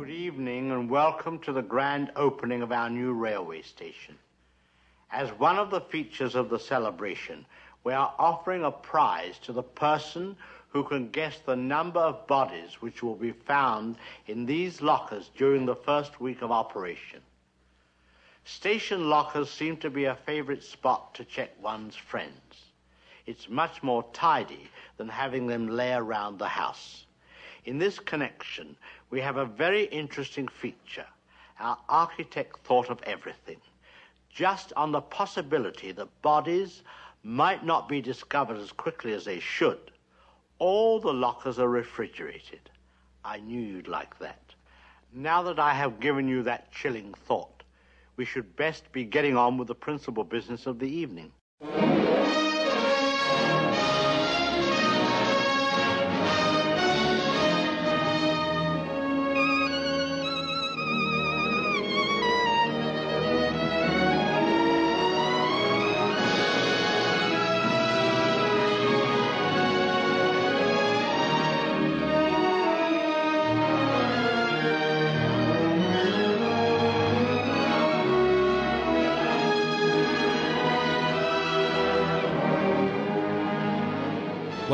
Good evening and welcome to the grand opening of our new railway station. As one of the features of the celebration, we are offering a prize to the person who can guess the number of bodies which will be found in these lockers during the first week of operation. Station lockers seem to be a favorite spot to check one's friends. It's much more tidy than having them lay around the house. In this connection, we have a very interesting feature. Our architect thought of everything, just on the possibility that bodies might not be discovered as quickly as they should. All the lockers are refrigerated. I knew you'd like that. Now that I have given you that chilling thought, we should best be getting on with the principal business of the evening.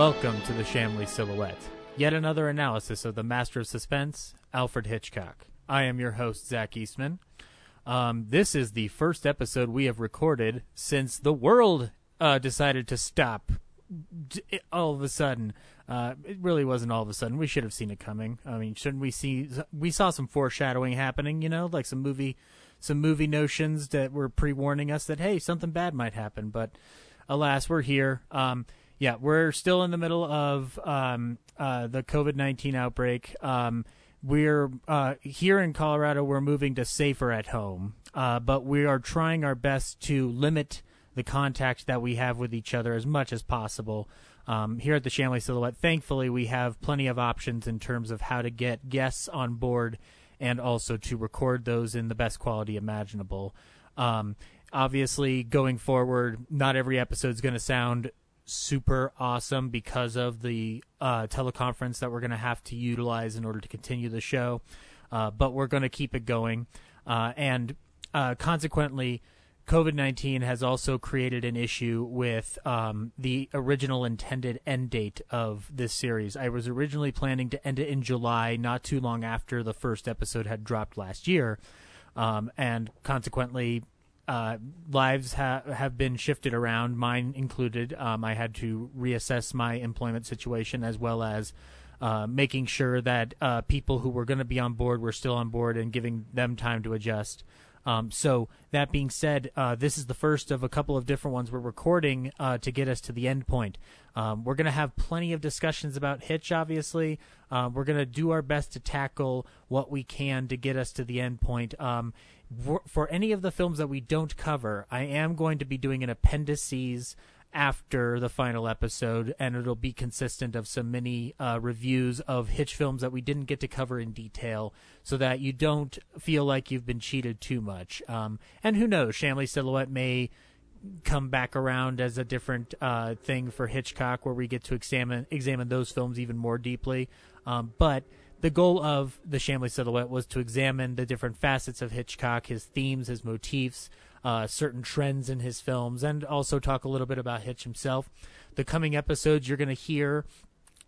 Welcome to the Shamley Silhouette, yet another analysis of the master of suspense, Alfred Hitchcock. I am your host, Zach Eastman. Um, this is the first episode we have recorded since the world uh, decided to stop all of a sudden. Uh, it really wasn't all of a sudden. We should have seen it coming. I mean, shouldn't we see? We saw some foreshadowing happening. You know, like some movie, some movie notions that were pre-warning us that hey, something bad might happen. But alas, we're here. Um, yeah, we're still in the middle of um, uh, the COVID nineteen outbreak. Um, we're uh, here in Colorado. We're moving to safer at home, uh, but we are trying our best to limit the contact that we have with each other as much as possible. Um, here at the Shamley Silhouette, thankfully, we have plenty of options in terms of how to get guests on board and also to record those in the best quality imaginable. Um, obviously, going forward, not every episode is going to sound super awesome because of the uh, teleconference that we're going to have to utilize in order to continue the show. Uh, but we're going to keep it going. Uh, and uh, consequently, COVID 19 has also created an issue with um, the original intended end date of this series. I was originally planning to end it in July, not too long after the first episode had dropped last year. Um, and consequently, uh, lives ha- have been shifted around, mine included. Um, I had to reassess my employment situation as well as uh, making sure that uh, people who were going to be on board were still on board and giving them time to adjust. Um, so that being said, uh, this is the first of a couple of different ones we're recording uh, to get us to the end point. Um, we're going to have plenty of discussions about Hitch. Obviously, uh, we're going to do our best to tackle what we can to get us to the end point. For any of the films that we don't cover, I am going to be doing an appendices after the final episode, and it'll be consistent of some mini uh, reviews of Hitch films that we didn't get to cover in detail, so that you don't feel like you've been cheated too much. Um, and who knows, Shamley Silhouette may come back around as a different uh, thing for Hitchcock, where we get to examine examine those films even more deeply. Um, but the goal of the Shamley Silhouette was to examine the different facets of Hitchcock, his themes, his motifs, uh, certain trends in his films, and also talk a little bit about Hitch himself. The coming episodes you're going to hear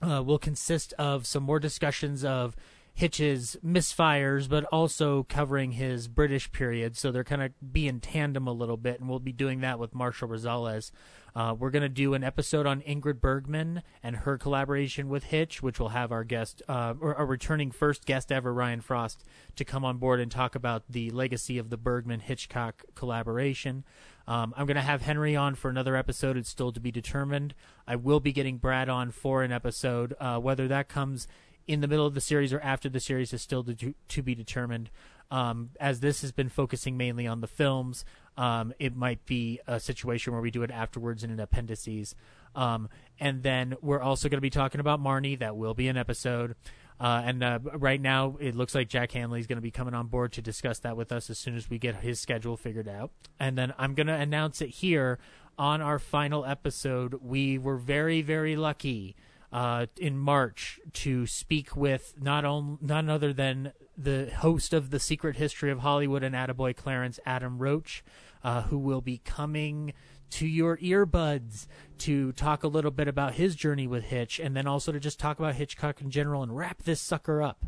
uh, will consist of some more discussions of Hitch's misfires, but also covering his British period. So they're kind of be in tandem a little bit, and we'll be doing that with Marshall Rosales. Uh, we're going to do an episode on Ingrid Bergman and her collaboration with Hitch, which will have our guest, uh, or a returning first guest ever, Ryan Frost, to come on board and talk about the legacy of the Bergman Hitchcock collaboration. Um, I'm going to have Henry on for another episode. It's still to be determined. I will be getting Brad on for an episode. Uh, whether that comes in the middle of the series or after the series is still to, to be determined. Um, as this has been focusing mainly on the films, um, it might be a situation where we do it afterwards in an appendices. Um, and then we're also going to be talking about Marnie. That will be an episode. Uh, and uh, right now, it looks like Jack Hanley is going to be coming on board to discuss that with us as soon as we get his schedule figured out. And then I'm going to announce it here on our final episode. We were very, very lucky uh, in March to speak with not on, none other than the host of the Secret History of Hollywood and Attaboy Clarence, Adam Roche, uh, who will be coming to your earbuds to talk a little bit about his journey with Hitch, and then also to just talk about Hitchcock in general and wrap this sucker up.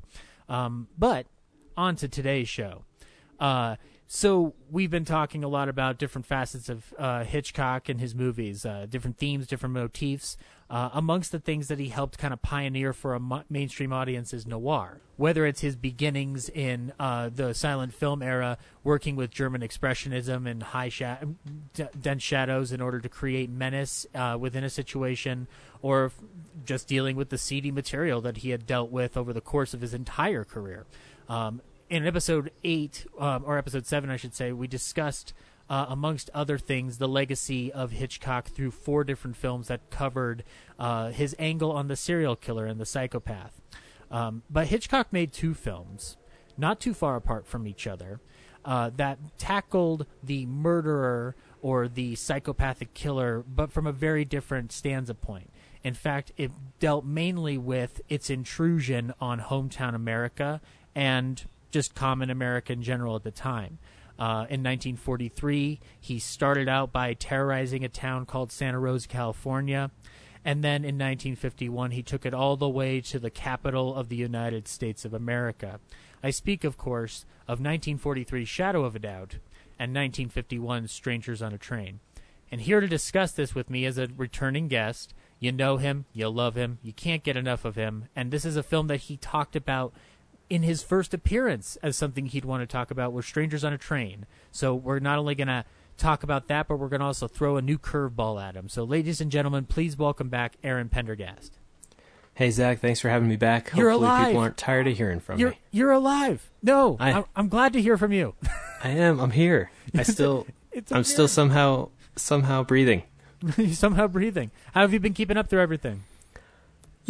Um, but on to today's show. Uh, so we've been talking a lot about different facets of uh, Hitchcock and his movies, uh, different themes, different motifs. Uh, amongst the things that he helped kind of pioneer for a mo- mainstream audience is noir. Whether it's his beginnings in uh, the silent film era, working with German expressionism and high d- dense shadows in order to create menace uh, within a situation, or just dealing with the seedy material that he had dealt with over the course of his entire career. Um, in episode eight um, or episode seven, I should say, we discussed, uh, amongst other things, the legacy of Hitchcock through four different films that covered uh, his angle on the serial killer and the psychopath. Um, but Hitchcock made two films, not too far apart from each other, uh, that tackled the murderer or the psychopathic killer, but from a very different stanza point. In fact, it dealt mainly with its intrusion on hometown America and just common America in general at the time. Uh, in 1943, he started out by terrorizing a town called Santa Rosa, California. And then in 1951, he took it all the way to the capital of the United States of America. I speak, of course, of 1943 Shadow of a Doubt and 1951 Strangers on a Train. And here to discuss this with me is a returning guest. You know him, you love him, you can't get enough of him. And this is a film that he talked about in his first appearance as something he'd want to talk about was Strangers on a Train. So we're not only going to talk about that, but we're going to also throw a new curveball at him. So, ladies and gentlemen, please welcome back Aaron Pendergast. Hey Zach, thanks for having me back. You're Hopefully alive. people aren't tired of hearing from You're me. you're alive. No, I- I'm, I'm glad to hear from you. I am. I'm here. I still It's I'm still somehow somehow breathing. You're somehow breathing. How have you been keeping up through everything?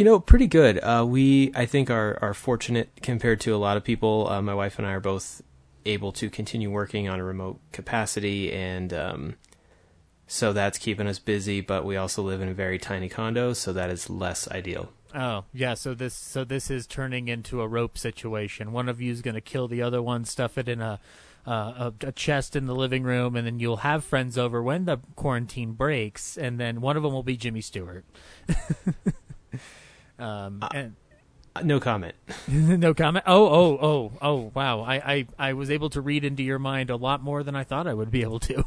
You know, pretty good. Uh, we I think are are fortunate compared to a lot of people. Uh, my wife and I are both able to continue working on a remote capacity and um so that's keeping us busy, but we also live in a very tiny condo, so that is less ideal. Oh, yeah. So this so this is turning into a rope situation. One of you is going to kill the other one, stuff it in a, uh, a a chest in the living room, and then you'll have friends over when the quarantine breaks, and then one of them will be Jimmy Stewart. um, and Uh, no comment. no comment. Oh, oh, oh, oh! Wow, I, I, I was able to read into your mind a lot more than I thought I would be able to.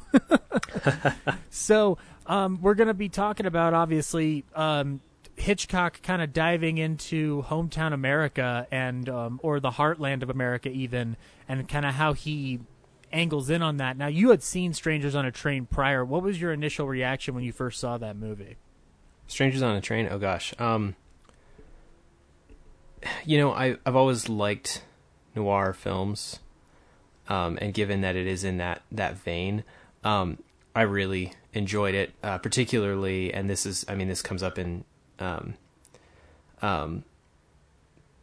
so, um, we're going to be talking about obviously um, Hitchcock kind of diving into hometown America and um, or the heartland of America, even, and kind of how he angles in on that. Now, you had seen Strangers on a Train prior. What was your initial reaction when you first saw that movie? Strangers on a Train. Oh gosh. Um you know, I I've always liked noir films. Um and given that it is in that that vein, um I really enjoyed it, uh particularly and this is I mean this comes up in um um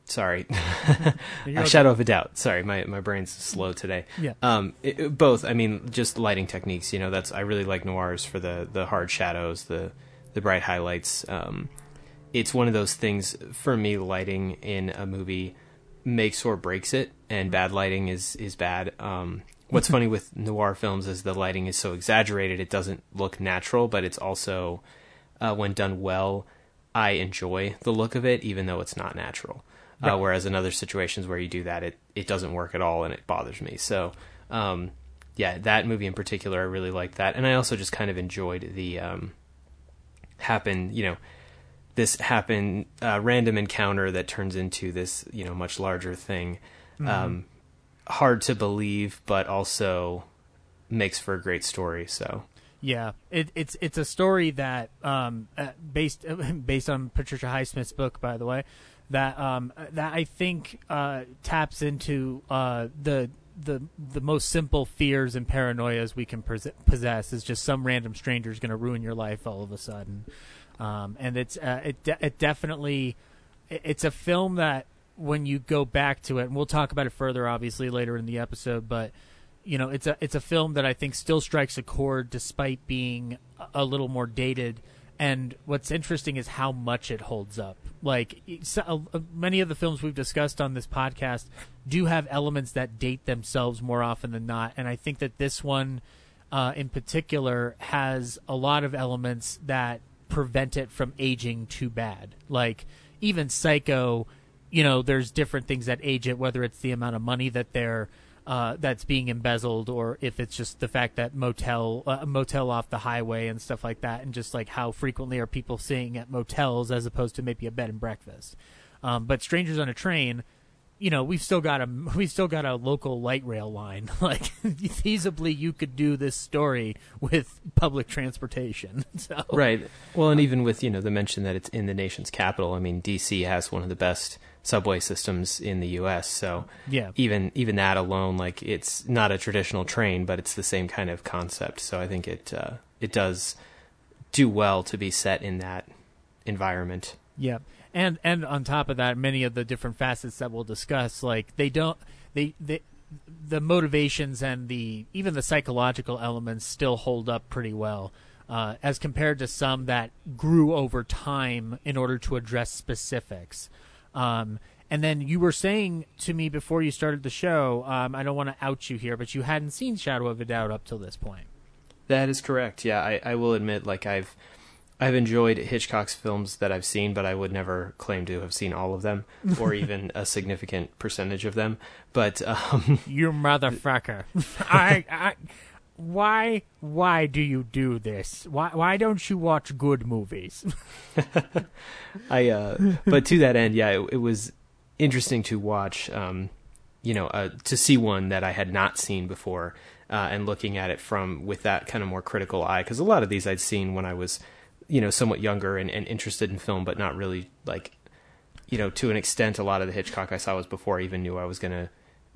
sorry. A okay. shadow of a doubt. Sorry, my my brain's slow today. Yeah. Um, it, it- both. I mean, just lighting techniques. You know, that's I really like noirs for the the hard shadows, the the bright highlights. Um, it's one of those things for me. Lighting in a movie makes or breaks it, and bad lighting is is bad. Um, what's funny with noir films is the lighting is so exaggerated; it doesn't look natural, but it's also uh, when done well, I enjoy the look of it, even though it's not natural. Right. Uh, whereas in other situations where you do that, it, it doesn't work at all and it bothers me. So, um, yeah, that movie in particular, I really liked that. And I also just kind of enjoyed the um, happen, you know, this happen uh, random encounter that turns into this, you know, much larger thing. Um, hard to believe, but also makes for a great story. So, Yeah, it, it's it's a story that um, uh, based based on Patricia Highsmith's book, by the way, that um, that I think uh, taps into uh, the the the most simple fears and paranoias we can possess is just some random stranger is going to ruin your life all of a sudden, um, and it's uh, it de- it definitely it's a film that when you go back to it, and we'll talk about it further, obviously later in the episode, but you know, it's a it's a film that I think still strikes a chord despite being a- little more dated and what's interesting is how much it holds up. Like so, uh, many of the films we've discussed on this podcast do have elements that date themselves more often than not, and I think that this one, uh, in particular, has a lot of elements that prevent it from aging too bad. Like even Psycho, you know, there's different things that age it, whether it's the amount of money that they're uh, that's being embezzled, or if it's just the fact that motel uh, motel off the highway and stuff like that, and just like how frequently are people staying at motels as opposed to maybe a bed and breakfast. Um, but strangers on a train, you know, we've still got a we've still got a local light rail line. Like feasibly, you could do this story with public transportation. So. Right. Well, and even with you know the mention that it's in the nation's capital. I mean, DC has one of the best subway systems in the U.S. So yeah, even even that alone, like it's not a traditional train, but it's the same kind of concept. So I think it uh, it does do well to be set in that environment. Yeah, and and on top of that, many of the different facets that we'll discuss, like they don't they they the motivations and the even the psychological elements still hold up pretty well. Uh, as compared to some that grew over time in order to address specifics. Um, and then you were saying to me before you started the show, um, I don't want to out you here, but you hadn't seen Shadow of a Doubt up till this point. That is correct. Yeah, I, I will admit, like I've I've enjoyed Hitchcock's films that I've seen, but I would never claim to have seen all of them or even a significant percentage of them. But um, you motherfucker, I, I why why do you do this? Why why don't you watch good movies? I uh but to that end, yeah, it, it was interesting to watch um you know, uh, to see one that I had not seen before uh, and looking at it from with that kind of more critical eye because a lot of these I'd seen when I was you know somewhat younger and, and interested in film but not really like you know to an extent a lot of the Hitchcock I saw was before I even knew I was going to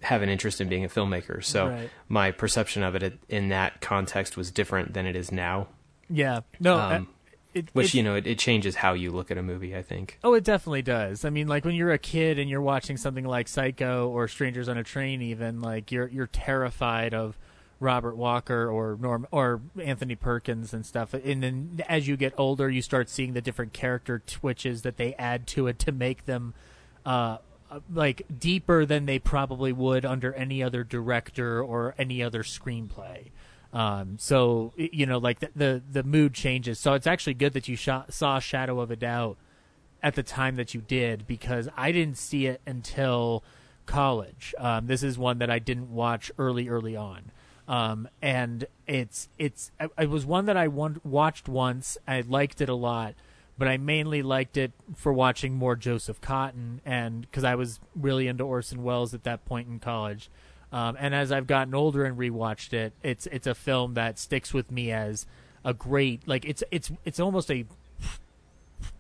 have an interest in being a filmmaker. So Right. my perception of it in that context was different than it is now. yeah, no, Um, uh, it, Which you know it, it changes how you look at a movie. I think. Oh, it definitely does. I mean, like when you're a kid and you're watching something like Psycho or Strangers on a Train, even like you're you're terrified of Robert Walker or Norm or Anthony Perkins and stuff. And then as you get older, you start seeing the different character twitches that they add to it to make them uh, like deeper than they probably would under any other director or any other screenplay. Um, so you know, like the, the the mood changes. So it's actually good that you shot, saw Shadow of a Doubt at the time that you did because I didn't see it until college. Um, this is one that I didn't watch early, early on, um, and it's it's it, was one that I watched once. I liked it a lot, but I mainly liked it for watching more Joseph Cotten and because I was really into Orson Welles at that point in college. Um, and as I've gotten older and rewatched it, it's it's a film that sticks with me as a great like it's it's it's almost a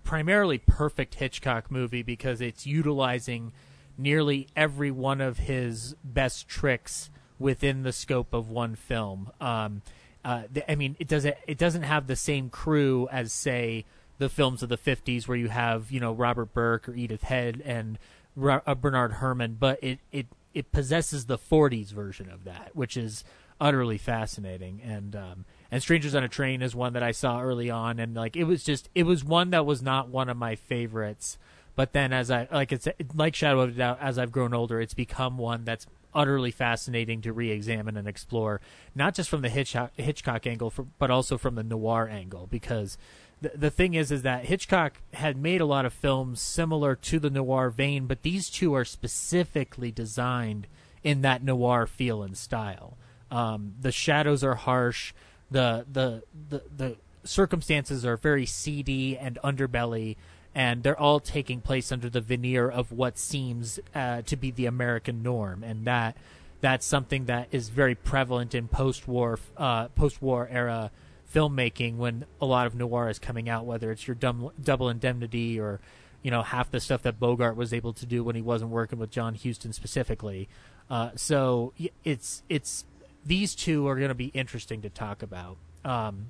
primarily perfect Hitchcock movie because it's utilizing nearly every one of his best tricks within the scope of one film. Um, uh, I mean, it doesn't it doesn't have the same crew as say the films of the '50s where you have you know Robert Burks or Edith Head and Ro- uh, Bernard Herrmann, but it it it possesses the '40s version of that, which is utterly fascinating. And um, and Strangers on a Train is one that I saw early on, and like it was just it was one that was not one of my favorites. But then as I like it's like Shadow of a Doubt, as I've grown older, it's become one that's utterly fascinating to re-examine and explore, not just from the Hitchcock, Hitchcock angle, for, but also from the noir angle. Because the the thing is, is that Hitchcock had made a lot of films similar to the noir vein, but these two are specifically designed in that noir feel and style. Um, the shadows are harsh. The, the the the circumstances are very seedy and underbelly, and they're all taking place under the veneer of what seems uh, to be the American norm, and that that's something that is very prevalent in post-war uh, post-war era filmmaking when a lot of noir is coming out, whether it's your dumb, double indemnity or you know half the stuff that Bogart was able to do when he wasn't working with John Huston specifically. Uh, so it's it's these two are going to be interesting to talk about. Um,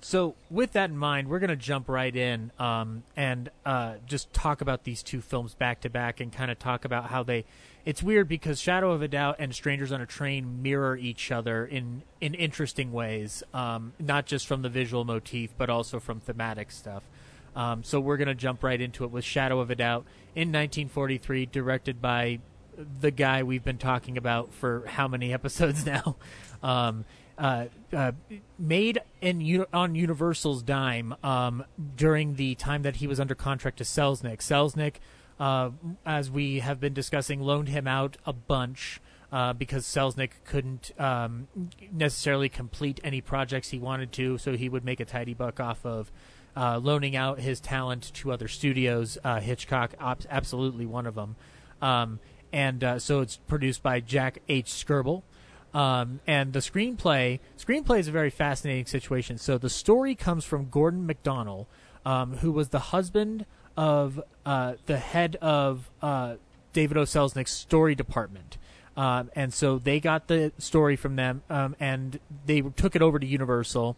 so with that in mind, we're going to jump right in um, and uh, just talk about these two films back to back and kind of talk about how they it's weird because Shadow of a Doubt and Strangers on a Train mirror each other in in interesting ways, um, not just from the visual motif but also from thematic stuff. Um, so we're gonna jump right into it with Shadow of a Doubt in 1943, directed by the guy we've been talking about for how many episodes now. Um, uh, uh, made in on Universal's dime um, during the time that he was under contract to Selznick. Selznick, uh, as we have been discussing, loaned him out a bunch. Uh, because Selznick couldn't um, necessarily complete any projects he wanted to, so he would make a tidy buck off of uh, loaning out his talent to other studios. Uh, Hitchcock, absolutely one of them. Um, and so it's produced by Jack H. Skirball. Um, and the screenplay screenplay is a very fascinating situation. So the story comes from Gordon McDonell, um, who was the husband of uh, the head of uh, David O. Selznick's story department. Um, and so they got the story from them, um, and they took it over to Universal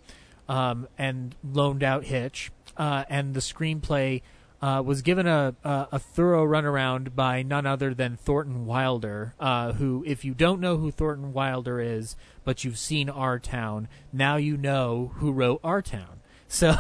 um, and loaned out Hitch. Uh, and the screenplay uh, was given a, a, a thorough runaround by none other than Thornton Wilder, uh, who, if you don't know who Thornton Wilder is, but you've seen Our Town, now you know who wrote Our Town. So,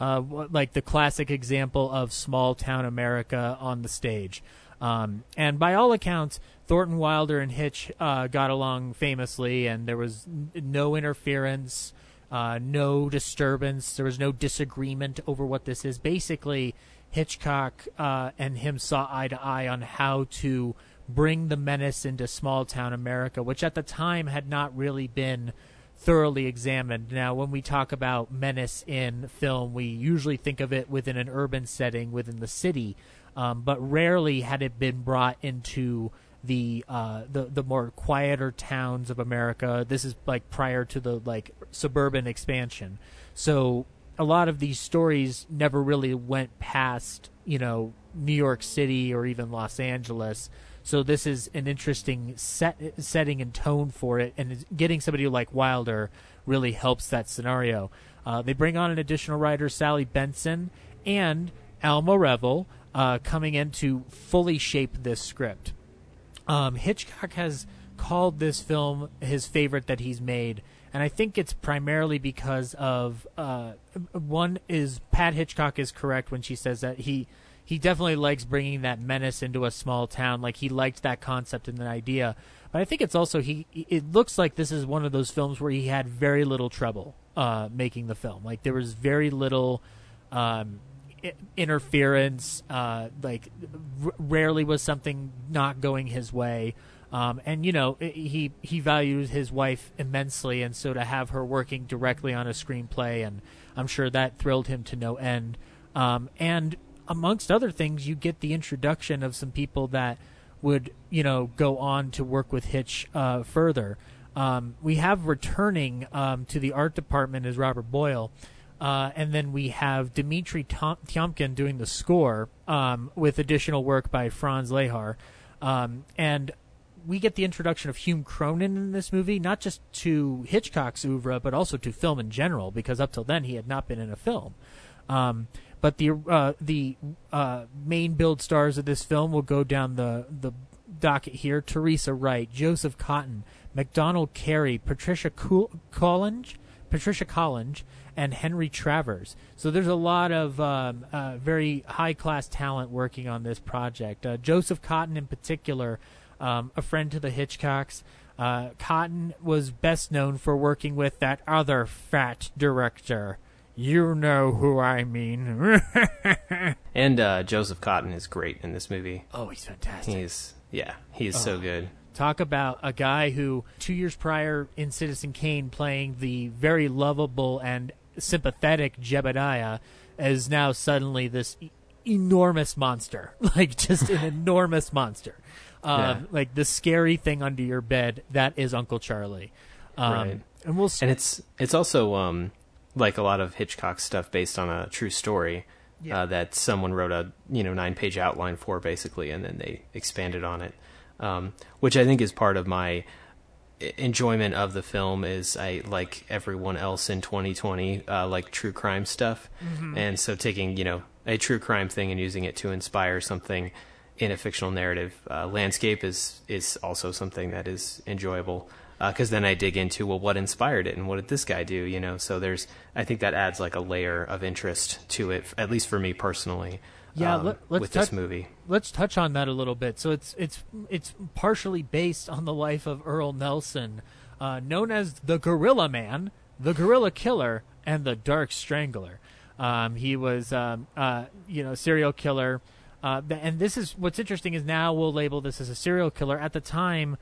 uh, like the classic example of small town America on the stage. Um, and by all accounts, Thornton Wilder and Hitch uh, got along famously, and there was no interference. Uh, no disturbance. There was no disagreement over what this is. Basically, Hitchcock uh, and him saw eye to eye on how to bring the menace into small town America, which at the time had not really been thoroughly examined. Now, when we talk about menace in film, we usually think of it within an urban setting within the city, um, but rarely had it been brought into the uh, the the more quieter towns of America. This is like prior to the like suburban expansion. So a lot of these stories never really went past you know New York City or even Los Angeles. So this is an interesting set setting and tone for it, and getting somebody like Wilder really helps that scenario. Uh, they bring on an additional writer, Sally Benson, and Alma Reville, uh, coming in to fully shape this script. Um, Hitchcock has called this film his favorite that he's made, and I think it's primarily because of uh, one is Pat Hitchcock is correct when she says that he he definitely likes bringing that menace into a small town. Like he liked that concept and that idea, but I think it's also he. It looks like this is one of those films where he had very little trouble uh, making the film. Like there was very little. Um, interference. Uh, like r- rarely was something not going his way. Um, and you know he he values his wife immensely, and so to have her working directly on a screenplay, and I'm sure that thrilled him to no end. Um, and amongst other things, you get the introduction of some people that would you know go on to work with Hitch uh, further. Um, we have returning um, to the art department is Robert Boyle, uh, and then we have Dmitri Tom- Tiomkin doing the score um, with additional work by Franz Lehár. Um, and we get the introduction of Hume Cronyn in this movie, not just to Hitchcock's oeuvre, but also to film in general, because up till then he had not been in a film. Um, but the uh, the uh, main build stars of this film will go down the the docket here: Teresa Wright, Joseph Cotten, Macdonald Carey, Patricia Collinge, Patricia Collinge, and Henry Travers. So there's a lot of um, uh, very high class talent working on this project. Uh, Joseph Cotten, in particular, um, a friend to the Hitchcocks. Uh, Cotten was best known for working with that other fat director. You know who I mean. and uh, Joseph Cotten is great in this movie. Oh, he's fantastic. He's yeah, he's oh. so good. Talk about a guy who two years prior in Citizen Kane playing the very lovable and sympathetic Jedediah is now suddenly this e- enormous monster, like just an enormous monster. Um, yeah. Like the scary thing under your bed that is Uncle Charlie. Um, right. And we'll and it's it's also um, like a lot of Hitchcock stuff based on a true story. Yeah. Uh, that someone wrote a you know nine page outline for basically, and then they expanded on it, um, which I think is part of my enjoyment of the film is I like everyone else in 2020 uh, like true crime stuff, mm-hmm. and so taking you know a true crime thing and using it to inspire something in a fictional narrative. Uh, landscape is is also something that is enjoyable because uh, then I dig into well, what inspired it and what did this guy do? You know, so there's I think that adds like a layer of interest to it, at least for me personally. Yeah, um, let, with touch, this movie. Let's touch on that a little bit. So it's it's it's partially based on the life of Earl Nelson, uh, known as the Gorilla Man, the Gorilla Killer, and the Dark Strangler. Um, he was, um, uh, you know, serial killer. Uh, and this is what's interesting is now we'll label this as a serial killer. At the time,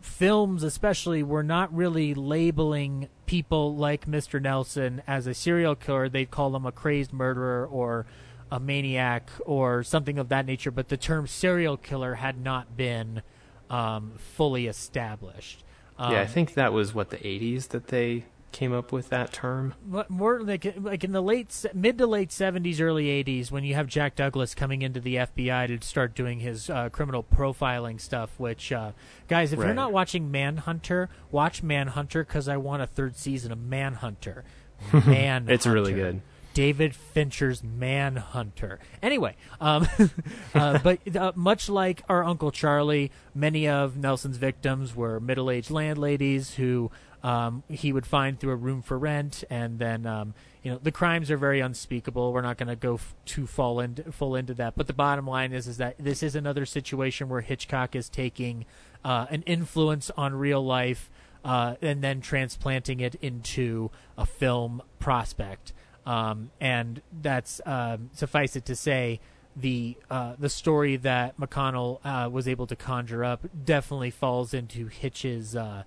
films especially were not really labeling people like Mr. Nelson as a serial killer. They'd call him a crazed murderer or a maniac or something of that nature, but the term serial killer had not been um, fully established. Um, yeah, I think that was what the 80s that they came up with that term. More like like in the late mid to late 70s, early 80s, when you have Jack Douglas coming into the FBI to start doing his uh, criminal profiling stuff. Which uh, guys, if Right. you're not watching Manhunter, watch Manhunter because I want a third season of Manhunter. Man, It's really good. David Fincher's Manhunter. Anyway, um, uh, but uh, much like our Uncle Charlie, many of Nelson's victims were middle aged landladies who um, he would find through a room for rent. And then, um, you know, the crimes are very unspeakable. We're not going to go f- too fall into, full into that. But the bottom line is, is that this is another situation where Hitchcock is taking uh, an influence on real life uh, and then transplanting it into a film prospect. Um, and that's um, suffice it to say, the uh, the story that McConnell uh, was able to conjure up definitely falls into Hitch's uh,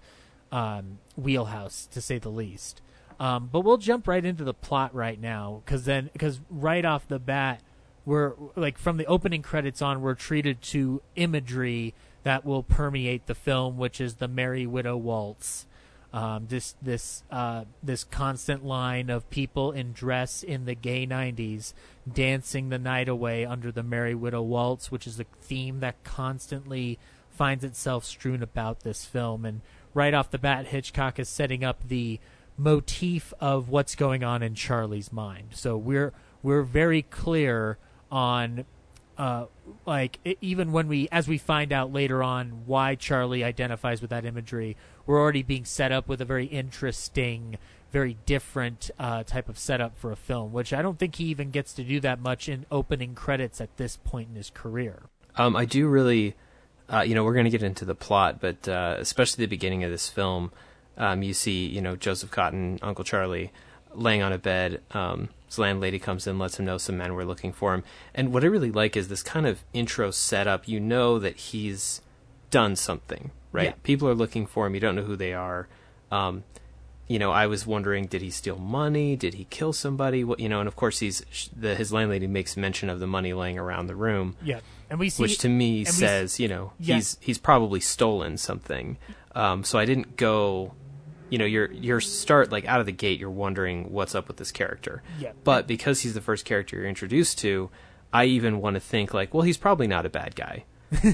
um, wheelhouse, to say the least. Um, but we'll jump right into the plot right now, because then because right off the bat, we're like from the opening credits on, we're treated to imagery that will permeate the film, which is the Merry Widow Waltz. Um, this this uh, this constant line of people in dress in the gay '90s dancing the night away under the Merry Widow Waltz, which is a theme that constantly finds itself strewn about this film. And right off the bat, Hitchcock is setting up the motif of what's going on in Charlie's mind. So we're we're very clear on uh, like e- even when we as we find out later on why Charlie identifies with that imagery, we're already being set up with a very interesting, very different uh, type of setup for a film, which I don't think he even gets to do that much in opening credits at this point in his career. Um, I do really, uh, you know, we're going to get into the plot, but uh, especially the beginning of this film, um, you see, you know, Joseph Cotten, Uncle Charlie, laying on a bed. Um, his landlady comes in, lets him know some men were looking for him. And what I really like is this kind of intro setup. You know that he's done something, right? Yeah. People are looking for him. You don't know who they are. Um, you know, I was wondering, did he steal money? Did he kill somebody? What, you know, and of course, he's the his landlady makes mention of the money laying around the room Yeah, and we see which to me and we s- says, you know, Yeah. he's he's probably stolen something. Um, so I didn't go, you know, your your start like out of the gate, you're wondering what's up with this character. Yeah. But because he's the first character you're introduced to, I even want to think like, well, he's probably not a bad guy.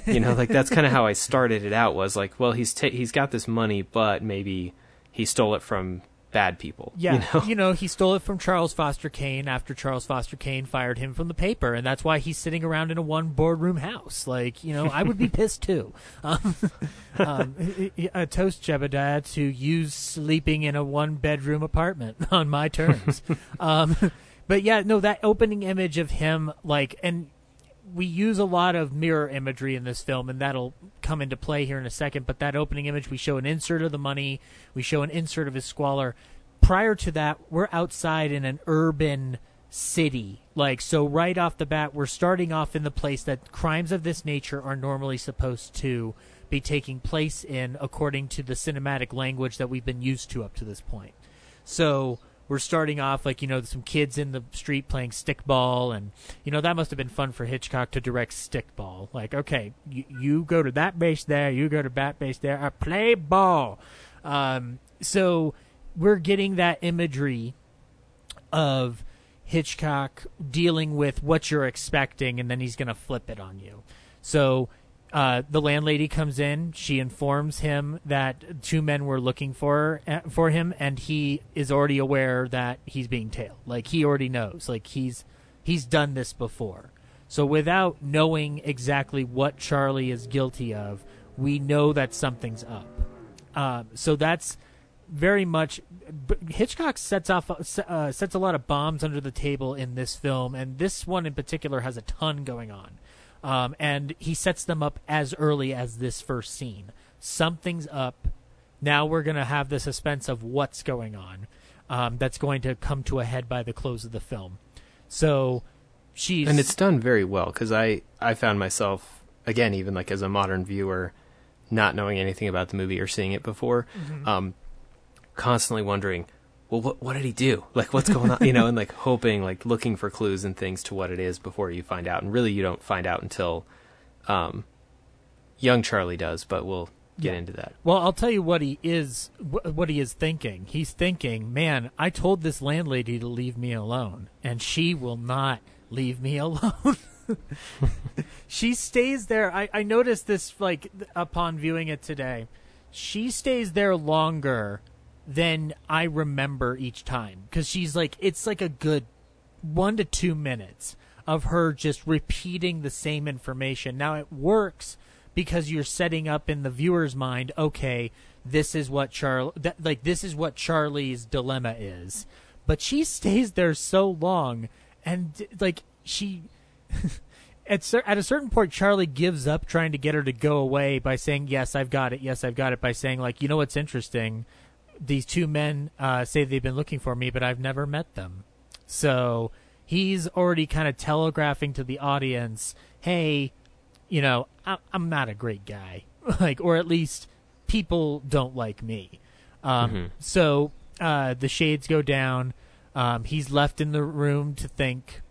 you know, like that's kind of how I started it out. Was like, well, he's ta- he's got this money, but maybe he stole it from bad people. Yeah, you know. he stole it from Charles Foster Kane after Charles Foster Kane fired him from the paper, and that's why he's sitting around in a one boardroom house. Like, you know, I would be pissed too. Um, um, a toast Jedediah to you sleeping in a one bedroom apartment on my terms. um, but yeah, no, that opening image of him, like, and we use a lot of mirror imagery in this film, and that'll come into play here in a second. But that opening image, we show an insert of the money, we show an insert of his squalor. Prior to that, we're outside in an urban city. Like, so right off the bat, we're starting off in the place that crimes of this nature are normally supposed to be taking place in, according to the cinematic language that we've been used to up to this point. So we're starting off like you know some kids in the street playing stickball, and you know that must have been fun for Hitchcock to direct stickball. Like, okay, you, you go to that base there, you go to that base there, I play ball. Um, so we're getting that imagery of Hitchcock dealing with what you're expecting, and then he's going to flip it on you. So uh, the landlady comes in. She informs him that two men were looking for uh, for him, and he is already aware that he's being tailed. Like he already knows. Like he's he's done this before. So without knowing exactly what Charlie is guilty of, we know that something's up. Um, so that's very much Hitchcock sets off uh, sets a lot of bombs under the table in this film, and this one in particular has a ton going on. Um, and he sets them up as early as this first scene. Something's up. Now we're going to have the suspense of what's going on. Um, that's going to come to a head by the close of the film. So she's and it's done very well because I I found myself again even like as a modern viewer, not knowing anything about the movie or seeing it before, mm-hmm. um, constantly wondering well, what what did he do? Like, what's going on? You know, and like hoping, like looking for clues and things to what it is before you find out. And really, you don't find out until um, young Charlie does. But we'll get yeah. into that. Well, I'll tell you what he is what he is thinking. He's thinking, "Man, I told this landlady to leave me alone, and she will not leave me alone." she stays there. I, I noticed this like upon viewing it today. She stays there longer than I remember each time because she's like it's like a good one to two minutes of her just repeating the same information. Now it works because you're setting up in the viewer's mind, okay, this is what Charlie, like this is what Charlie's dilemma is. But she stays there so long, and like she, at at a certain point, Charlie gives up trying to get her to go away by saying, "Yes, I've got it. Yes, I've got it." By saying, like, you know what's interesting these two men uh, say they've been looking for me, but I've never met them. So he's already kind of telegraphing to the audience, hey, you know, I- am not a great guy. like, or at least people don't like me. Um, mm-hmm. So uh, the shades go down. Um, he's left in the room to think.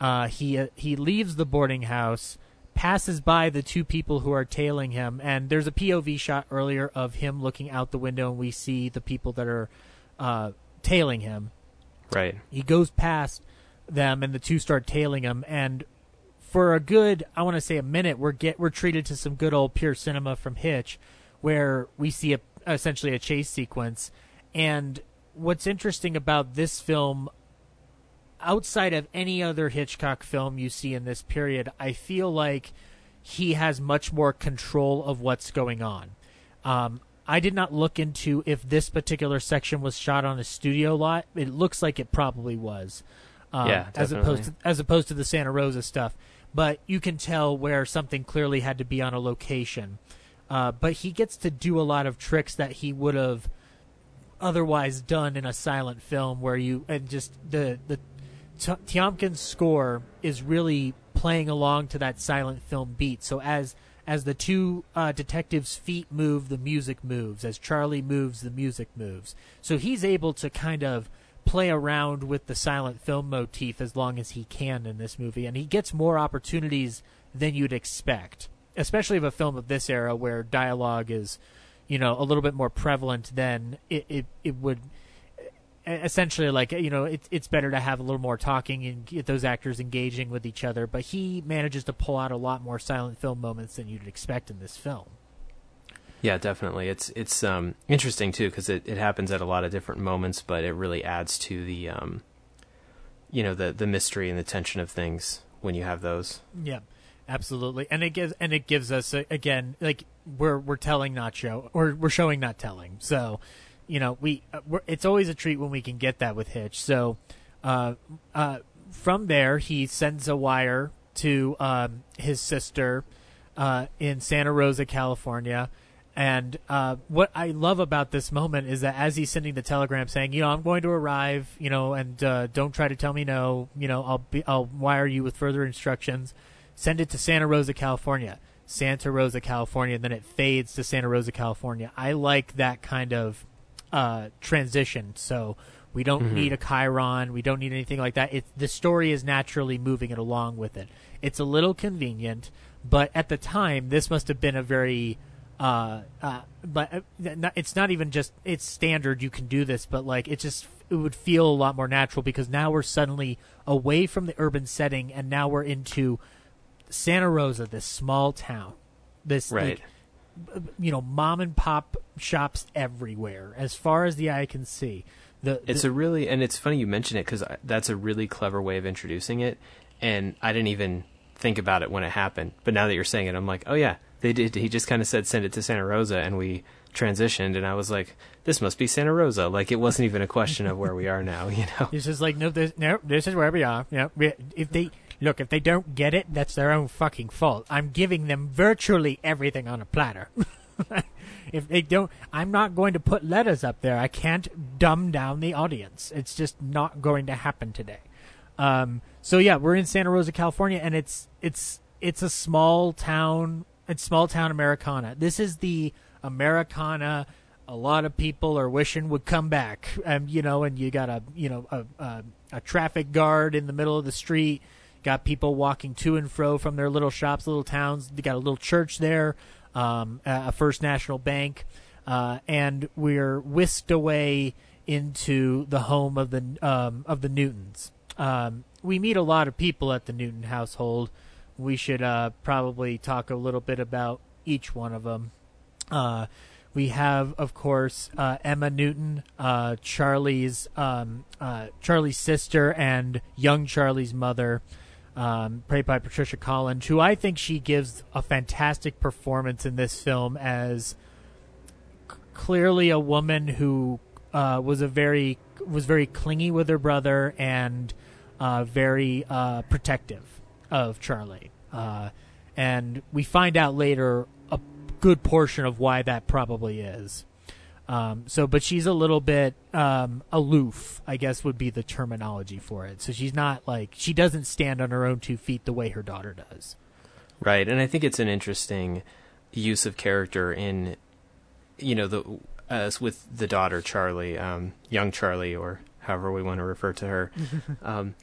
Uh, he uh, he leaves the boarding house passes by the two people who are tailing him, and there's a POV shot earlier of him looking out the window, and we see the people that are uh, tailing him. Right. He goes past them, and the two start tailing him, and for a good, I want to say a minute, we're get we're treated to some good old pure cinema from Hitch, where we see a essentially a chase sequence, and what's interesting about this film outside of any other Hitchcock film you see in this period, I feel like he has much more control of what's going on. Um, I did not look into if this particular section was shot on a studio lot. It looks like it probably was. Um, yeah, as opposed to as opposed to the Santa Rosa stuff. But you can tell where something clearly had to be on a location. Uh, but he gets to do a lot of tricks that he would have otherwise done in a silent film, where you and just the the T- Tiomkin's score is really playing along to that silent film beat. So as as the two uh, detectives' feet move, the music moves. As Charlie moves, the music moves. So he's able to kind of play around with the silent film motif as long as he can in this movie, and he gets more opportunities than you'd expect, especially of a film of this era where dialogue is, you know, a little bit more prevalent than it it, it would essentially like you know it's it's better to have a little more talking and get those actors engaging with each other but he manages to pull out a lot more silent film moments than you'd expect in this film. Yeah definitely. It's it's um, interesting too because it, it happens at a lot of different moments but it really adds to the um, you know the the mystery and the tension of things when you have those. Yeah absolutely. And it gives and it gives us again like we're we're telling not show or we're showing not telling. So you know, we uh, it's always a treat when we can get that with Hitch. So uh, uh, from there, he sends a wire to um, his sister uh, in Santa Rosa, California. And uh, what I love about this moment is that as he's sending the telegram saying, you know, I'm going to arrive, you know, and uh, don't try to tell me no, you know, I'll be, I'll wire you with further instructions. Send it to Santa Rosa, California. Santa Rosa, California, and then it fades to Santa Rosa, California. I like that kind of uh, transition. So we don't mm-hmm. need a chyron. We don't need anything like that. It, the story is naturally moving it along with it. It's a little convenient, but at the time, this must have been a very uh, uh, but uh, it's not even just it's standard you can do this but like it just it would feel a lot more natural because now we're suddenly away from the urban setting and now we're into Santa Rosa this small town this right like, you know mom and pop shops everywhere as far as the eye can see. The, the it's a really and it's funny you mention it because that's a really clever way of introducing it, and I didn't even think about it when it happened. But now that you're saying it, I'm like, oh yeah, they did. He just kind of said send it to Santa Rosa, and we transitioned, and I was like, this must be Santa Rosa. Like it wasn't even a question of where we are now. You know, It's just like no, this, no, this is where we are. Yeah, if they look, if they don't get it, that's their own fucking fault. I'm giving them virtually everything on a platter. if they don't, I'm not going to put letters up there. I can't dumb down the audience. It's just not going to happen today. Um, so yeah, we're in Santa Rosa, California, and it's it's it's a small town. It's small town Americana. This is the Americana. A lot of people are wishing would come back. Um, you know, and you got a you know a, a a traffic guard in the middle of the street. Got people walking to and fro from their little shops, little towns. They got a little church there, um, a First National Bank, uh, and we're whisked away into the home of the um, of the Newtons. Um, we meet a lot of people at the Newton household. We should uh, probably talk a little bit about each one of them. Uh, we have, of course, uh, Emma Newton, uh, Charlie's um, uh, Charlie's sister, and young Charlie's mother, um, played by Patricia Collins, who I think she gives a fantastic performance in this film as c- clearly a woman who uh, was a very was very clingy with her brother and uh, very uh, protective of Charlie. Uh, and we find out later a good portion of why that probably is. Um, so, but she's a little bit um, aloof, I guess would be the terminology for it. So she's not like she doesn't stand on her own two feet the way her daughter does. right? And I think it's an interesting use of character in, you know, the as with the daughter Charlie, um, young Charlie, or however we want to refer to her. um,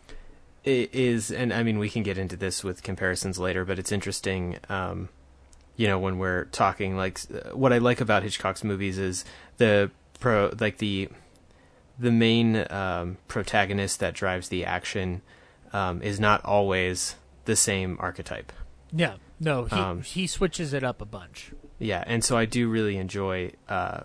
is and I mean we can get into this with comparisons later, but it's interesting. You know, when we're talking, like what I like about Hitchcock's movies is the pro, like the the main um, protagonist that drives the action um, is not always the same archetype. Yeah, no, he Um, he switches it up a bunch. Yeah, and so I do really enjoy, uh,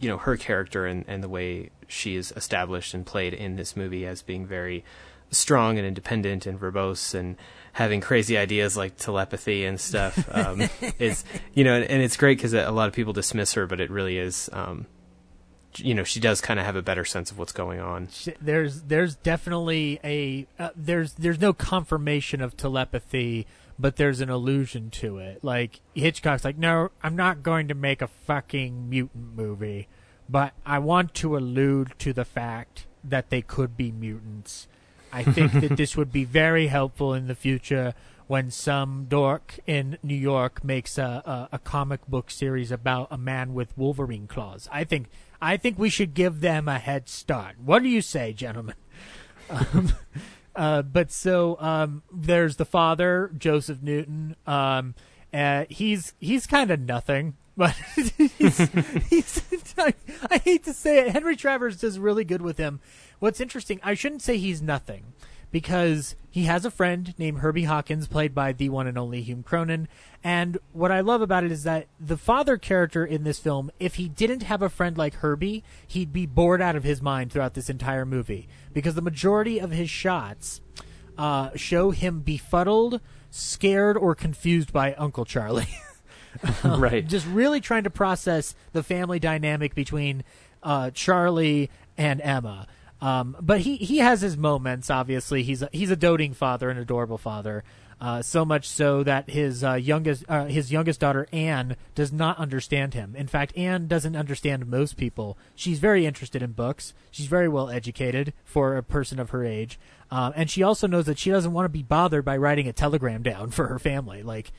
you know, her character and, and the way she is established and played in this movie as being very strong and independent and verbose and having crazy ideas like telepathy and stuff. Um, it's you know, and it's great because a lot of people dismiss her, but it really is. Um, you know, she does kind of have a better sense of what's going on. There's there's definitely a uh, there's there's no confirmation of telepathy, but there's an allusion to it. Like Hitchcock's like, no, I'm not going to make a fucking mutant movie, but I want to allude to the fact that they could be mutants. I think that this would be very helpful in the future when some dork in New York makes a, a, a comic book series about a man with Wolverine claws. I think I think we should give them a head start. What do you say, gentlemen? Um, uh, but so um, there's the father, Joseph Newton. Um, uh, he's he's kind of nothing, but he's, he's I, I hate to say it. Henry Travers does really good with him. What's interesting, I shouldn't say he's nothing because he has a friend named Herbie Hawkins, played by the one and only Hume Cronyn. And what I love about it is that the father character in this film, if he didn't have a friend like Herbie, he'd be bored out of his mind throughout this entire movie because the majority of his shots uh, show him befuddled, scared, or confused by Uncle Charlie. right. just really trying to process the family dynamic between uh, Charlie and Emma. Um, but he, he has his moments. Obviously, he's a, he's a doting father, an adorable father. Uh, so much so that his uh, youngest uh, his youngest daughter Anne does not understand him. In fact, Anne doesn't understand most people. She's very interested in books. She's very well educated for a person of her age, um, and she also knows that she doesn't want to be bothered by writing a telegram down for her family. Like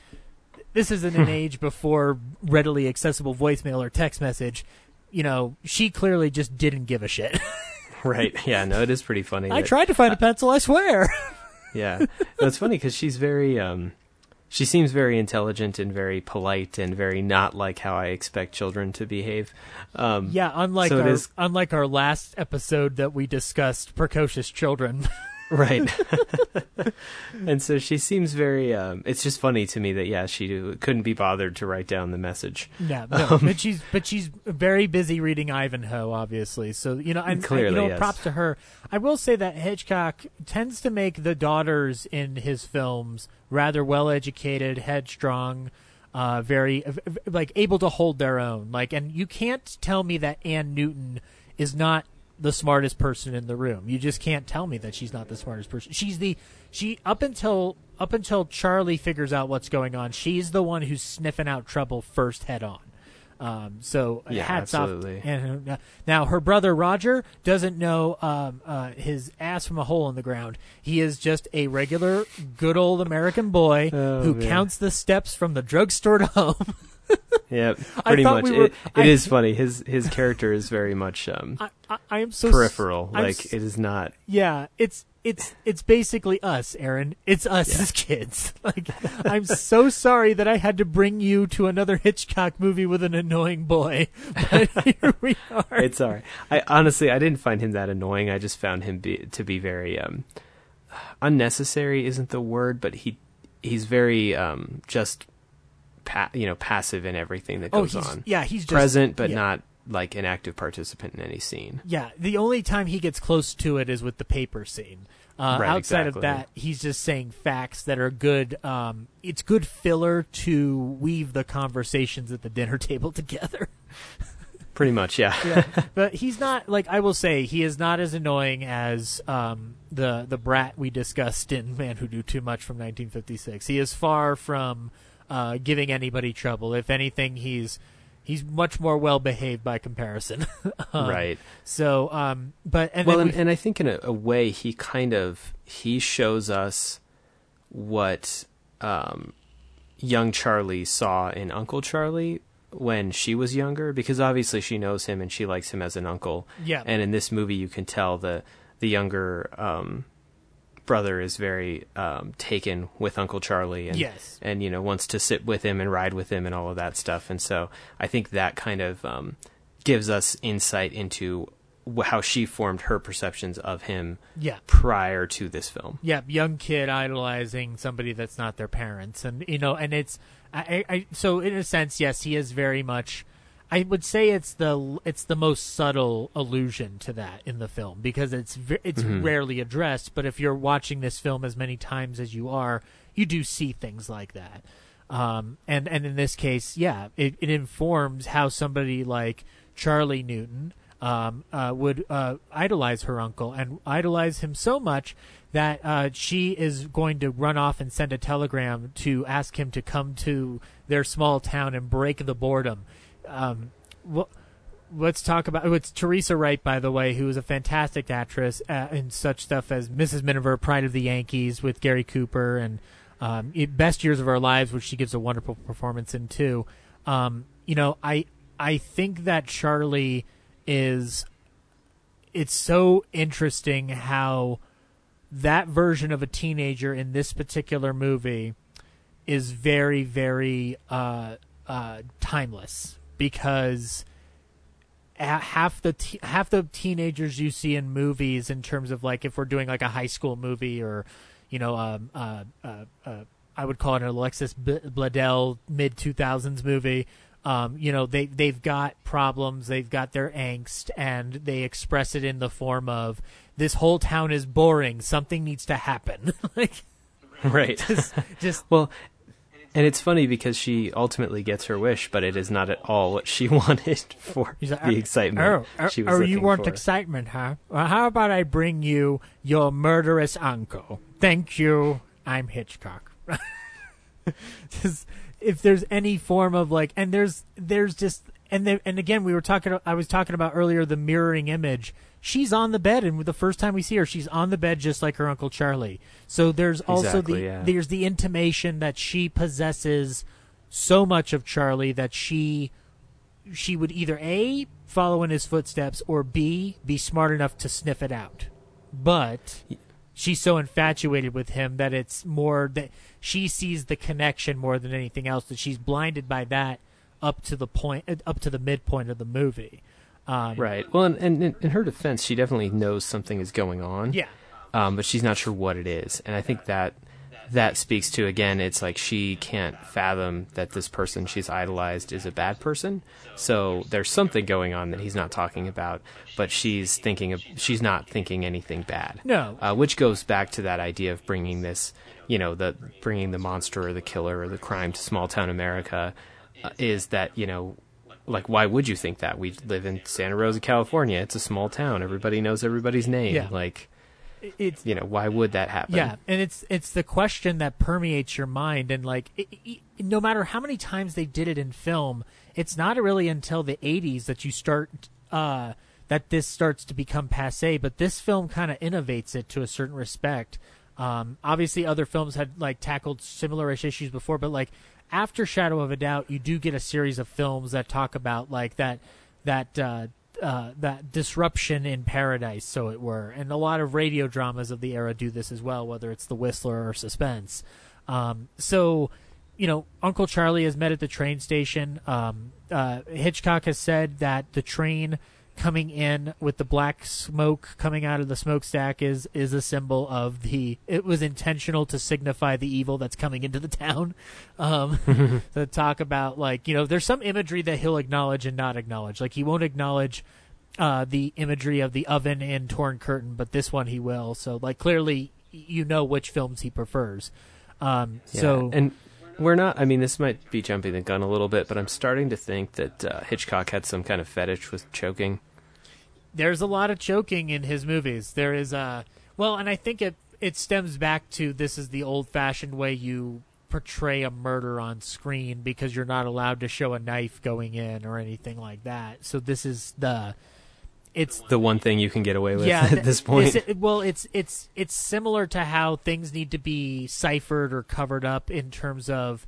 this isn't an age before readily accessible voicemail or text message. You know, she clearly just didn't give a shit. right. Yeah. No, it is pretty funny. I that- tried to find a pencil, I swear. Yeah, it's funny because she's very, um, she seems very intelligent and very polite and very not like how I expect children to behave. Um, yeah, unlike So our is- unlike our last episode that we discussed precocious children. right. and so she seems very. Um, it's just funny to me that yeah, she couldn't be bothered to write down the message. Yeah, no, um, but she's but she's very busy reading Ivanhoe, obviously. So you know, and clearly, you know, yes. props to her. I will say that Hitchcock tends to make the daughters in his films rather well educated, headstrong. Uh, very like able to hold their own. Like, and you can't tell me that Anne Newton is not the smartest person in the room. You just can't tell me that she's not the smartest person. She's the she up until up until Charlie figures out what's going on. She's the one who's sniffing out trouble first head on. Um, so yeah, hats absolutely. off. And uh, now her brother Roger doesn't know um, uh, his ass from a hole in the ground. He is just a regular, good old American boy Oh, who man. counts the steps from the drugstore to home. Yeah, pretty much. we were- it I- it is funny. His his character is very much um, I, I, I am so peripheral. I'm like s- it is not. Yeah, it's it's it's basically us, Aaron. It's us as kids. Like I'm so sorry that I had to bring you to another Hitchcock movie with an annoying boy. But here we are. It's all right. I honestly I didn't find him that annoying. I just found him be, to be very um, unnecessary. Isn't the word, but he he's very um, just pa- you know passive in everything that oh, goes he's on. yeah, he's just, Present, but yeah. not like an active participant in any scene. Yeah, the only time he gets close to it is with the paper scene. Uh, Right, outside exactly. of that, he's just saying facts that are good. Um, it's good filler to weave the conversations at the dinner table together. Pretty much, yeah. yeah, but he's not like I will say he is not as annoying as um, the the brat we discussed in Man Who Knew Too Much from 1956. He is far from uh, giving anybody trouble. If anything, he's he's much more well behaved by comparison. Um, right. So, um, but and well, then and, and I think in a, a way he kind of he shows us what um, young Charlie saw in Uncle Charlie when she was younger, because obviously she knows him and she likes him as an uncle. Yeah. And in this movie, you can tell the the younger um, brother is very um, taken with Uncle Charlie, and Yes. and you know wants to sit with him and ride with him and all of that stuff. And so I think that kind of um, gives us insight into how she formed her perceptions of him yeah, prior to this film. yeah, young kid idolizing somebody that's not their parents, and you know, and it's I, I so in a sense, yes, he is very much. I would say it's the it's the most subtle allusion to that in the film because it's it's rarely addressed. But if you're watching this film as many times as you are, you do see things like that. Um, and and in this case, yeah, it, it informs how somebody like Charlie Newton um, uh, would uh, idolize her uncle and idolize him so much that uh, she is going to run off and send a telegram to ask him to come to their small town and break the boredom. Um, wh- let's talk about it's Teresa Wright, by the way, who is a fantastic actress uh, in such stuff as Mrs. Miniver, Pride of the Yankees with Gary Cooper, and um, Best Years of Our Lives, which she gives a wonderful performance in too. Um, you know, I I think that Charlie is. It's so interesting how that version of a teenager in this particular movie is very very uh, uh, timeless because half the te- half the teenagers you see in movies in terms of like if we're doing like a high school movie or you know um, uh, uh, uh, I would call it an Alexis B- Bledel mid 2000s movie um, you know they they've got problems they've got their angst and they express it in the form of this whole town is boring something needs to happen like Right. just, just well, and it's funny because she ultimately gets her wish, but it is not at all what she wanted for like, the excitement Oh, oh, she was oh, oh you want for. excitement, huh? Well, how about I bring you your murderous uncle? Thank you. I'm Hitchcock. just, if there's any form of like, and there's there's just and there, and again we were talking. I was talking about earlier the mirroring image. She's on the bed, and the first time we see her, she's on the bed just like her uncle Charlie. So there's also Exactly, the yeah. there's the intimation that she possesses so much of Charlie that she she would either a follow in his footsteps or b be smart enough to sniff it out but she's so infatuated with him that it's more that she sees the connection more than anything else that she's blinded by that up to the point up to the midpoint of the movie um, Right. Well, and, and in- her defense, she definitely knows something is going on. yeah um, but she's not sure what it is. And I think that that speaks to again, it's like she can't fathom that this person she's idolized is a bad person. So there's something going on that he's not talking about, but she's thinking of she's not thinking anything bad. No. uh, which goes back to that idea of bringing this, you know, the bringing the monster or the killer or the crime to small town America. Uh, is that you know like why would you think that we live in santa rosa california it's a small town everybody knows everybody's name Yeah. like It's you know why would that happen Yeah, and it's it's the question that permeates your mind, and like i i no matter how many times they did it in film, it's not really until the '80s that you start uh, that this starts to become passe. But this film kind of innovates it to a certain respect. Um, obviously, other films had like tackled similar-ish issues before, but like after Shadow of a Doubt, you do get a series of films that talk about like that that uh, uh, that disruption in paradise, so it were, and a lot of radio dramas of the era do this as well, whether it's The Whistler or Suspense. Um, so, you know, Uncle Charlie is met at the train station. Um, uh, Hitchcock has said that the train coming in with the black smoke coming out of the smokestack is is a symbol of the. It was intentional to signify the evil that's coming into the town. Um, to talk about like you know, there's some imagery that he'll acknowledge and not acknowledge. Like he won't acknowledge uh, the imagery of the oven and torn curtain, but this one he will. So like clearly, you know which films he prefers. Um, Yeah, so and we're not i mean this might be jumping the gun a little bit but i'm starting to think that uh, hitchcock had some kind of fetish with choking there's a lot of choking in his movies. There is a well, and I think it it stems back to this is the old fashioned way you portray a murder on screen because you're not allowed to show a knife going in or anything like that. So this is the it's the one thing you can get away with yeah at this point it's- well it's it's it's similar to how things need to be ciphered or covered up in terms of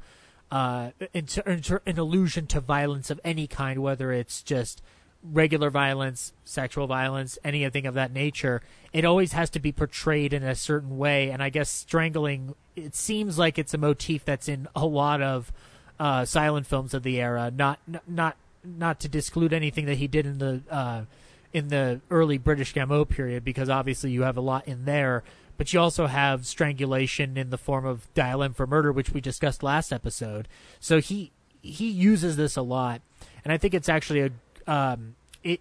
uh in in an allusion to violence of any kind whether it's just regular violence sexual violence anything of that nature it always has to be portrayed in a certain way. And i guess strangling it seems like it's a motif that's in a lot of uh silent films of the era. Not not not to disclude anything that he did in the uh in the early British Gaumont period because obviously you have a lot in there, but you also have strangulation in the form of Dial M for Murder, which we discussed last episode. So he he uses this a lot, and I think it's actually a um, it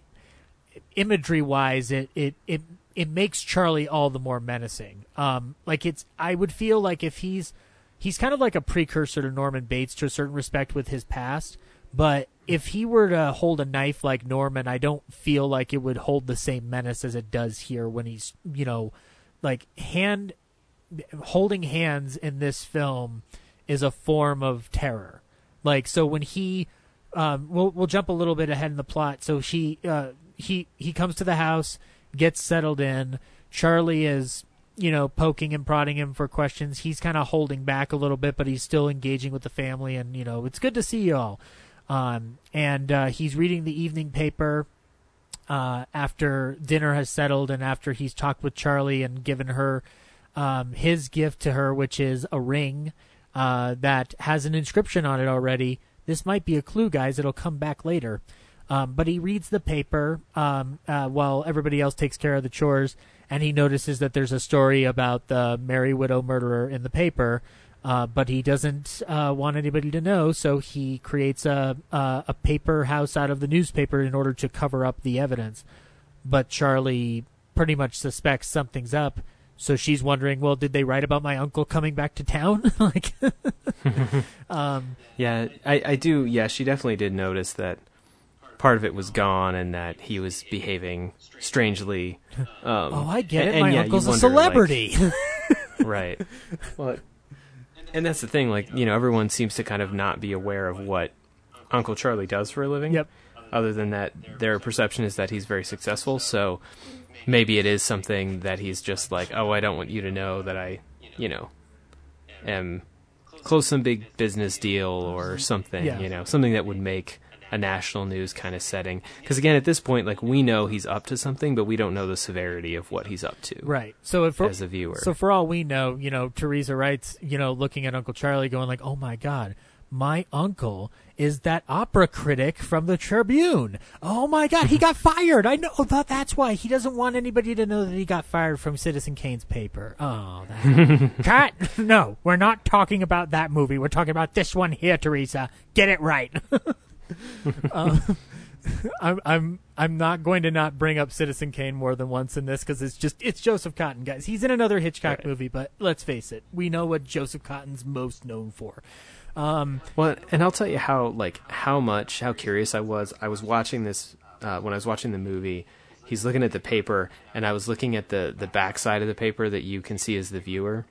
imagery wise it, it it it makes Charlie all the more menacing. Um, like it's I would feel like if he's he's kind of like a precursor to Norman Bates to a certain respect with his past, but if he were to hold a knife like Norman, I don't feel like it would hold the same menace as it does here when he's, you know, like hand holding hands in this film is a form of terror. Like so when he um we'll we'll jump a little bit ahead in the plot. So she uh he he comes to the house, gets settled in. Charlie is you know, poking and prodding him for questions. He's kind of holding back a little bit, but he's still engaging with the family, and you know, it's good to see you all. Um, and uh, he's reading the evening paper uh, after dinner has settled, and after he's talked with Charlie and given her um, his gift to her, which is a ring uh, that has an inscription on it already. This might be a clue, guys. It'll come back later. Um, but he reads the paper um, uh, while everybody else takes care of the chores, and he notices that there's a story about the Merry Widow murderer in the paper. Uh, but he doesn't uh, want anybody to know, so he creates a, a a paper house out of the newspaper in order to cover up the evidence. But Charlie pretty much suspects something's up, so she's wondering, well, did they write about my uncle coming back to town? like, um, Yeah, I, I do. Yeah, she definitely did notice that part of it was gone and that he was behaving strangely. Um, oh, I get and- it. My and, yeah, uncle's a wonder, like- celebrity. right. Well, and that's the thing. Like, you know, everyone seems to kind of not be aware of what Uncle Charlie does for a living. Yep. Other than that, their perception is that he's very successful. So maybe it is something that he's just like, oh, I don't want you to know that I, you know, am close to some big business deal or something. Yeah. You know, something that would make a national news kind of setting. Because again, at this point, like we know he's up to something, but we don't know the severity of what he's up to. right. So if As a viewer. So for all we know, you know, Teresa Wright's, you know, looking at Uncle Charlie, going like, "Oh my God, my uncle is that opera critic from the Tribune. Oh my God, he got fired. I know that. That's why he doesn't want anybody to know that he got fired from Citizen Kane's paper. Oh, that. cut. No, we're not talking about that movie. We're talking about this one here, Teresa. Get it right. um, I'm I'm I'm not going to not bring up Citizen Kane more than once in this because it's just it's Joseph Cotten, guys. He's in another Hitchcock Right. movie, but let's face it, we know what Joseph Cotten's most known for. Um, Well, and I'll tell you how like how much how curious I was. I was watching this uh, when I was watching the movie. He's looking at the paper, and I was looking at the the back side of the paper that you can see as the viewer,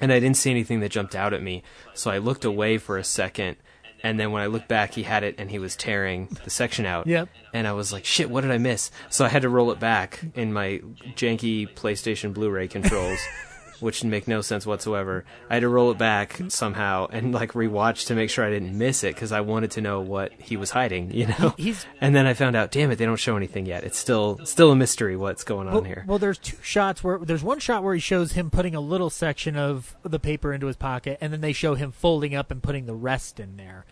and I didn't see anything that jumped out at me. So I looked away for a second, and then when I looked back, he had it, and he was tearing the section out. Yep. And I was like, "Shit, what did I miss?" So I had to roll it back in my janky PlayStation Blu-ray controls. Which make no sense whatsoever. I had to roll it back somehow and like rewatch to make sure I didn't miss it because I wanted to know what he was hiding, you know. he's- and then I found out, damn it, they don't show anything yet. It's still still a mystery what's going on well, here. well, there's two shots where there's one shot where he shows him putting a little section of the paper into his pocket, and then they show him folding up and putting the rest in there.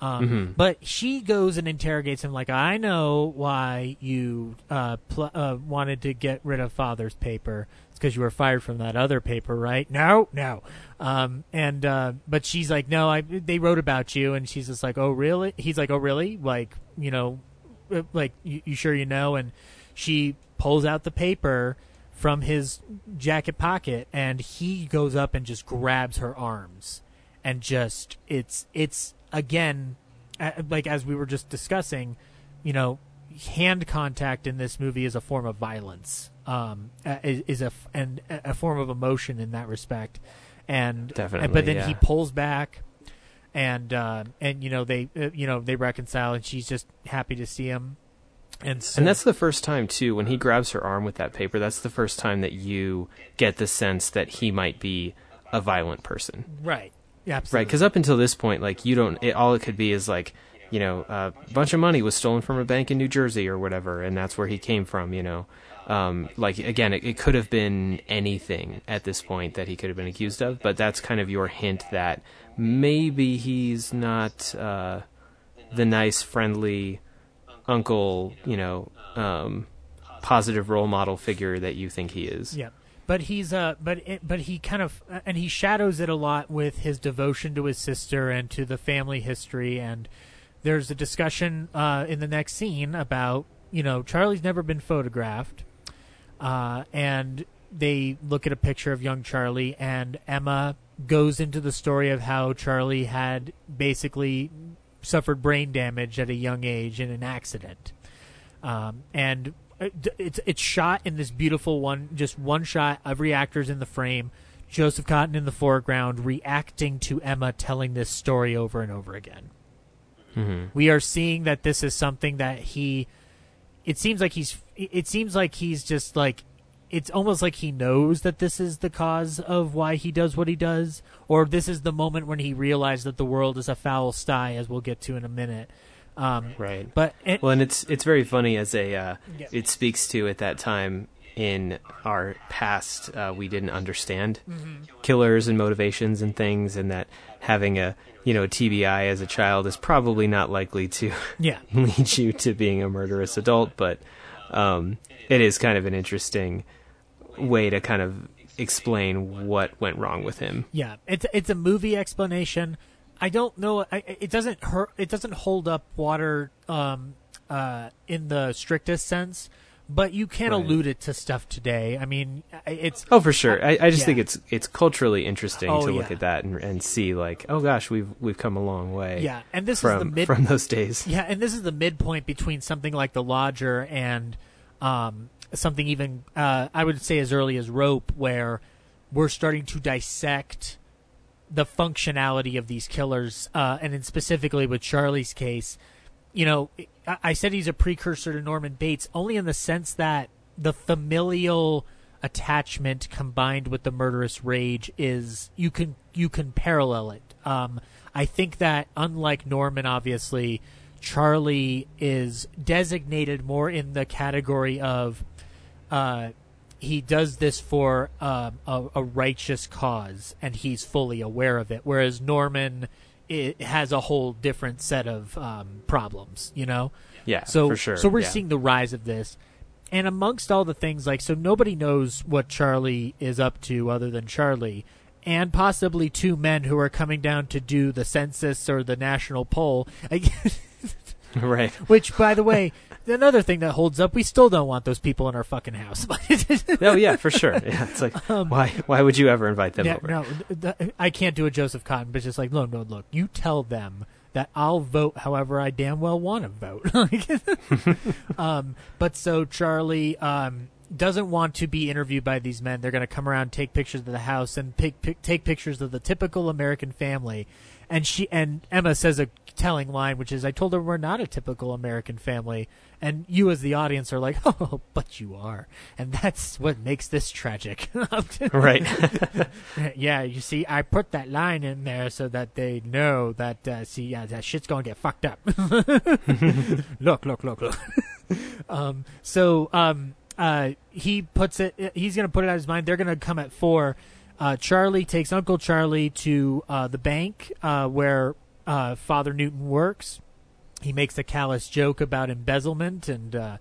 Um, Mm-hmm. But she goes and interrogates him like, "I know why you uh, pl- uh, wanted to get rid of father's paper. It's because you were fired from that other paper, right? No, no. Um, and uh, but she's like, no, I they wrote about you, and she's just like, oh really? He's like, oh really? Like you know, uh, like you, you sure you know? And she pulls out the paper from his jacket pocket, and he goes up and just grabs her arms, and just it's it's again, like as we were just discussing, you know, hand contact in this movie is a form of violence. Um, is, is a and a form of emotion in that respect, and Definitely, but then he pulls back, and uh, and you know they uh, you know they reconcile, and she's just happy to see him, and so, And that's the first time too when he grabs her arm with that paper. That's the first time that you get the sense that he might be a violent person, right, yeah, absolutely. right? Because up until this point, like you don't, it, all it could be is like, you know, a bunch of money was stolen from a bank in New Jersey or whatever, and that's where he came from. You know, um, like again, it, it could have been anything at this point that he could have been accused of, but that's kind of your hint that maybe he's not uh, the nice, friendly uncle, you know, um, positive role model figure that you think he is. Yeah, but he's uh, but it, but he kind of uh, and he shadows it a lot with his devotion to his sister and to the family history. And there's a discussion uh, in the next scene about you know Charlie's never been photographed, uh, and they look at a picture of young Charlie, and Emma goes into the story of how Charlie had basically suffered brain damage at a young age in an accident um, and it's it's shot in this beautiful one, just one shot. Every actor's in the frame. Joseph Cotten in the foreground, reacting to Emma telling this story over and over again. Mm-hmm. We are seeing that this is something that he. It seems like he's. It seems like he's just like. It's almost like he knows that this is the cause of why he does what he does, or this is the moment when he realized that the world is a foul sty, as we'll get to in a minute. Um, Right. but it, Well, and it's it's very funny as a uh, Yeah. it speaks to at that time in our past uh, we didn't understand Mm-hmm. killers and motivations and things, and that having a you know a TBI as a child is probably not likely to yeah, lead you to being a murderous adult, but um, it is kind of an interesting way to kind of explain what went wrong with him. Yeah, it's it's a movie explanation. I don't know. I, it doesn't hurt. It doesn't hold up water um, uh, in the strictest sense, but you can Right. allude it to stuff today. I mean, it's Oh, for sure. I, I just Yeah. think it's it's culturally interesting Oh, to look yeah. at that and, and see like, oh gosh, we've we've come a long way. yeah, and this is the mid from those days. Yeah, and this is the midpoint between something like The Lodger and um, something even uh, I would say as early as Rope, where we're starting to dissect the functionality of these killers, uh, and in specifically with Charlie's case, you know, I, said he's a precursor to Norman Bates only in the sense that the familial attachment combined with the murderous rage is you can you can parallel it. Um, I think that unlike Norman, obviously, Charlie is designated more in the category of uh, he does this for um, a, a righteous cause and he's fully aware of it, whereas Norman it has a whole different set of um, problems. You know. Yeah, So for sure. So we're yeah. seeing the rise of this. And amongst all the things, like, so nobody knows what Charlie is up to other than Charlie, and possibly two men who are coming down to do the census or the national poll. right. Which, by the way, another thing that holds up, we still don't want those people in our fucking house. Oh yeah, for sure. Yeah, it's like why why would you ever invite them Um, Yeah, over? no, th- th- I can't do a Joseph Cotten, but just like, no, no, look, you tell them that I'll vote however I damn well want to vote. um, but so Charlie um, doesn't want to be interviewed by these men. They're going to come around, take pictures of the house, and pick, pick, take pictures of the typical American family. And she and Emma says a telling line, which is, "I told her we're not a typical American family." And you, as the audience, are like, "Oh, but you are," and that's what makes this tragic. Right. yeah, you see, I put that line in there so that they know that. Uh, see, yeah, that shit's gonna get fucked up. look, look, look, look. um, so, um, uh, he puts it. He's gonna put it out of his mind. They're gonna come at four. Uh, Charlie takes Uncle Charlie to uh, the bank uh, where uh, Father Newton works. He makes a callous joke about embezzlement, and uh,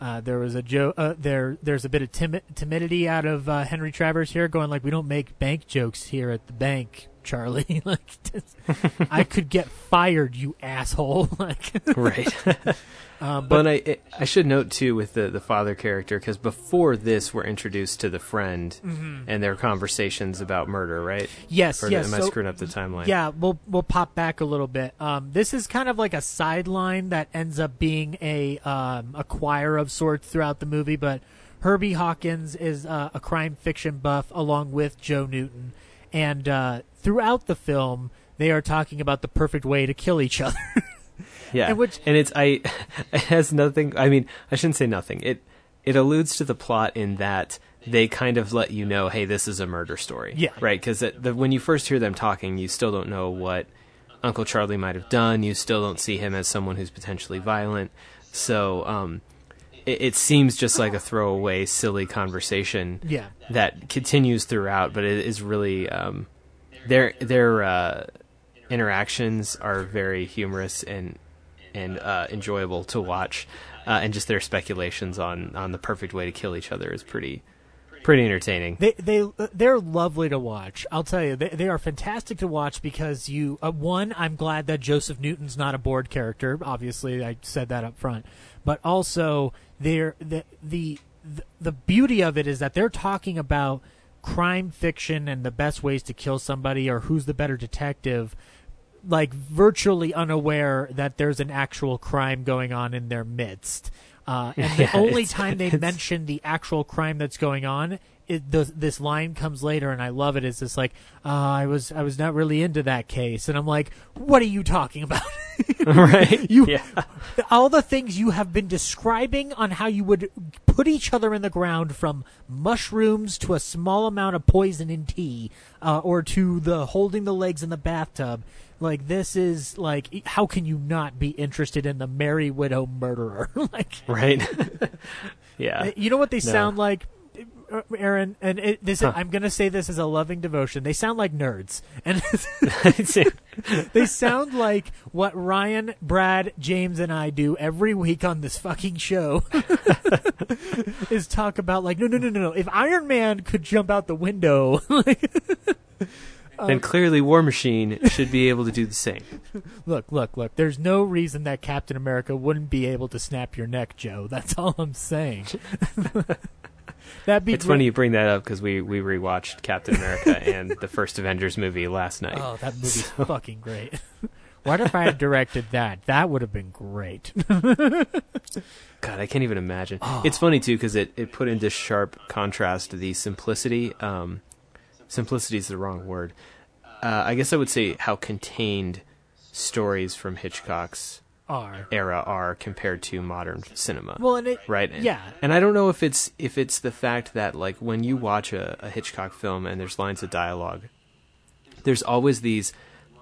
uh, there was a joke. Uh, there, there's a bit of timi- timidity out of uh, Henry Travers here, going like, "We don't make bank jokes here at the bank, Charlie. like, I could get fired, you asshole." like, right. Um, But but I I should note too with the the father character because before this we're introduced to the friend and their conversations about murder, right? yes, Or yes. am I screwing up the timeline? Yeah, we'll we'll pop back a little bit. Um, this is kind of like a sideline that ends up being a um, a choir of sorts throughout the movie. But Herbie Hawkins is uh, a crime fiction buff along with Joe Newton, and uh, throughout the film they are talking about the perfect way to kill each other. Yeah, And which- and it's I it has nothing. I mean, I shouldn't say nothing. It it alludes to the plot in that they kind of let you know, hey, this is a murder story. Yeah. right. Because when you first hear them talking, you still don't know what Uncle Charlie might have done. You still don't see him as someone who's potentially violent. So um, it, it seems just like a throwaway, silly conversation yeah, that continues throughout, but it is really um, their their uh, interactions are very humorous and and uh, enjoyable to watch, uh, and just their speculations on on the perfect way to kill each other is pretty pretty entertaining. They they they're lovely to watch. I'll tell you, they they are fantastic to watch because you uh, one, I'm glad that Joseph Newton's not a board character. Obviously, I said that up front, but also they're the the the beauty of it is that they're talking about crime fiction and the best ways to kill somebody or who's the better detective like virtually unaware that there's an actual crime going on in their midst. Uh, and the Yeah, only it's- time they mention the actual crime that's going on, it, the, this line comes later, and I love it. It's just like, uh, I was, I was not really into that case, and I'm like, what are you talking about? right? You- yeah. all the things you have been describing on how you would put each other in the ground from mushrooms to a small amount of poison in tea uh, or to the holding the legs in the bathtub like this is like how can you not be interested in the merry widow murderer like right. yeah. you know what they No. sound like uh, Aaron, and it, this Huh. I'm gonna say this as a loving devotion. They sound like nerds, and they sound like what Ryan, Brad, James, and I do every week on this fucking show. is talk about like no no no no no. If Iron Man could jump out the window, like, then clearly War Machine should be able to do the same. look look look. There's no reason that Captain America wouldn't be able to snap your neck, Joe. That's all I'm saying. That'd be It's great. funny you bring that up because we we rewatched Captain America and the first Avengers movie last night. Oh, that movie's fucking great. what if I had directed that? That would have been great. God, I can't even imagine. It's funny too because it, it put into sharp contrast the simplicity. Um, simplicity is the wrong word. Uh, I guess I would say how contained stories from Hitchcock's R. era are compared to modern cinema. Well, and it, right? yeah. And I don't know if it's if it's the fact that like when you watch a, a Hitchcock film and there's lines of dialogue, there's always these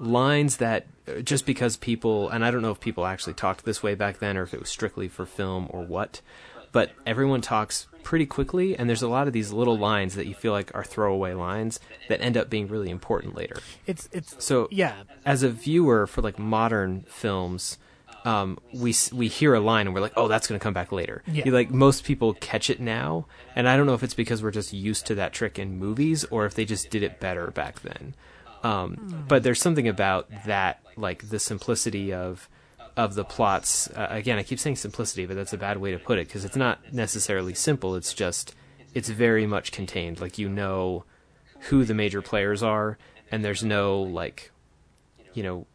lines that uh, just because people and I don't know if people actually talked this way back then or if it was strictly for film or what, but everyone talks pretty quickly, and there's a lot of these little lines that you feel like are throwaway lines that end up being really important later. It's it's So yeah. as a viewer for like modern films, um, we we hear a line and we're like, oh, that's going to come back later. Yeah. You, like most people catch it now, and I don't know if it's because we're just used to that trick in movies or if they just did it better back then. Um, but there's something about that, like the simplicity of of the plots. Uh, again, I keep saying simplicity, but that's a bad way to put it because it's not necessarily simple. It's just it's very much contained. Like you know who the major players are, and there's no like you know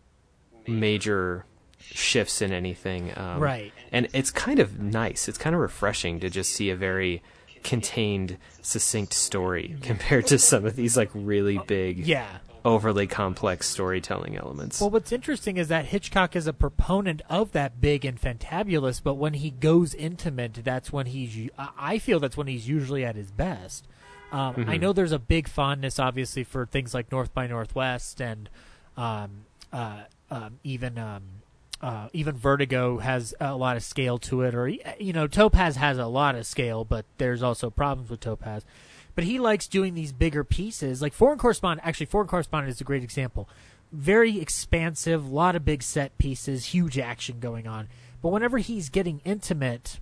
major shifts in anything. Um, Right. And it's kind of nice. It's kind of refreshing to just see a very contained, succinct story compared to some of these like really big, Yeah. Overly complex storytelling elements. Well, what's interesting is that Hitchcock is a proponent of that big and fantabulous, but when he goes intimate, that's when he's. I feel that's when he's usually at his best. Um, I know there's a big fondness, obviously, for things like North by Northwest and um, uh, um, even um, uh, even Vertigo has a lot of scale to it, or you know, Topaz has a lot of scale, but there's also problems with Topaz. But he likes doing these bigger pieces, like Foreign Correspondent. Actually, Foreign Correspondent is a great example. Very expansive, a lot of big set pieces, huge action going on. But whenever he's getting intimate,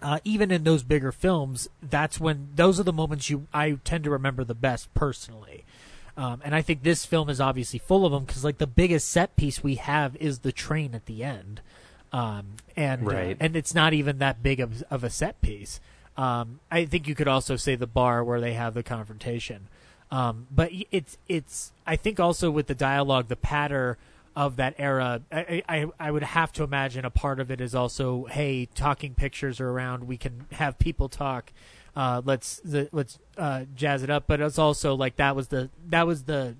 uh, even in those bigger films, that's when those are the moments you I tend to remember the best personally. Um, and I think this film is obviously full of them because like the biggest set piece we have is the train at the end, um, and uh, and it's not even that big of, of a set piece. Um, I think you could also say the bar where they have the confrontation, um, but it's it's I think also with the dialogue, the patter of that era, I, I I would have to imagine a part of it is also hey, talking pictures are around, we can have people talk. Uh, let's the, let's uh, jazz it up, but it's also like that was the that was the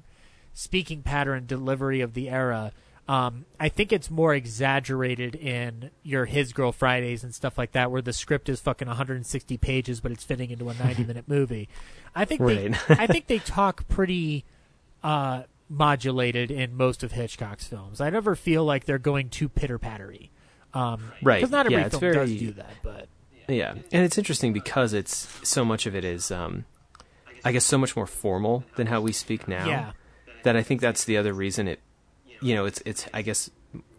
speaking pattern delivery of the era. Um, I think it's more exaggerated in your His Girl Fridays and stuff like that, where the script is fucking 160 pages, but it's fitting into a 90 minute movie. I think they, I think they talk pretty uh, modulated in most of Hitchcock's films. I never feel like they're going too pitter pattery. Um, Right. Because not every Yeah, film does do that, but Yeah, and it's interesting because it's so much of it is, um, I guess, so much more formal than how we speak now. Yeah. That I think that's the other reason it, you know, it's it's I guess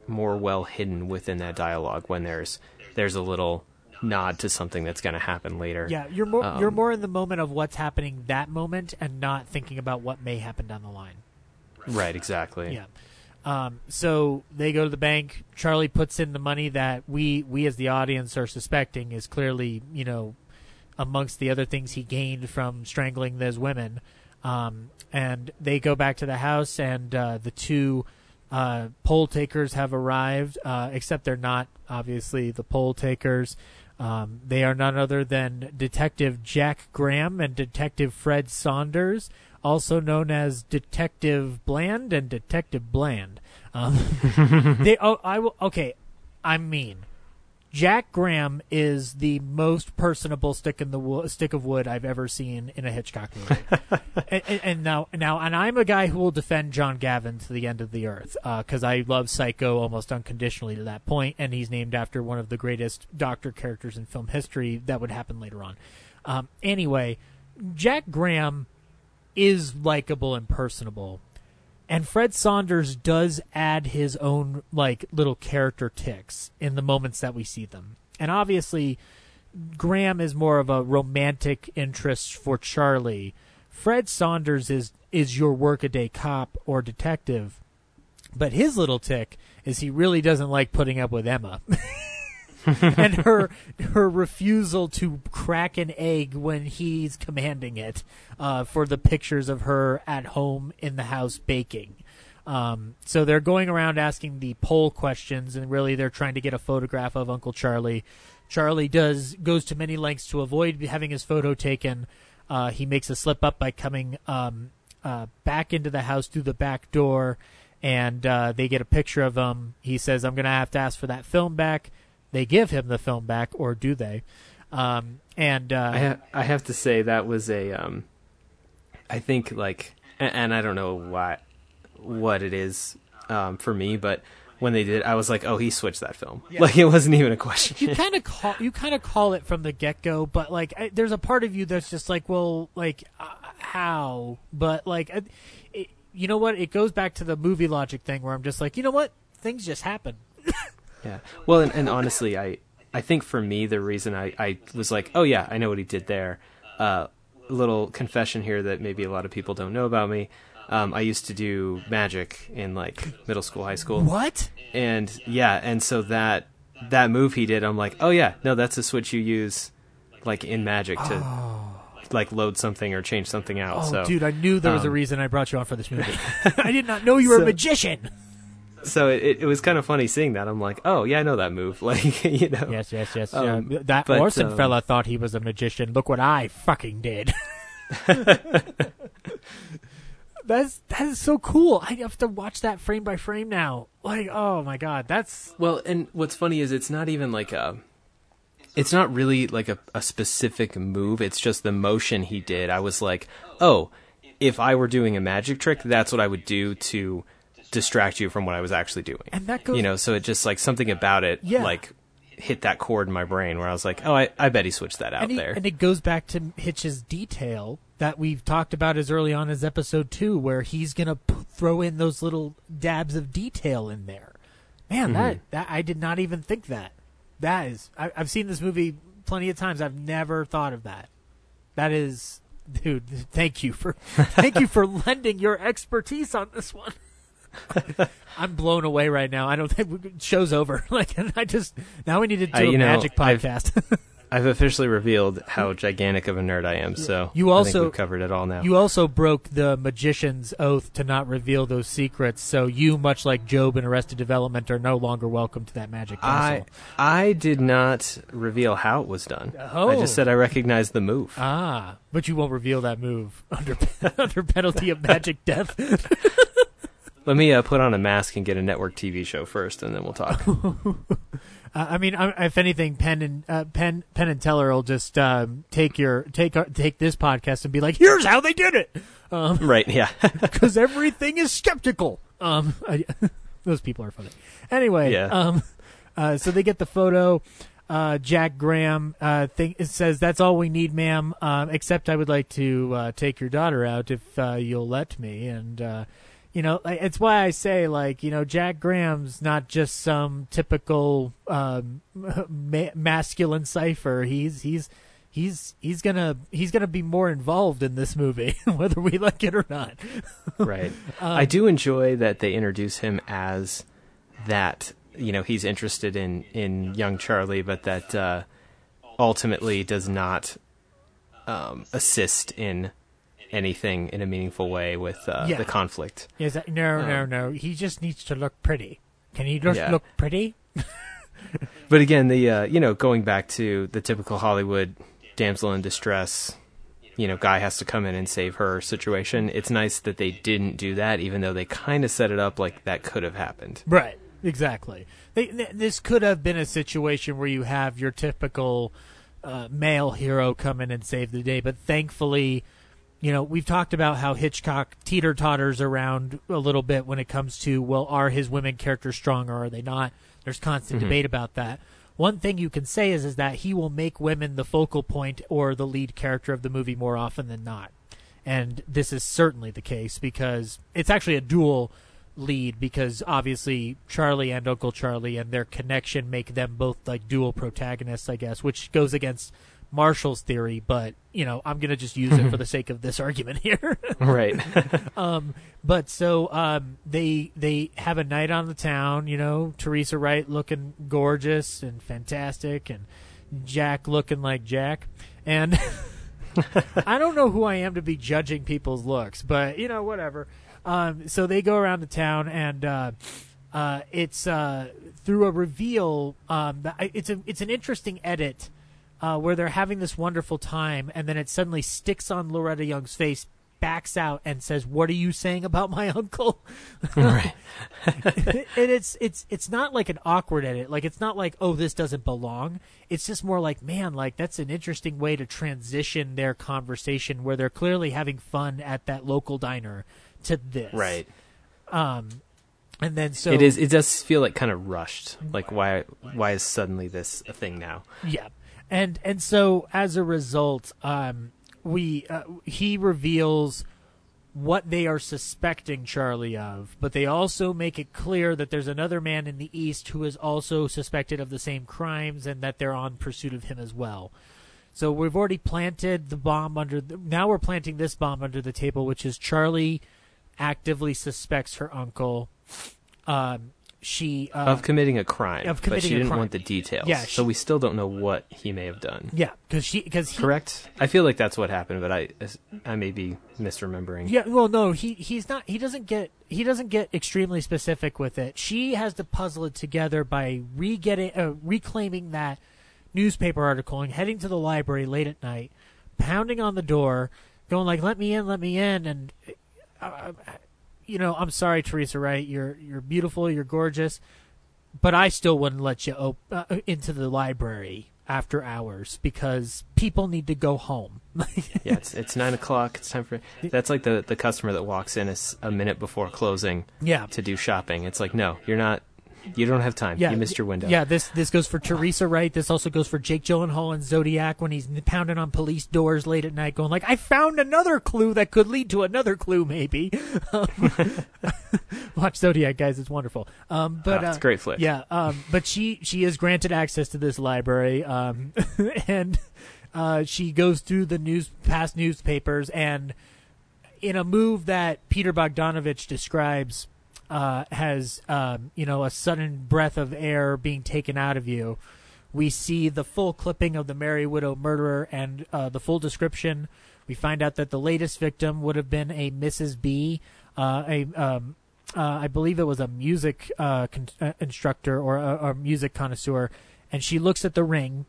more well hidden within that dialogue when there's there's a little nod to something that's going to happen later. yeah, you're more Um, you're more in the moment of what's happening that moment and not thinking about what may happen down the line. Right. Exactly. Yeah. Um, so they go to the bank. Charlie puts in the money that we we as the audience are suspecting is clearly you know amongst the other things he gained from strangling those women. Um, and they go back to the house, and uh, the two uh, poll takers have arrived, uh, except they're not obviously the poll takers. Um, they are none other than Detective Jack Graham and Detective Fred Saunders, also known as Detective Bland and Detective Bland. Um, they oh I will okay, I'm mean. Jack Graham is the most personable stick in the wo- stick of wood I've ever seen in a Hitchcock movie. and, and, and now, now, and I'm a guy who will defend John Gavin to the end of the earth because I love Psycho almost unconditionally to that point, and he's named after one of the greatest Doctor characters in film history that would happen later on. Um, anyway, Jack Graham is likable and personable. And Fred Saunders does add his own like little character ticks in the moments that we see them. And obviously Graham is more of a romantic interest for Charlie. Fred Saunders is is your workaday cop or detective. But his little tick is he really doesn't like putting up with Emma. and her her refusal to crack an egg when he's commanding it uh, for the pictures of her at home in the house baking. Um, so they're going around asking the poll questions, and really they're trying to get a photograph of Uncle Charlie. Charlie does goes to many lengths to avoid having his photo taken. Uh, he makes a slip up by coming um, uh, back into the house through the back door, and uh, they get a picture of him. He says, "I'm going to have to ask for that film back." They give him the film back, or do they? Um, and uh, I ha- I have to say that was a um, I think like, and, and I don't know why, what it is um, for me, but when they did, I was like, oh, he switched that film. Like it wasn't even a question. you kind of call you kind of call it from the get go, but like I, there's a part of you that's just like, well, like uh, how? But like, uh, it, you know what? It goes back to the movie logic thing where I'm just like, you know what? Things just happen. yeah. Well, and, and honestly, I I think for me the reason I I was like, oh yeah, I know what he did there. Uh, a little confession here that maybe a lot of people don't know about me. Um, I used to do magic in like middle school, high school. What? And yeah, and so that that move he did, I'm like, oh yeah, no, that's a switch you use like in magic to Oh. like load something or change something out. Oh, so dude, I knew there was a um, reason I brought you on for this movie. I did not know you were a magician. So it, it was kind of funny seeing that. I'm like, oh yeah, I know that move. Like you know, Yes, yes, yes. Um, yeah. That but, Orson um, fella thought he was a magician. Look what I fucking did. that's that is so cool. I have to watch that frame by frame now. Like, oh my god, that's Well, and what's funny is it's not even like a. It's not really like a, a specific move. It's just the motion he did. I was like, oh, if I were doing a magic trick, that's what I would do to distract you from what I was actually doing. and that goes. you know, so it just like something about it, Yeah. like hit that chord in my brain where I was like, oh, I, I bet he switched that out and, he- there. and it goes back to Hitch's detail that we've talked about as early on as episode two, where he's gonna p- throw in those little dabs of detail in there. Man, that Mm-hmm. that I did not even think that. That is, I, I've seen this movie plenty of times. I've never thought of that. That is, dude. Thank you for thank you for lending your expertise on this one. I'm blown away right now. I don't think show's over. Like, and I just now we need to do I- a know, magic I've- podcast. I've officially revealed how gigantic of a nerd I am, so You I also- covered it all now. You also broke the magician's oath to not reveal those secrets, so you, much like GOB in Arrested Development, are no longer welcome to that magic castle. I did not reveal how it was done. I Oh. just said I recognized the move. ah, but you won't reveal that move under under penalty of magic death. Let me uh, put on a mask and get a network TV show first, and then we'll talk. Uh, I mean, I, if anything, Penn and uh, Penn Penn and Teller will just um, take your take our, take this podcast and be like, "Here's how they did it," right? Yeah. because everything is skeptical. Um, I, those people are funny. Anyway, Yeah. um, uh, so they get the photo. Uh, Jack Graham uh, think, says, "That's all we need, ma'am. Um, except I would like to uh, take your daughter out if uh, you'll let me." And uh, you know, it's why I say, like, you know, Jack Graham's not just some typical um, ma- masculine cipher. He's he's he's he's gonna he's gonna be more involved in this movie, whether we like it or not. right. Um, I do enjoy that they introduce him as that. You know, he's interested in in young Charlie, but that uh, ultimately does not um, assist in anything in a meaningful way with uh, Yeah. the conflict. Is that no, no, Um, no? He just needs to look pretty. Can he just Yeah. look pretty? But again, the uh, you know going back to the typical Hollywood damsel in distress, you know, guy has to come in and save her situation. It's nice that they didn't do that, even though they kind of set it up like that could have happened. Right. Exactly. They, th- this could have been a situation where you have your typical uh, male hero come in and save the day, but thankfully, you know, we've talked about how Hitchcock teeter totters around a little bit when it comes to well, are his women characters strong or are they not? There's constant mm-hmm. debate about that. One thing you can say is is that he will make women the focal point or the lead character of the movie more often than not. And this is certainly the case because it's actually a dual lead because obviously Charlie and Uncle Charlie and their connection make them both like dual protagonists, I guess, which goes against Marshall's theory, but you know, I'm gonna just use it for the sake of this argument here. right. um, but so um, they they have a night on the town. You know, Teresa Wright looking gorgeous and fantastic, and Jack looking like Jack. And I don't know who I am to be judging people's looks, but you know, whatever. Um, so they go around the town, and uh, uh, it's uh, through a reveal. Um, it's a it's an interesting edit uh, where they're having this wonderful time, and then it suddenly sticks on Loretta Young's face, backs out, and says, "What are you saying about my uncle?" right. and it's it's it's not like an awkward edit. Like it's not like, "Oh, this doesn't belong." It's just more like, "Man, like that's an interesting way to transition their conversation where they're clearly having fun at that local diner to this." Right. Um, And then so it is. It does feel like kind of rushed. Like why? Why is suddenly this a thing now? Yeah, and and so as a result, um, we uh, he reveals what they are suspecting Charlie of, but they also make it clear that there's another man in the East who is also suspected of the same crimes and that they're on pursuit of him as well. So we've already planted the bomb under. The, now we're planting this bomb under the table, which is Charlie actively suspects her uncle. Um, she uh, of committing a crime, of but she didn't crime. want the details. Yeah, so we still don't know what he may have done. yeah, because she because Correct? I feel like that's what happened, but I I may be misremembering. Yeah, well, no, he he's not. He doesn't get he doesn't get extremely specific with it. She has to puzzle it together by re getting uh, reclaiming that newspaper article and heading to the library late at night, pounding on the door, going like, "Let me in, let me in," and uh, you know, I'm sorry, Teresa Wright, you're you're beautiful, you're gorgeous, but I still wouldn't let you op- uh, into the library after hours because people need to go home. Yeah, it's it's nine o'clock. It's time for. That's like the the customer that walks in a minute before closing yeah, to do shopping. It's like no, you're not. You don't have time. Yeah, you missed your window. Yeah, this this goes for Teresa Wright. This also goes for Jake Gyllenhaal in Zodiac when he's pounding on police doors late at night, going like, "I found another clue that could lead to another clue, maybe." Um, watch Zodiac, guys; it's wonderful. Um, but Ah, it's uh, great flick. Yeah, um, but she she is granted access to this library, um, and uh, she goes through the news past newspapers, and in a move that Peter Bogdanovich describes uh, has um, you know a sudden breath of air being taken out of you. We see the full clipping of the Merry Widow murderer and uh, the full description. We find out that the latest victim would have been a Mrs. B, uh, a um, uh, I believe it was a music uh, con- uh, instructor or a, a music connoisseur, and she looks at the ring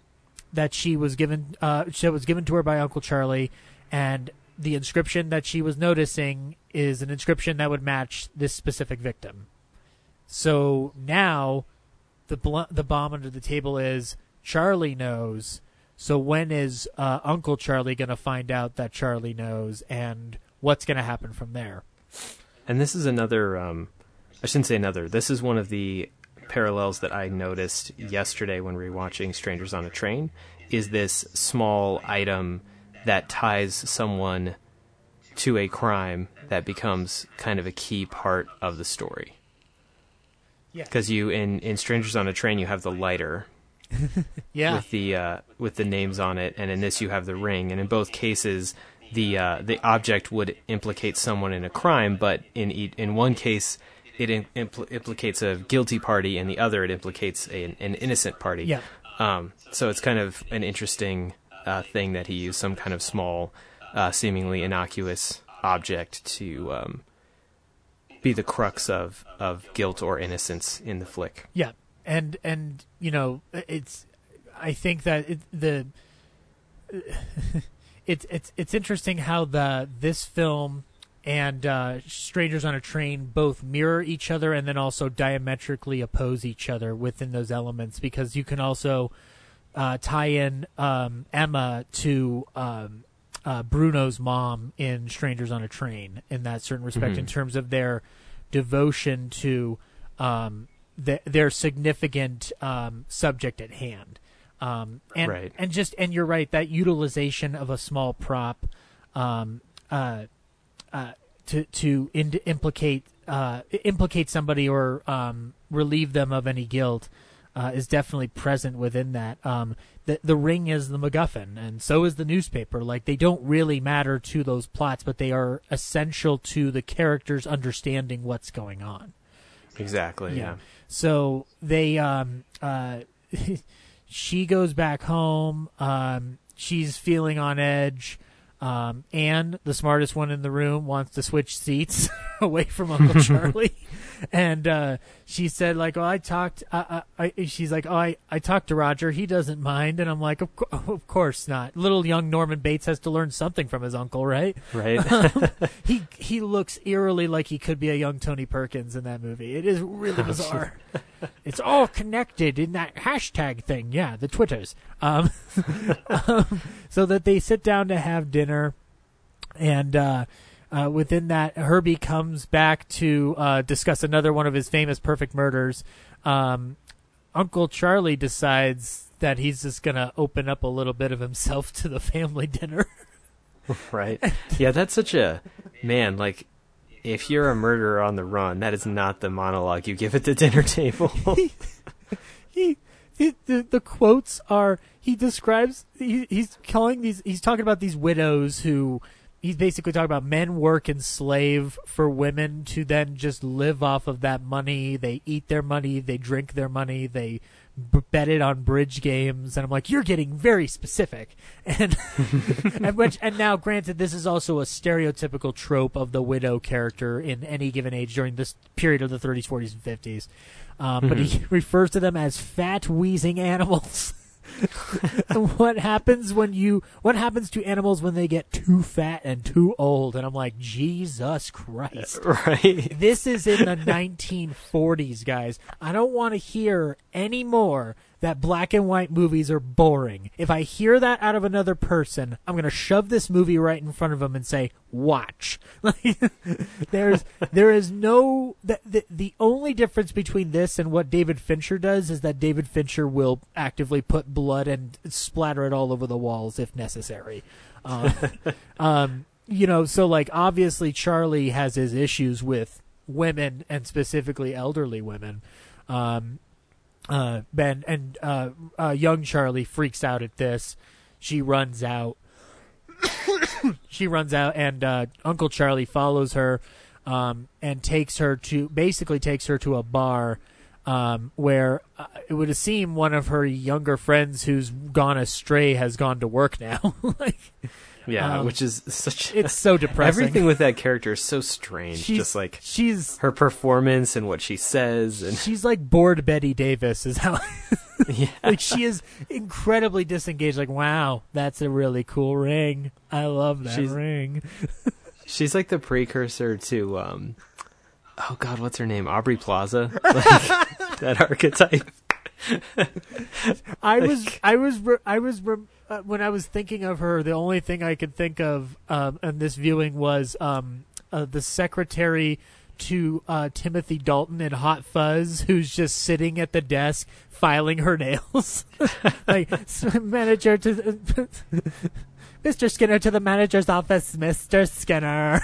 that she was given that was given to her by Uncle Charlie, and the inscription that she was noticing is an inscription that would match this specific victim. So now, the bl- the bomb under the table is Charlie knows. So when is uh, Uncle Charlie going to find out that Charlie knows, and what's going to happen from there? And this is another. Um, I shouldn't say another. This is one of the parallels that I noticed yesterday when rewatching Strangers on a Train. Is this small item that ties someone to a crime that becomes kind of a key part of the story? Yeah, Because you in in Strangers on a Train you have the lighter yeah, with the uh, with the names on it, and in this you have the ring. And in both cases, the uh, the object would implicate someone in a crime, but in e- in one case, it in, impl- implicates a guilty party, and the other it implicates a, an innocent party. yeah. Um, so it's kind of an interesting uh, thing that he used some kind of small, uh, seemingly innocuous object to um, be the crux of, of guilt or innocence in the flick. Yeah, and and you know it's. I think that it, the. It's it's it's interesting how the this film and uh, Strangers on a Train both mirror each other and then also diametrically oppose each other within those elements because you can also uh, tie in um, Emma to um, uh, Bruno's mom in Strangers on a Train in that certain respect in terms of their devotion to um, th- their significant um, subject at hand. Um, and Right. and just and you're right that utilization of a small prop um, uh, uh, to to in- implicate uh, implicate somebody or um, relieve them of any guilt uh, is definitely present within that. Um, the the ring is the MacGuffin, and so is the newspaper. Like they don't really matter to those plots, but they are essential to the characters understanding what's going on. Exactly. Yeah. So they um uh she goes back home. Um she's feeling on edge. Um Anne, the smartest one in the room, wants to switch seats away from Uncle Charlie. And uh she said like, "Oh, I talked I, I, I she's like, "Oh, I I talked to Roger. He doesn't mind." And I'm like, "Of, co- of course not. Little young Norman Bates has to learn something from his uncle, right?" Right. he he looks eerily like he could be a young Tony Perkins in that movie. It is really bizarre. it's all connected in that hashtag thing. Yeah, the Twitters. Um, um, so that they sit down to have dinner, and uh, uh, within that, Herbie comes back to uh, discuss another one of his famous perfect murders. Um, Uncle Charlie decides that he's just gonna open up a little bit of himself to the family dinner. right. Yeah, that's such a man. Like, if you're a murderer on the run, that is not the monologue you give at the dinner table. he, he the, the quotes are he describes he, he's calling these he's talking about these widows who he's basically talking about men work and slave for women to then just live off of that money. They eat their money they drink their money they b- bet it on bridge games. And i'm like you're getting very specific. And and which and now granted this is also a stereotypical trope of the widow character in any given age during this period of the 30s 40s and 50s um, but he refers to them as fat wheezing animals what happens when you what happens to animals when they get too fat and too old? And i'm like jesus christ. Right. this is in the 1940s guys. I don't want to hear any more that black and white movies are boring if i hear that out of another person i'm going to shove this movie right in front of them and say watch there's there is no the, the the only difference between this and what David Fincher does is that David Fincher will actively put blood and splatter it all over the walls if necessary. Um, um, you know, so like obviously Charlie has his issues with women and specifically elderly women. Um, uh, Ben and uh, uh, young Charlie freaks out at this. She runs out she runs out, and uh, Uncle Charlie follows her um, and takes her to basically takes her to a bar um, where uh, it would seem one of her younger friends who's gone astray has gone to work now. like, Yeah, Um, which is such. it's so depressing. Everything with that character is so strange. she's just like she's her performance and what she says, and she's like bored Bette Davis is how yeah, like she is incredibly disengaged. Like, wow, that's a really cool ring. I love that She's- ring. she's like the precursor to um, oh god, what's her name? Aubrey Plaza, like, that archetype. I was, I was, I was, re- uh, when I was thinking of her, the only thing I could think of um, in this viewing was um, uh, the secretary to uh, Timothy Dalton in Hot Fuzz, who's just sitting at the desk filing her nails, like manager to. Mr. Skinner to the manager's office, Mr. Skinner.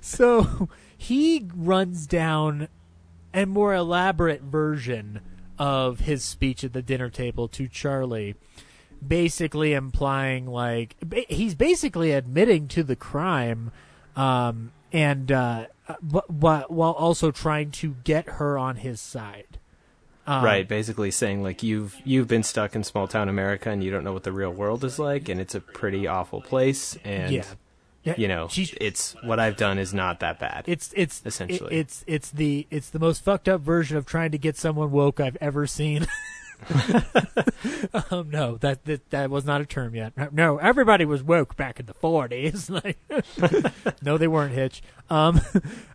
so he runs down a more elaborate version of his speech at the dinner table to Charlie, basically implying like ba- he's basically admitting to the crime, um, and uh, but, but while also trying to get her on his side. Um, right, basically saying like you've you've been stuck in small town America and you don't know what the real world is like, and it's a pretty awful place, and Yeah. Yeah, you know, she's it's what I've done is not that bad. It's it's Essentially. it- it's it's the it's the most fucked up version of trying to get someone woke I've ever seen. um, no, that, that that was not a term yet. No, everybody was woke back in the forties. like, no, they weren't. Hitch. Um,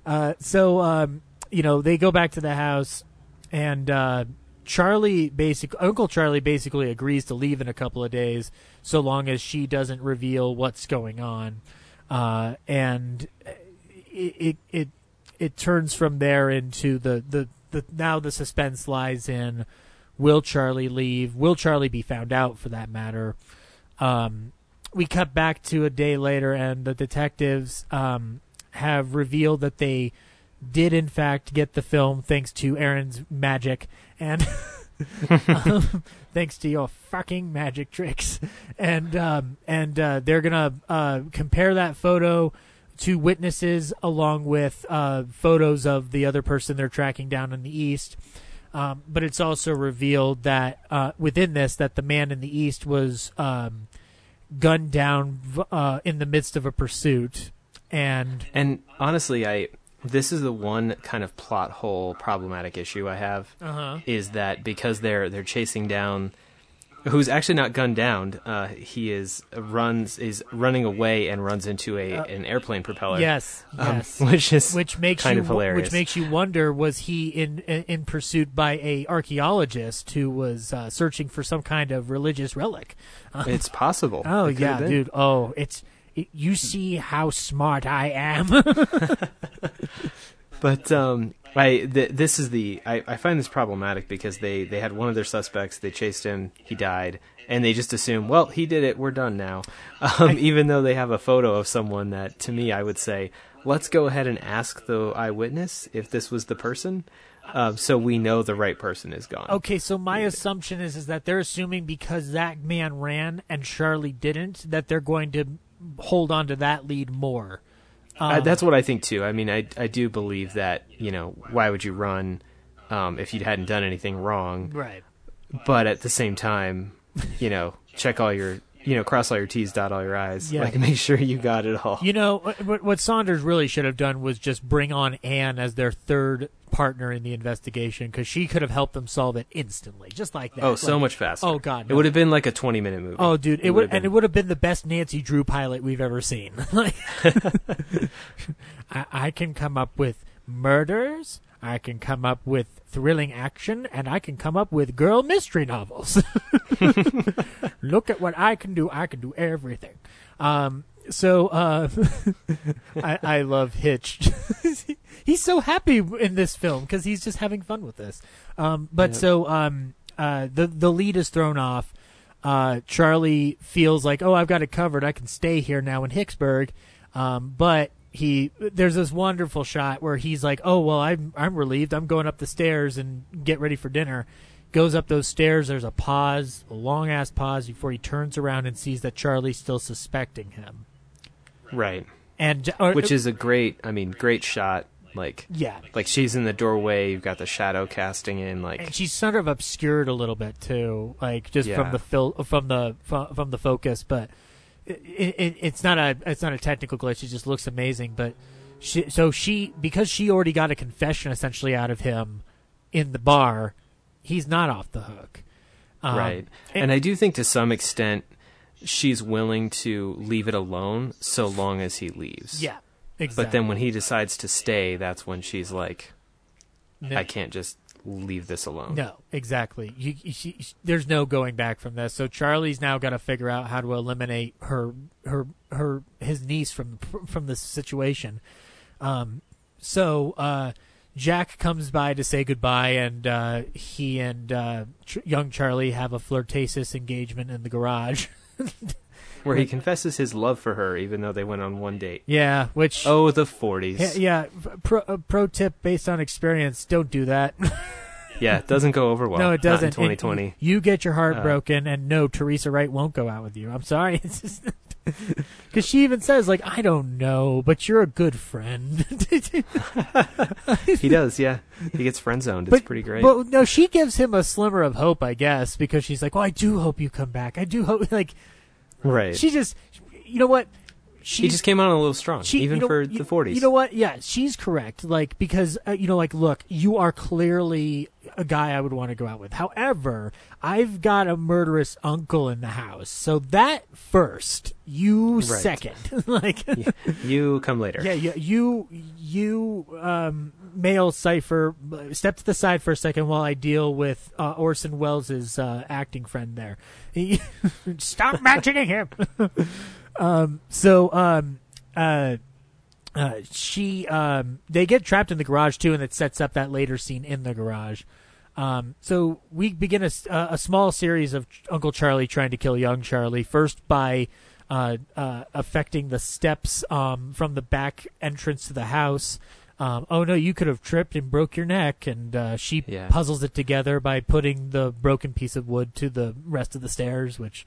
uh, so um, you know, they go back to the house, and uh, Charlie basic Uncle Charlie basically agrees to leave in a couple of days, so long as she doesn't reveal what's going on. Uh, and it, it it it turns from there into the, the, the now the suspense lies in will Charlie leave? Will Charlie be found out for that matter? Um, we cut back to a day later, and the detectives um, have revealed that they did in fact get the film thanks to Aaron's magic and um, thanks to your fucking magic tricks. And um, and uh, they're gonna uh, compare that photo to witnesses along with uh, photos of the other person they're tracking down in the east. Um, but it's also revealed that uh, within this that the man in the east was um, gunned down uh, in the midst of a pursuit. And And honestly, I this is the one kind of plot hole problematic issue I have uh-huh. is that because they're they're chasing down who's actually not gunned down, uh, he is runs is running away and runs into a Uh, an airplane propeller. yes um, yes which is which makes kind you of hilarious. which makes you wonder was he in in, pursuit by a archaeologist who was uh, searching for some kind of religious relic it's possible. oh yeah dude oh it's You see how smart I am. But um, I th- this is the I, I find this problematic because they they had one of their suspects. They chased him. He died, and they just assume, well, he did it. We're done now. Um, even though they have a photo of someone that, to me, I would say, let's go ahead and ask the eyewitness if this was the person, um, so we know the right person is gone. okay, so my assumption is is that they're assuming because that man ran and Charlie didn't, that they're going to hold on to that lead more. Uh, that's what I think too. I mean, I I do believe that you know why would you run um, if you hadn't done anything wrong? Right. But at the same time, you know, check all your you know cross all your T's, dot all your I's. Yeah. Like make sure you got it all. You know what, what Saunders really should have done was just bring on Anne as their third partner in the investigation because she could have helped them solve it instantly, just like that. oh, so much faster. Oh God, it would have been like a twenty minute movie. Oh, dude, it, It would, would've and it been- would have been the best Nancy Drew pilot we've ever seen. like, I, I can come up with murders. I can come up with thrilling action, and I can come up with girl mystery novels. Look at what I can do. I can do everything. Um, so uh, I, I love Hitch. He's so happy in this film because he's just having fun with this. Um, but Yeah. so um, uh, the the lead is thrown off. Uh, Charlie feels like, oh, I've got it covered. I can stay here now in Hicksburg. Um, but he there's this wonderful shot where he's like, oh well, I'm I'm relieved. I'm going up the stairs and get ready for dinner. Goes up those stairs. There's a pause, a long ass pause before he turns around and sees that Charlie's still suspecting him. right. And or, Which is a great. I mean, great shot. Like yeah, like she's in the doorway. You've got the shadow casting in. Like and she's sort of obscured a little bit too, like just from the fil- from the from, from the focus. But it, it, it's not a it's not a technical glitch. It just looks amazing. But she, so she because she already got a confession essentially out of him in the bar, he's not off the hook. Um, right. and- And, I do think to some extent she's willing to leave it alone so long as he leaves. Yeah, exactly. But then when he decides to stay, that's when she's like, No- I can't just leave this alone. No, exactly. You, you, she, there's no going back from this. So Charlie's now got to figure out how to eliminate her, her, her, his niece from from this situation. Um, so uh, Jack comes by to say goodbye, and uh, he and uh, Ch- young Charlie have a flirtatious engagement in the garage. Where he confesses his love for her even though they went on one date. yeah, which Oh, the 40s. yeah, yeah pro, uh, pro tip based on experience: don't do that. Yeah, it doesn't go over well. no, it doesn't. And 2020. you get your heart Uh, broken, and no, Teresa Wright won't go out with you. I'm sorry. Because she even says like, "I don't know, but you're a good friend." he does, yeah. He gets friend zoned. It's but, pretty great. But no, she gives him a slimmer of hope, I guess, because she's like, "Well, I do hope you come back. I do hope." Like, right. she just, you know what? She he just came on a little strong, she, even you know- for you- the 40s. You know what? Yeah, she's correct. Like because uh, you know, like, look, you are clearly a guy I would want to go out with. However, I've got a murderous uncle in the house, so that first, you Right. second. like, Yeah, you come later. yeah, yeah, you, you, um, male cipher, uh, step to the side for a second while I deal with uh, Orson Welles' uh, acting friend there. Stop mentioning him. Um, so, um, uh, uh, she, um, they get trapped in the garage too, and it sets up that later scene in the garage. Um, so we begin a, uh, a small series of Uncle Charlie trying to kill young Charlie. First by uh, uh, affecting the steps um, from the back entrance to the house. Um, oh no, you could have tripped and broke your neck, and uh, she Yeah. puzzles it together by putting the broken piece of wood to the rest of the stairs, which,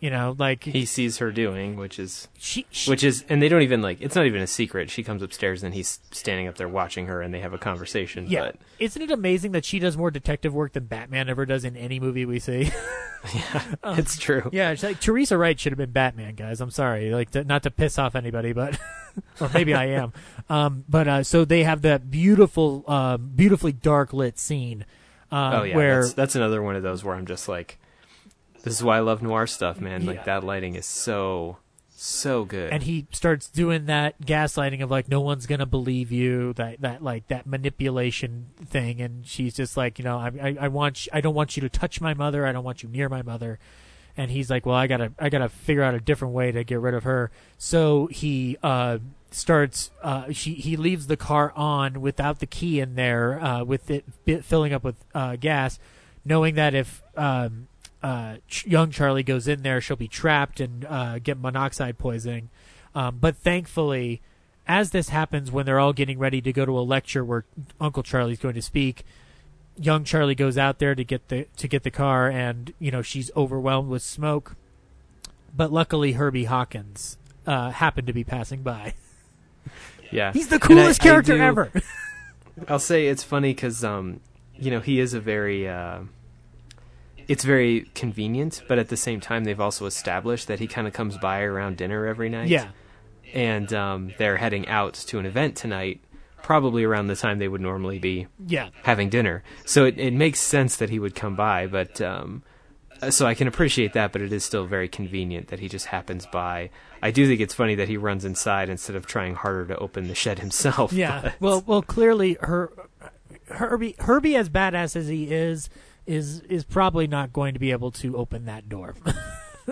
you know, like He sees her doing, which is she, she which is and they don't even like it's not even a secret. She comes upstairs and he's standing up there watching her and they have a conversation. yeah. But Isn't it amazing that she does more detective work than Batman ever does in any movie we see? Yeah. It's true. Yeah, it's like Teresa Wright should have been Batman, guys. I'm sorry, like to, not to piss off anybody, but or maybe I am. Um, but uh, so they have that beautiful, uh, beautifully dark lit scene. Um, oh yeah, where that's, that's another one of those where I'm just like, this is why I love noir stuff, man. Yeah. Like that lighting is so so good. and he starts doing that gaslighting of like no one's gonna believe you that that like that manipulation thing and she's just like you know I I, I want you, I don't want you to touch my mother I don't want you near my mother and he's like, "Well, I gotta I gotta figure out a different way to get rid of her." So he uh, starts. Uh, she he leaves the car on without the key in there, uh, with it filling up with uh, gas, knowing that if um, uh, Ch- young Charlie goes in there, she'll be trapped and uh, get monoxide poisoning. Um, but thankfully, as this happens, when they're all getting ready to go to a lecture where Uncle Charlie's going to speak, young Charlie goes out there to get the to get the car, and you know she's overwhelmed with smoke. But luckily, Herbie Hawkins uh, happened to be passing by. Yeah, He's the I- coolest I character do- ever. I'll say it's funny because um, you know he is a very. It's very convenient, but at the same time, they've also established that he kind of comes by around dinner every night. yeah, and um, they're heading out to an event tonight, probably around the time they would normally be yeah, having dinner. So it, it makes sense that he would come by, but um, so I can appreciate that, but it is still very convenient that he just happens by. I do think it's funny that he runs inside instead of trying harder to open the shed himself. yeah. but- Well, well, clearly, her Herbie Herbie, as badass as he is, is is probably not going to be able to open that door.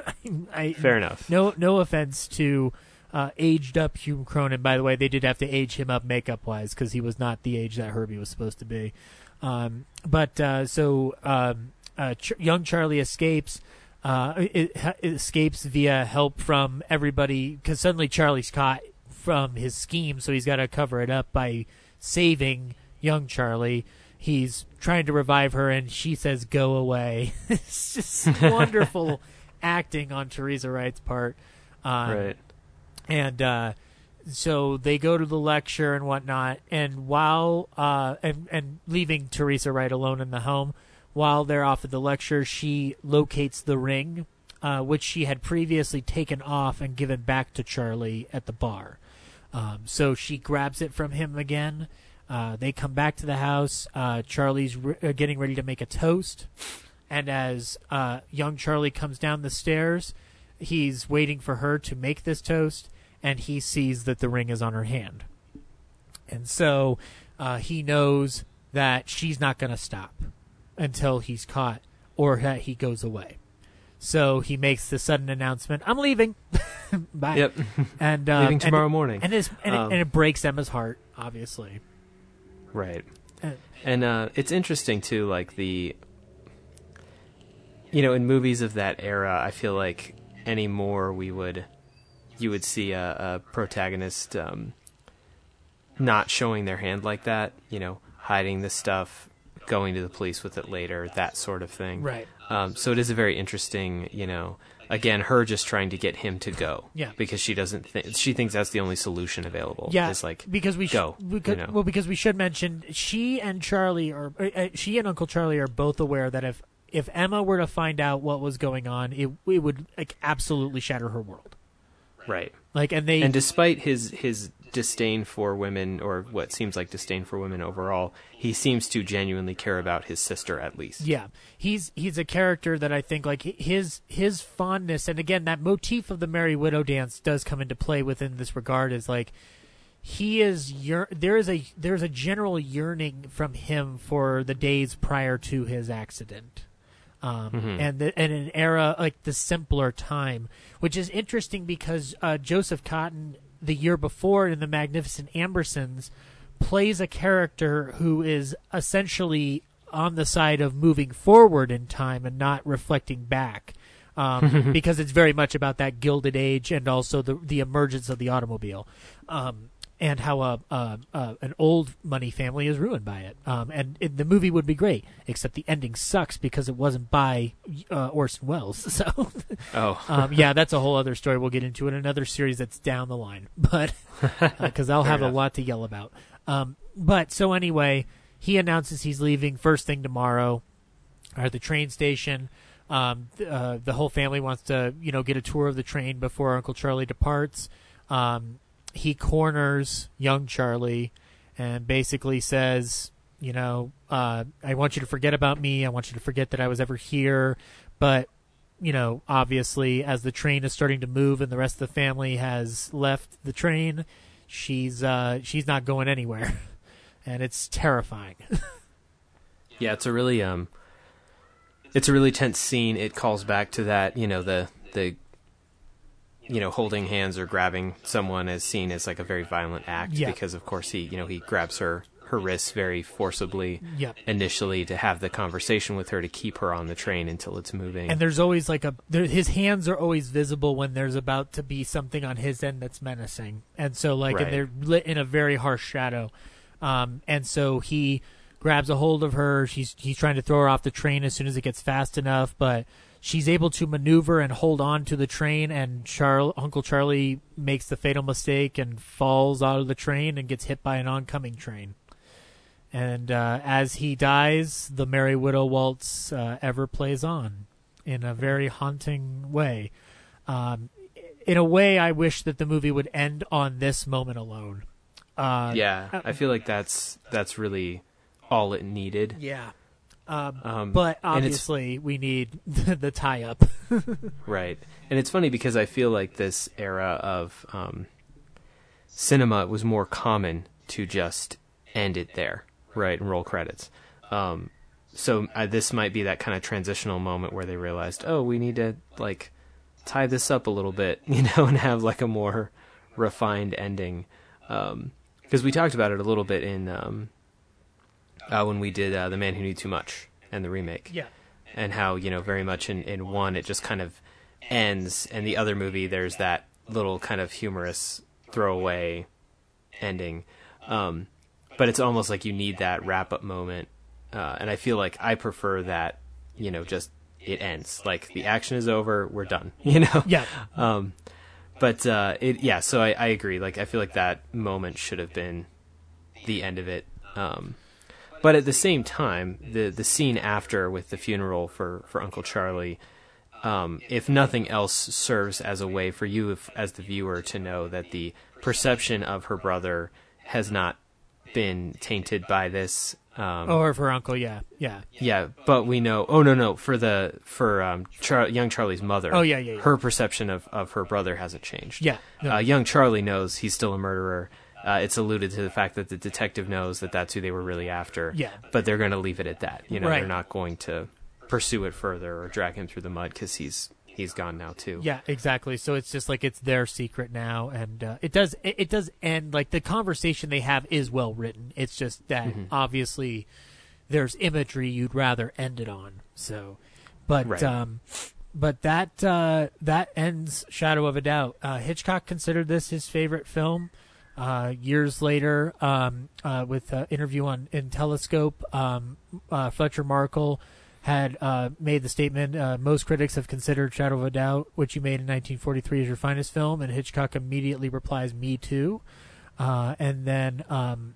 I, I, fair enough. No, no offense to uh, aged up Hume Cronyn. By the way, they did have to age him up makeup wise because he was not the age that Herbie was supposed to be. Um, but uh, so um, uh, Ch- young Charlie escapes. Uh, it, it escapes via help from everybody because suddenly Charlie's caught from his scheme, so he's got to cover it up by saving young Charlie. He's trying to revive her, and she says, "Go away." it's just wonderful acting on Teresa Wright's part. Um, right. and uh, so they go to the lecture and whatnot. And while uh, and and leaving Teresa Wright alone in the home, while they're off at the lecture, she locates the ring, uh, which she had previously taken off and given back to Charlie at the bar. Um, so she grabs it from him again. Uh, they come back to the house. Uh, Charlie's re- uh, getting ready to make a toast, and as uh, young Charlie comes down the stairs, he's waiting for her to make this toast, and he sees that the ring is on her hand. And so uh, he knows that she's not going to stop until he's caught or that he goes away. So he makes the sudden announcement, "I'm leaving." Bye. Yep. And uh, Leaving tomorrow it- morning. And, and, Um, it, and it breaks Emma's heart, obviously. Right. Uh, And uh, it's interesting too, like the, you know, in movies of that era, I feel like anymore we would, you would see a, a protagonist um, not showing their hand like that, you know, hiding the stuff, going to the police with it later, that sort of thing. Right. Um, so it is a very interesting, you know, again, her just trying to get him to go. Yeah. Because she doesn't think she thinks that's the only solution available. Yeah, Is like because we sh- go. because, you know? well because we should mention she and Charlie are uh, uh, she and Uncle Charlie are both aware that if if Emma were to find out what was going on, it it would like absolutely shatter her world. right. Like and they and despite his his disdain for women or what seems like disdain for women overall he seems to genuinely care about his sister at least Yeah, he's he's a character that I think like his his fondness, and again that motif of the Merry Widow dance does come into play within this regard. Is like he is year- there is a there's a general yearning from him for the days prior to his accident. Um, Mhm. and the, and an era like the simpler time, which is interesting because uh, Joseph Cotten the year before in the Magnificent Ambersons plays a character who is essentially on the side of moving forward in time and not reflecting back. Um, because it's very much about that gilded age and also the the emergence of the automobile, um, and how a, a, a an old money family is ruined by it. Um, and it, the movie would be great, except the ending sucks because it wasn't by uh, Orson Welles. So oh um, yeah, that's a whole other story we'll get into in another series that's down the line. But because I'll Fair have a lot to yell about. Um, but so anyway, he announces he's leaving first thing tomorrow at the train station. Um, uh, the whole family wants to, you know, get a tour of the train before Uncle Charlie departs. Um, he corners young Charlie and basically says, you know, uh, I want you to forget about me. I want you to forget that I was ever here. But, you know, obviously, as the train is starting to move and the rest of the family has left the train, she's uh, she's not going anywhere, and it's terrifying. yeah it's a really um it's a really tense scene. It calls back to that, you know, the the you know, holding hands or grabbing someone is seen as like a very violent act Yeah. because of course he, you know, he grabs her her wrists very forcibly Yep. initially to have the conversation with her to keep her on the train until it's moving. And there's always like a there, his hands are always visible when there's about to be something on his end that's menacing, and so like Right. and they're lit in a very harsh shadow, um, and so he grabs a hold of her. She's he's trying to throw her off the train as soon as it gets fast enough, but she's able to maneuver and hold on to the train. And Charl- Uncle Charlie makes the fatal mistake and falls out of the train and gets hit by an oncoming train. And uh, as he dies, the Merry Widow waltz uh, ever plays on in a very haunting way. Um, in a way, I wish that the movie would end on this moment alone. Uh, yeah, I feel like that's that's really all it needed. Yeah. Um, Um, but obviously, we need the, the tie up. Right. And it's funny because I feel like this era of um, cinema was more common to just end it there, right, and roll credits. Um, so uh, this might be that kind of transitional moment where they realized, oh, we need to like tie this up a little bit, you know, and have like a more refined ending. Because we talked about it a little bit in um, uh, when we did uh, The Man Who Knew Too Much and the remake. Yeah. and how you know very much in, in one it just kind of ends and the other movie there's that little kind of humorous throwaway ending. Um, but it's almost like you need that wrap up moment uh, and i feel like i prefer that you know just it ends. Like the action is over we're done you know? Yeah. um, but uh, it yeah so I, I agree. Like i feel like that moment should have been the end of it. Um, but at the same time, the the scene after with the funeral for for Uncle Charlie, um, if nothing else, serves as a way for you, if, as the viewer, to know that the perception of her brother has not been tainted by this. Um, Or for uncle, yeah. Yeah. yeah, but we know. Oh no, no, for the for um, Char- young Charlie's mother. Oh, yeah, yeah, yeah. Her perception of of her brother hasn't changed. Yeah. No. Uh, young Charlie knows he's still a murderer. Uh, it's alluded to the fact that the detective knows that that's who they were really after. Yeah. But they're going to leave it at that. You know, Right. they're not going to pursue it further or drag him through the mud because he's he's gone now too. Yeah, exactly. So it's just like it's their secret now, and uh, it does it, it does end like the conversation they have is well written. It's just that Mm-hmm. obviously there's imagery you'd rather end it on. So, but Right. um, but that uh, that ends Shadow of a Doubt. Uh, Hitchcock considered this his favorite film. Uh, years later, um, uh, with an interview on in Telescope, um, uh, Fletcher Markle had uh, made the statement: uh, most critics have considered Shadow of a Doubt, which you made in 1943, as your finest film, and Hitchcock immediately replies, "Me too." Uh, and then, um,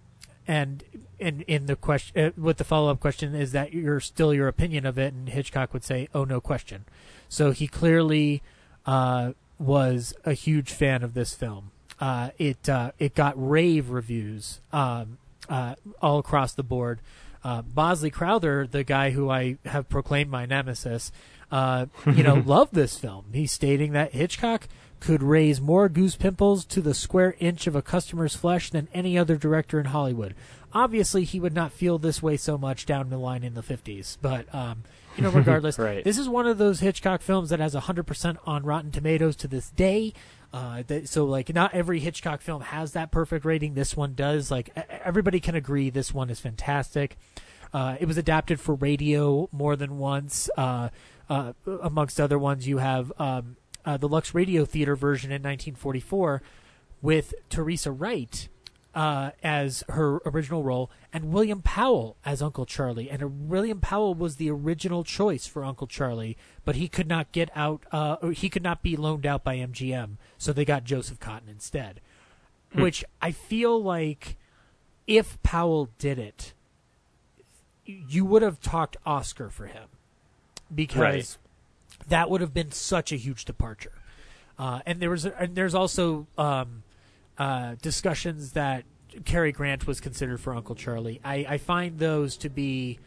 and in in the question, uh, with the follow up question, is that you're still your opinion of it? And Hitchcock would say, "Oh, no question." So he clearly uh, was a huge fan of this film. Uh, it uh, it got rave reviews um, uh, all across the board. Uh, Bosley Crowther, the guy who I have proclaimed my nemesis, uh, you know, loved this film. He's stating that Hitchcock could raise more goose pimples to the square inch of a customer's flesh than any other director in Hollywood. Obviously, he would not feel this way so much down the line in the 50s, but um, you know, regardless, Right. this is one of those Hitchcock films that has 100% on Rotten Tomatoes to this day. Uh, that, so like not every Hitchcock film has that perfect rating. This one does. Like everybody can agree this one is fantastic. Uh, it was adapted for radio more than once. Uh, uh, amongst other ones, you have um, uh, the Lux Radio Theater version in 1944 with Teresa Wright uh, as her original role, and William Powell as Uncle Charlie. And uh, William Powell was the original choice for Uncle Charlie, but he could not get out. Uh, or he could not be loaned out by MGM, so they got Joseph Cotten instead. Which I feel like, if Powell did it, you would have talked Oscar for him because Right. that would have been such a huge departure. Uh, and there was, and there's also um, uh, discussions that Cary Grant was considered for Uncle Charlie. I, I find those to be.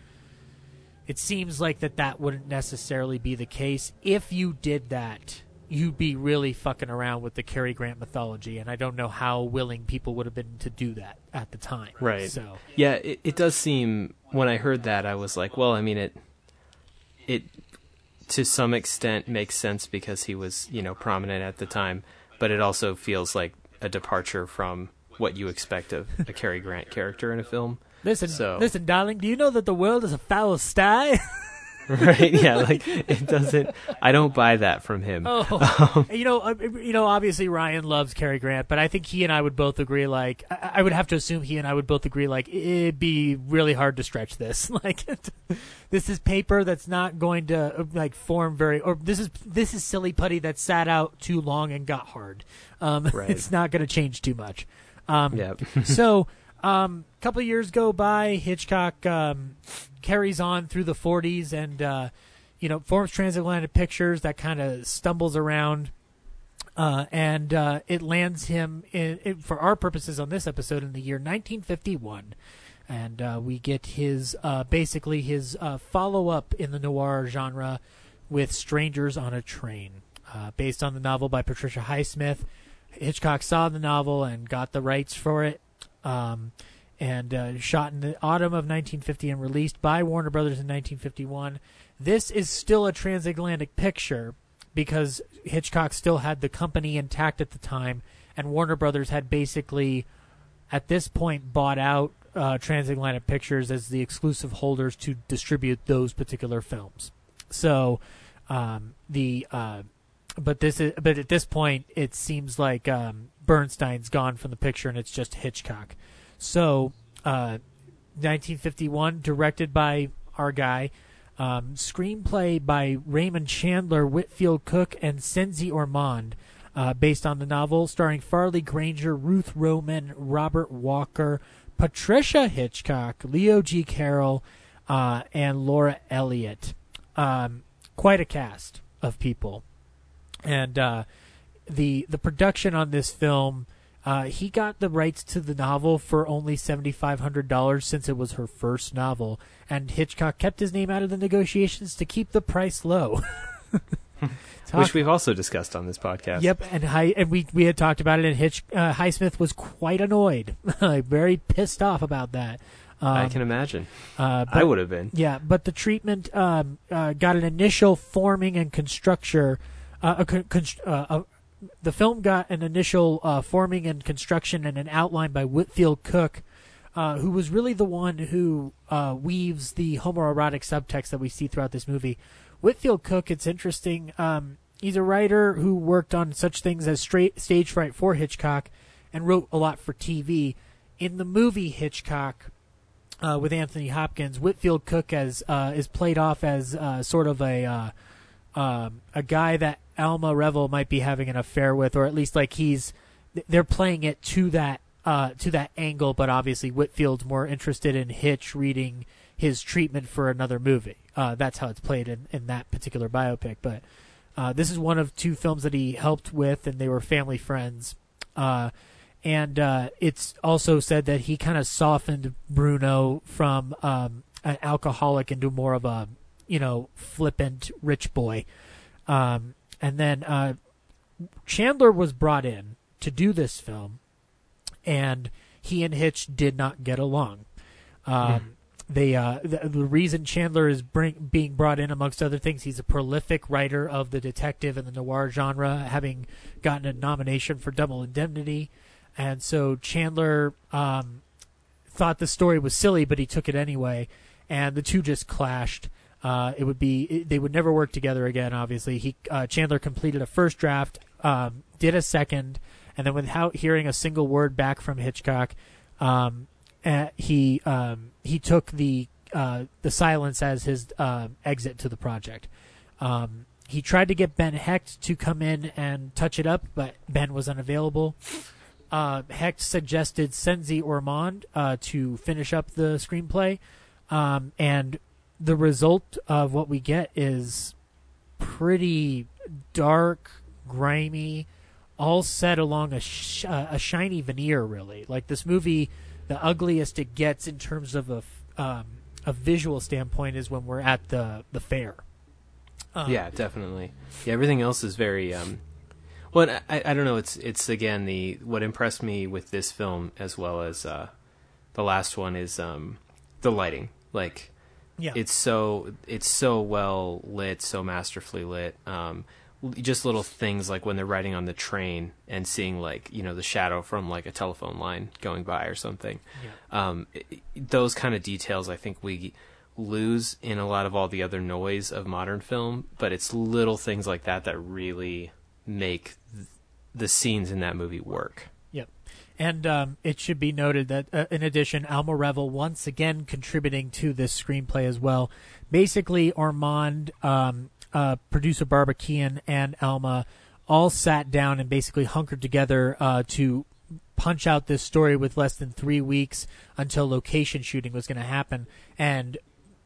It seems like that that wouldn't necessarily be the case. If you did that, you'd be really fucking around with the Cary Grant mythology, and I don't know how willing people would have been to do that at the time. Right. So Yeah, it, it does seem when I heard that I was like, well, I mean it it to some extent makes sense because he was you know prominent at the time, but it also feels like a departure from what you expect of a Cary Grant character in a film. Listen, So- listen, darling. Do you know that the world is a foul sty? right? Yeah, like it doesn't. I don't buy that from him. Oh, you know, uh, you know. Obviously, Ryan loves Cary Grant, but I think he and I would both agree. Like, I, I would have to assume he and I would both agree. Like, it'd be really hard to stretch this. Like, this is paper that's not going to uh, like form very, or this is this is silly putty that sat out too long and got hard. Um, Right. It's not going to change too much. Um, Yeah. so, um, a couple of years go by. Hitchcock um, carries on through the 40s and, uh, you know, forms Transatlantic Pictures that kind of stumbles around. Uh, and uh, it lands him, in, for our purposes on this episode, in the year 1951. And uh, we get his, uh, basically, his uh, follow up in the noir genre with Strangers on a Train, based on the novel by Patricia Highsmith. Hitchcock saw the novel and got the rights for it, um, and uh, shot in the autumn of 1950 and released by Warner Brothers in 1951. This is still a transatlantic picture because Hitchcock still had the company intact at the time, and Warner Brothers had basically, at this point, bought out uh, Transatlantic Pictures as the exclusive holders to distribute those particular films. So, um, the uh, but this is but at this point it seems like um, Bernstein's gone from the picture and it's just Hitchcock. So, uh, 1951, directed by our guy, um, screenplay by Raymond Chandler, Whitfield Cook, and Czenzi Ormonde, uh, based on the novel, starring Farley Granger, Ruth Roman, Robert Walker, Patricia Hitchcock, Leo G. Carroll, uh, and Laura Elliott. Um, quite a cast of people and uh, the the production on this film. Uh, he got the rights to the novel for only seventy five hundred dollars since it was her first novel, and Hitchcock kept his name out of the negotiations to keep the price low. Which we've also discussed on this podcast. Yep, and Hi- and we we had talked about it, and Hitch uh, Highsmith was quite annoyed, very pissed off about that. Um, I can imagine. uh, I would have been. yeah, but the treatment um, uh, got an initial forming and construction. Uh, a con- const- uh, uh, the film got an initial uh, forming and construction and an outline by Whitfield Cook, uh, who was really the one who uh, weaves the homoerotic subtext that we see throughout this movie. Whitfield Cook, it's interesting. Um, he's a writer who worked on such things as straight stage fright for Hitchcock, and wrote a lot for TV. In the movie Hitchcock, uh, with Anthony Hopkins. Whitfield Cook as uh, is played off as uh, sort of a um, a guy that Alma Reville might be having an affair with, or at least like he's they're playing it to that uh, to that angle. But obviously, Whitfield's more interested in Hitch reading his treatment for another movie. Uh, that's how it's played in, in that particular biopic. But uh, this is one of two films that he helped with, and they were family friends. Uh, and uh, it's also said that he kind of softened Bruno from um, an alcoholic into more of a you know flippant rich boy. Um, and then uh, Chandler was brought in to do this film, and he and Hitch did not get along. Um, They uh, the, the reason Chandler is bring, being brought in, amongst other things, he's a prolific writer of the detective and the noir genre, having gotten a nomination for Double Indemnity, and so Chandler um, thought the story was silly, but he took it anyway, and the two just clashed. Uh, it would be they would never work together again. Obviously, he uh, Chandler completed a first draft, um, did a second, and then without hearing a single word back from Hitchcock, um, uh, he um, he took the uh, the silence as his uh, exit to the project. Um, he tried to get Ben Hecht to come in and touch it up, but Ben was unavailable. Uh, Hecht suggested Czenzi Ormonde uh, to finish up the screenplay, um, and the result of what we get is pretty dark, grimy, all set along a sh- uh, a shiny veneer. Really, like this movie, the ugliest it gets in terms of a um, a visual standpoint is when we're at the the fair. Um, yeah, definitely. Yeah, everything else is very. Um, well, I, I don't know. It's it's again the what impressed me with this film as well as uh, the last one is um, the lighting. Like Yeah. It's so it's so well lit, so masterfully lit. Um, just little things like when they're riding on the train and seeing like you know the shadow from like a telephone line going by or something. Um, i- i- those kind of details, I think we lose in a lot of all the other noise of modern film. But it's little things like that that really make th- the scenes in that movie work. And um, it should be noted that, uh, in addition, Alma Reville once again contributing to this screenplay as well. Basically, Ormonde, um, uh, producer Barbara Kean, and Alma all sat down and basically hunkered together uh, to punch out this story with less than three weeks until location shooting was going to happen. And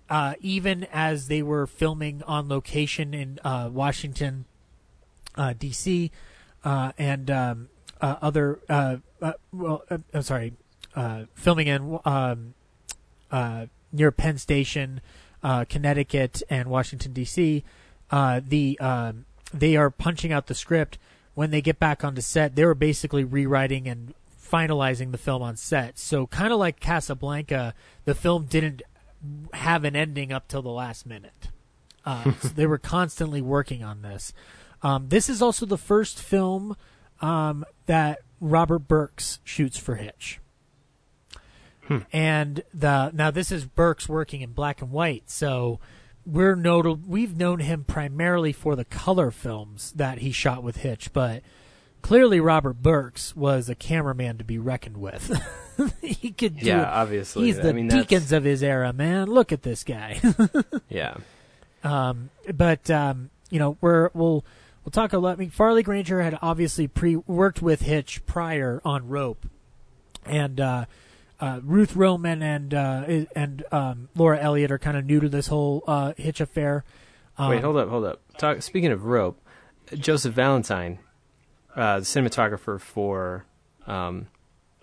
uh, even as they were filming on location in uh, Washington, uh, D.C., uh, and um, uh, other uh, uh, well, uh, I'm sorry, uh, filming in um, uh, near Penn Station, uh, Connecticut, and Washington D.C. Uh, the um, they are punching out the script. When they get back onto set, they were basically rewriting and finalizing the film on set. So kind of like Casablanca, the film didn't have an ending up till the last minute. Uh, so they were constantly working on this. Um, this is also the first film um, that Robert Burks shoots for Hitch. And the now this is Burks working in black and white, so we're notable. We've known him primarily for the color films that he shot with Hitch, but clearly Robert Burks was a cameraman to be reckoned with. he could do Yeah, it. obviously. He's I the mean, that's- Deakins of his era, man. Look at this guy. Yeah. Um, but um, you know, we're we'll we'll talk a lot. I mean, Farley Granger had obviously pre worked with Hitch prior on Rope, and uh, uh, Ruth Roman and uh, and um, Laura Elliott are kind of new to this whole uh, Hitch affair. Um, Wait, hold up, hold up. Talk, speaking of rope, Joseph Valentine, uh, the cinematographer for um,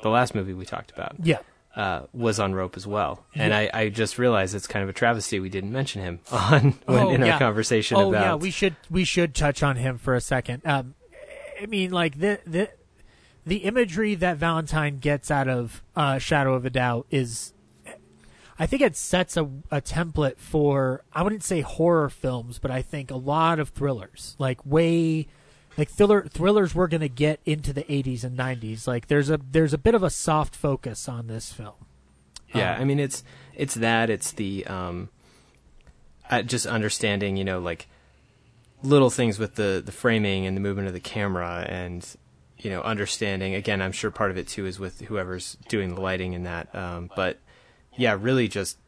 the last movie we talked about, Yeah, uh, was on rope as well. And I, I just realized it's kind of a travesty we didn't mention him on when, Oh, in yeah. our conversation about. oh about. yeah, we should we should touch on him for a second. Um, I mean, like the the the imagery that Valentine gets out of uh, Shadow of a Doubt is, I think it sets a a template for I wouldn't say horror films, but I think a lot of thrillers, like way. Like thriller thrillers, we're gonna get into the 80s and 90s. Like there's a there's a bit of a soft focus on this film. Yeah, Um, I mean it's it's that it's the um, uh, just understanding, you know, like little things with the the framing and the movement of the camera, and you know, understanding. Again, I'm sure part of it too is with whoever's doing the lighting and that. Um, but yeah, really just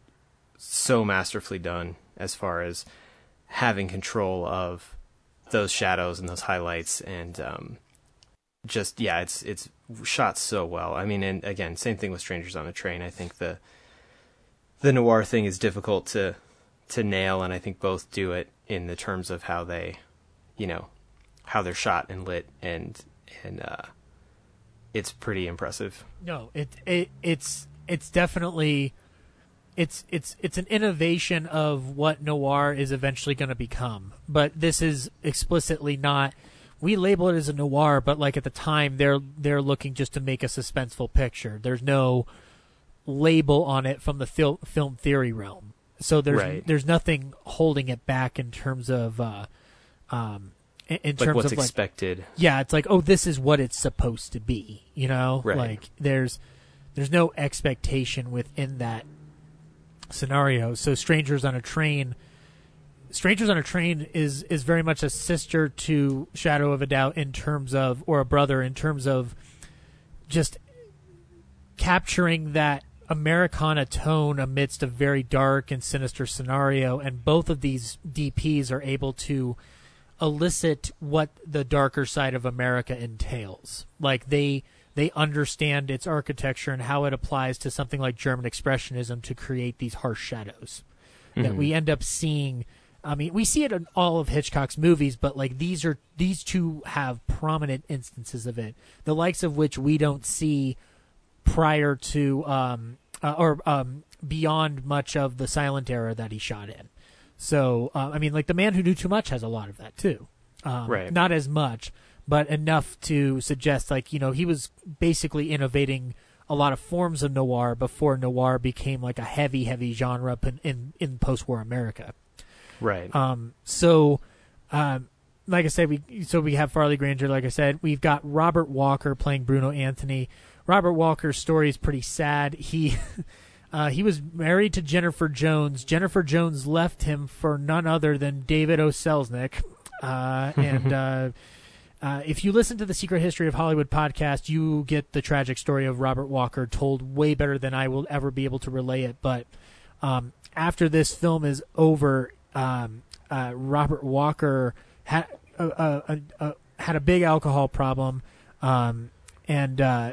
so masterfully done as far as having control of those shadows and those highlights and um, just yeah, it's it's shot so well. I mean, and again, same thing with Strangers on a Train. I think the the noir thing is difficult to to nail, and I think both do it in the terms of how they, you know, how they're shot and lit, and and uh, it's pretty impressive. No, it it it's it's definitely it's it's it's an innovation of what noir is eventually going to become. But this is explicitly not. We label it as a noir, but like at the time, they're they're looking just to make a suspenseful picture. There's no label on it from the fil- film theory realm. So there's Right. there's nothing holding it back in terms of uh, um, in, in Like terms what's of like expected. yeah, it's like, oh, this is what it's supposed to be, you know? Right. Like there's there's no expectation within that scenario. So Strangers on a Train Strangers on a Train is is very much a sister to Shadow of a Doubt in terms of or a brother in terms of just capturing that Americana tone amidst a very dark and sinister scenario and both of these DPs are able to elicit what the darker side of America entails. Like they they understand its architecture and how it applies to something like German expressionism to create these harsh shadows that we end up seeing. I mean, we see it in all of Hitchcock's movies, but like these are these two have prominent instances of it, the likes of which we don't see prior to um, uh, or um, beyond much of the silent era that he shot in. So, uh, I mean, like the man who knew too much has a lot of that too. Um, Right. Not as much, but enough to suggest, like you know, he was basically innovating a lot of forms of noir before noir became like a heavy, heavy genre in in, in post-war America. Right. Um, so, um, like I said, we so we have Farley Granger. Like I said, we've got Robert Walker playing Bruno Antony. Robert Walker's story is pretty sad. He uh, he was married to Jennifer Jones. Jennifer Jones left him for none other than David O. Selznick. Uh, and uh, uh, if you listen to the Secret History of Hollywood podcast, you get the tragic story of Robert Walker told way better than I will ever be able to relay it. But um, after this film is over, um, uh, Robert Walker had a, a, a, had a big alcohol problem, um, and uh,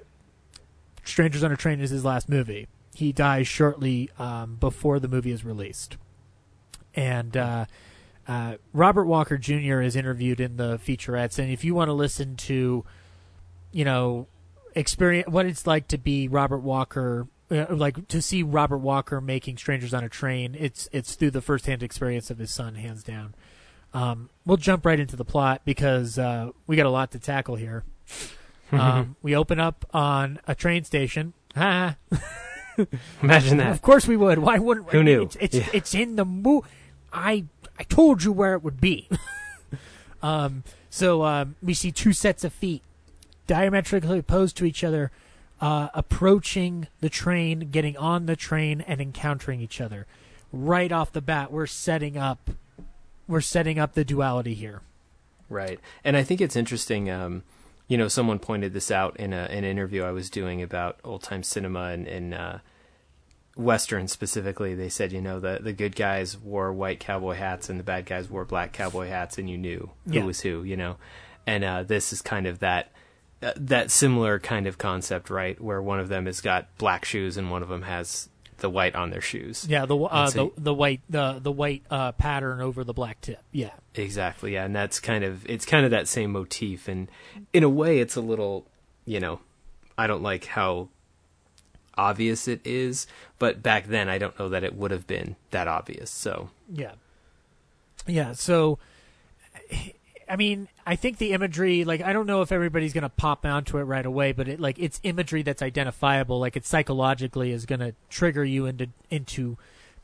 Strangers on a Train is his last movie. He dies shortly um, before the movie is released, and uh, Robert Walker Jr. is interviewed in the featurettes, and if you want to listen to, you know, experience what it's like to be Robert Walker, uh, like to see Robert Walker making Strangers on a Train, it's it's through the firsthand experience of his son, hands down. Um, we'll jump right into the plot because uh, we got a lot to tackle here. um, we open up on a train station. Ha! Imagine that. Of course we would. Why wouldn't? Who knew? It's it's, Yeah. it's in the mo. I I told you where it would be. um. So um, we see two sets of feet, diametrically opposed to each other, uh, approaching the train, getting on the train, and encountering each other. Right off the bat, we're setting up. We're setting up the duality here. Right. And I think it's interesting. Um, you know, someone pointed this out in a, an interview I was doing about old time cinema and, and uh, Western specifically. They said, you know, the, the good guys wore white cowboy hats and the bad guys wore black cowboy hats, and you knew who Yeah. was who, you know. And uh, this is kind of that. Uh, that similar kind of concept, right? Where one of them has got black shoes and one of them has the white on their shoes. Yeah, the uh, Let's the the white the the white uh, pattern over the black tip. Yeah. Exactly, yeah, and that's kind of it's kind of that same motif, and in a way, it's a little, you know, I don't like how obvious it is, but back then, I don't know that it would have been that obvious. So, Yeah. Yeah, so I mean, I think the imagery like I don't know if everybody's going to pop onto it right away, but it like it's imagery that's identifiable, like it psychologically is going to trigger you into into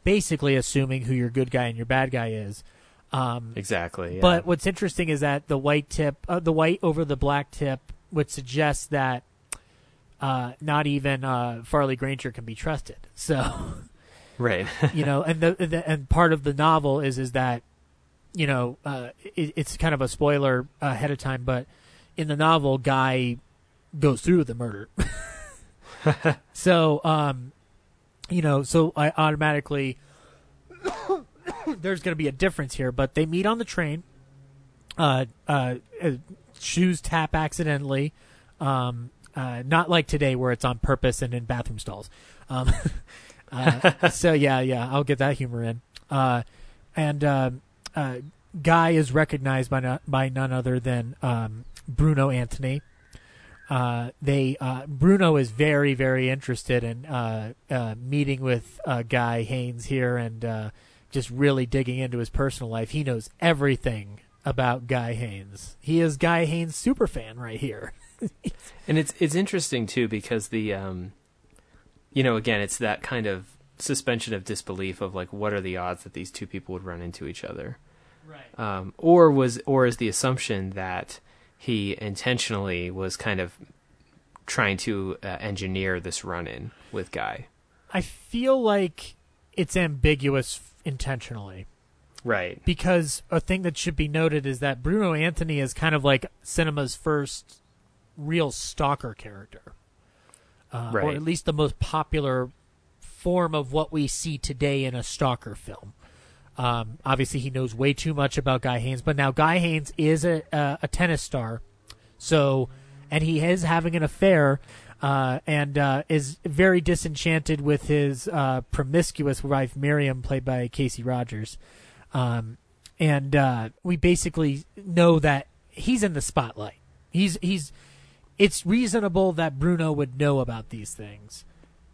basically assuming who your good guy and your bad guy is. Um exactly, yeah. but what's interesting is that the white tip, uh, the white over the black tip, would suggest that uh, not even uh, Farley Granger can be trusted. So, right, you know, and the, the and part of the novel is is that, you know, uh, it, it's kind of a spoiler ahead of time, but in the novel, Guy goes through the murder. so, um, you know, so I automatically there's going to be a difference here, but they meet on the train. Uh, uh, uh, shoes tap accidentally. Um, uh, not like today where it's on purpose and in bathroom stalls. Um, uh, so yeah, yeah, I'll get that humor in. Uh, and uh, uh, Guy is recognized by no, by none other than um, Bruno Antony. Uh, they uh, Bruno is very very interested in meeting with Guy Haines here and just really digging into his personal life. He knows everything about Guy Haines. He is Guy Haines super fan right here. and it's it's interesting too because the, um, you know, again, it's that kind of suspension of disbelief of like, what are the odds that these two people would run into each other? Right. um, or was or is the assumption that he intentionally was kind of trying to uh, engineer this run-in with Guy? I feel like it's ambiguous intentionally. Right. because a thing that should be noted is that Bruno Antony is kind of like cinema's first real stalker character, uh, or at least the most popular form of what we see today in a stalker film. Um, obviously, he knows way too much about Guy Haines, but now Guy Haines is a, a, a tennis star, so and he is having an affair. Uh, and uh, is very disenchanted with his uh, promiscuous wife Miriam, played by Kasey Rogers. Um, and uh, we basically know that he's in the spotlight. He's he's. It's reasonable that Bruno would know about these things.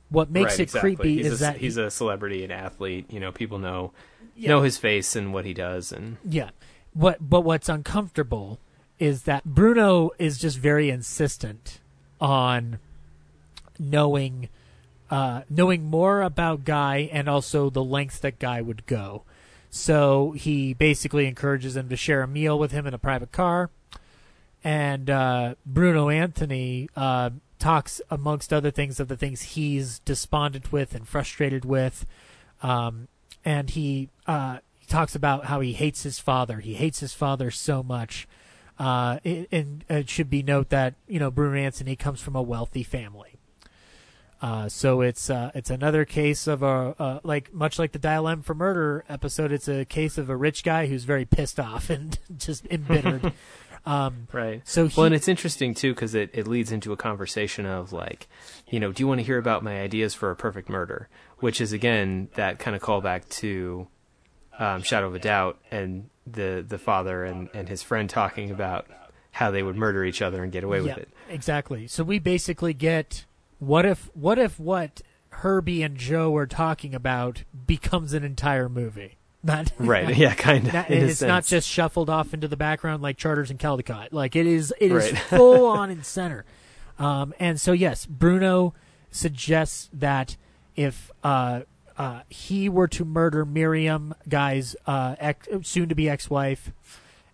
What makes right, it exactly. creepy he's is a, that he's a celebrity, an athlete. You know, people know Yeah. know his face and what he does, and Yeah. What but what's uncomfortable is that Bruno is just very insistent on knowing uh, knowing more about Guy and also the lengths that Guy would go. So he basically encourages him to share a meal with him in a private car. And uh, Bruno Antony uh, talks, amongst other things, of the things he's despondent with and frustrated with. Um, and he, uh, he talks about how he hates his father. He hates his father so much. Uh, it, and it should be note that you know Bruno Antony comes from a wealthy family. Uh, so it's uh, it's another case of a like much like the Dial M for Murder episode. It's a case of a rich guy who's very pissed off and just embittered. um, Right. So he, well, and it's interesting too because it, it leads into a conversation of like, you know, do you want to hear about my ideas for a perfect murder? Which is again that kind of callback to um, Shadow of a Doubt and the the father and, and his friend talking about how they would murder each other and get away yeah, with it. exactly. So we basically get what if what if what Herbie and Joe are talking about becomes an entire movie. Not Right. Yeah. Kind of. Not, it's not just shuffled off into the background like Charters and Caldecott. Like it is, it is Right. full on in center. Um, and so yes, Bruno suggests that if uh, uh, he were to murder Miriam, Guy's uh, ex, soon-to-be ex-wife,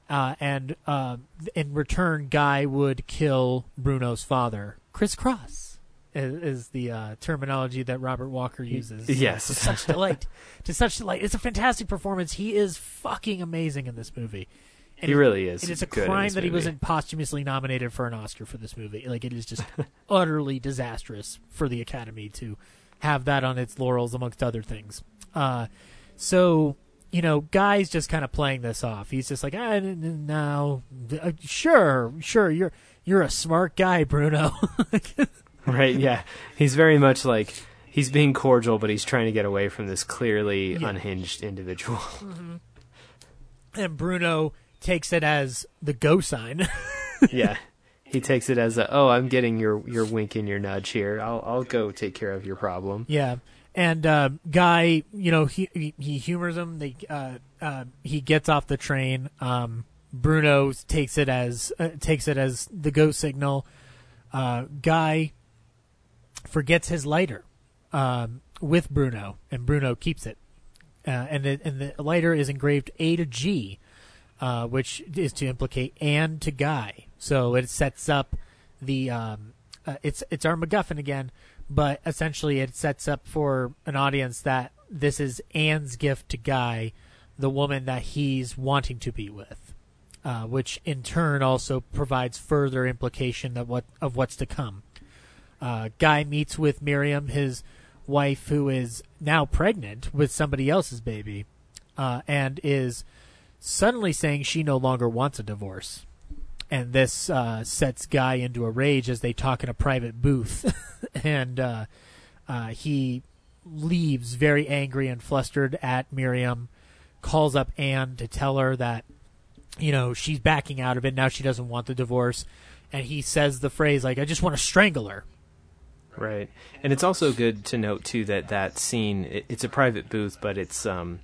uh, and uh, in return, Guy would kill Bruno's father. Crisscross is, is the uh, terminology that Robert Walker uses. yes. to such delight. To such delight. It's a fantastic performance. He is fucking amazing in this movie. And He it- really is And it's a crime that he wasn't posthumously nominated for an Oscar for this movie. Like it is just utterly disastrous for the Academy to have that on its laurels, amongst other things. Uh, so you know, Guy's just kind of playing this off. He's just like, ah, n- n- no, uh, sure, sure, you're you're a smart guy, Bruno. Right. Yeah. He's very much like he's being cordial, but he's trying to get away from this clearly Yeah. unhinged individual. and Bruno takes it as the go sign. yeah. He takes it as a, oh, I'm getting your your wink and your nudge here. I'll I'll go take care of your problem. Yeah, and uh, Guy, you know, he he, he humors him. They uh, uh, he gets off the train. Um, Bruno takes it as uh, takes it as the go signal. Uh, Guy forgets his lighter um, with Bruno, and Bruno keeps it. Uh, and the and the lighter is engraved A to G, uh, which is to implicate and to Guy. So it sets up the um, uh, it's it's our MacGuffin again, but essentially it sets up for an audience that this is Anne's gift to Guy, the woman that he's wanting to be with, uh, which in turn also provides further implication of what of what's to come. Uh, Guy meets with Miriam, his wife, who is now pregnant with somebody else's baby, uh, and is suddenly saying she no longer wants a divorce. And this uh, sets Guy into a rage as they talk in a private booth, and uh, uh, he leaves very angry and flustered at Miriam, calls up Anne to tell her that you know she's backing out of it now. She doesn't want the divorce, and he says the phrase like, "I just want to strangle her." Right. And it's also good to note too that that scene it, it's a private booth, but it's um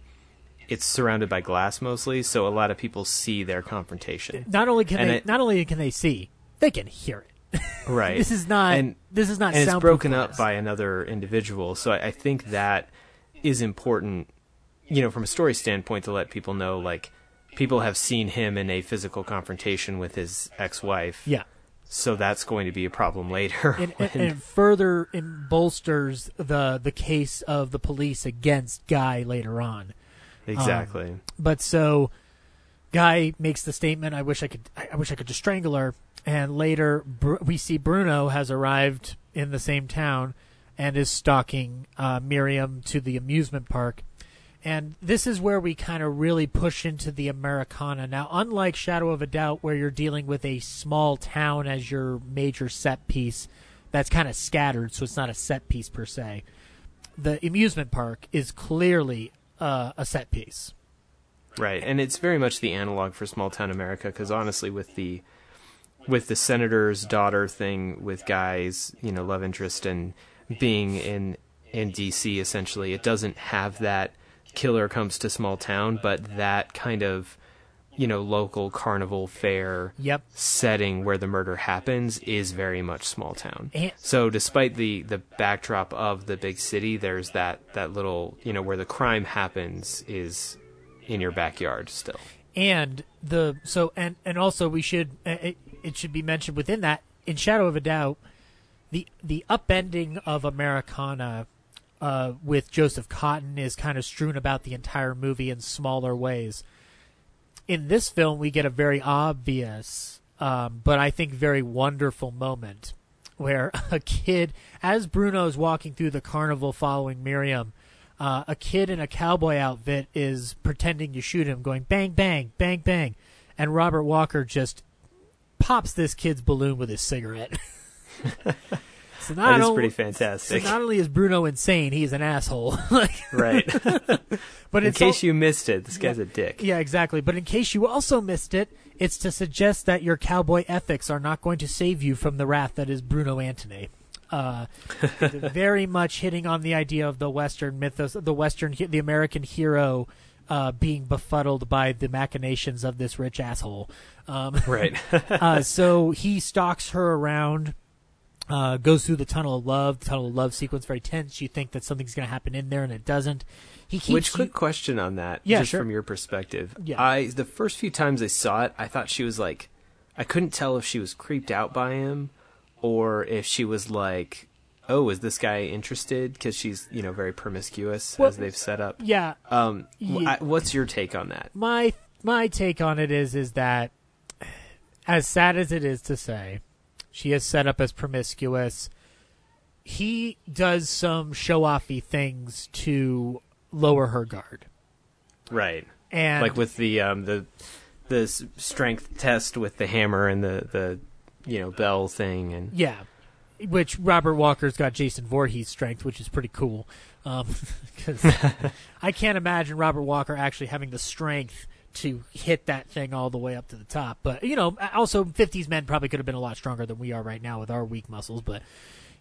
it's surrounded by glass mostly, so a lot of people see their confrontation. Not only can And they it- not only can they see, they can hear it. Right. This is not And- this is not and it's broken glass. up by another individual. So I, I think that is important, you know, from a story standpoint to let people know like people have seen him in a physical confrontation with his ex-wife. yeah. So that's going to be a problem later. and, when- and further bolsters the the case of the police against Guy later on. exactly. But so, Guy makes the statement, "I wish I could. I I wish I could just strangle her." And later, Br- we see Bruno has arrived in the same town and is stalking uh, Miriam to the amusement park. And this is where we kind of really push into the Americana. Now, unlike Shadow of a Doubt, where you're dealing with a small town as your major set piece, that's kind of scattered, so it's not a set piece per se. The amusement park is clearly uh, a set piece. Right, and it's very much the analog for small town America because honestly, with the with the senator's daughter thing with guys, you know, love interest and being in in DC, essentially, it doesn't have that killer comes to small town, but that kind of you know local carnival fair Yep. setting where the murder happens is very much small town. And- so despite the the backdrop of the big city, there's that that little you know where the crime happens is in your backyard still. and the so and and also we should uh, it, it should be mentioned within that in shadow of a doubt the the upending of americana uh, with joseph cotten is kind of strewn about the entire movie in smaller ways in this film we get a very obvious um, but i think very wonderful moment where a kid as bruno's walking through the carnival following miriam uh, a kid in a cowboy outfit is pretending to shoot him, going bang, bang, bang, bang, and Robert Walker just pops this kid's balloon with his cigarette. so not That is only, pretty so fantastic. not only is Bruno insane, he's an asshole. Like, right. but in case al- you missed it, this guy's a dick. yeah, exactly. But in case you also missed it, it's to suggest that your cowboy ethics are not going to save you from the wrath that is Bruno Antony. Uh, very much hitting on the idea of the Western mythos, the Western, the American hero uh, being befuddled by the machinations of this rich asshole. Um, Right. uh, so he stalks her around, uh, goes through the tunnel of love. The tunnel of love sequence very tense. You think that something's going to happen in there, and it doesn't. He keeps Which you- quick question on that, Yeah, just sure. from your perspective. Yeah. I the first few times I saw it, I thought she was like I couldn't tell if she was creeped out by him or if she was like, "Oh, is this guy interested?" because she's, you know, very promiscuous Well, as they've set up. yeah. Um Yeah. I- what's your take on that? my my take on it is is that as sad as it is to say she is set up as promiscuous. He does some show offy things to lower her guard. Right. and like with the um the the strength test with the hammer and the the you know bell thing and yeah. Which robert walker's got jason Voorhees strength which is pretty cool. Um 'cause i can't imagine robert walker actually having the strength to hit that thing all the way up to the top but you know also 50s men probably could have been a lot stronger than we are right now with our weak muscles but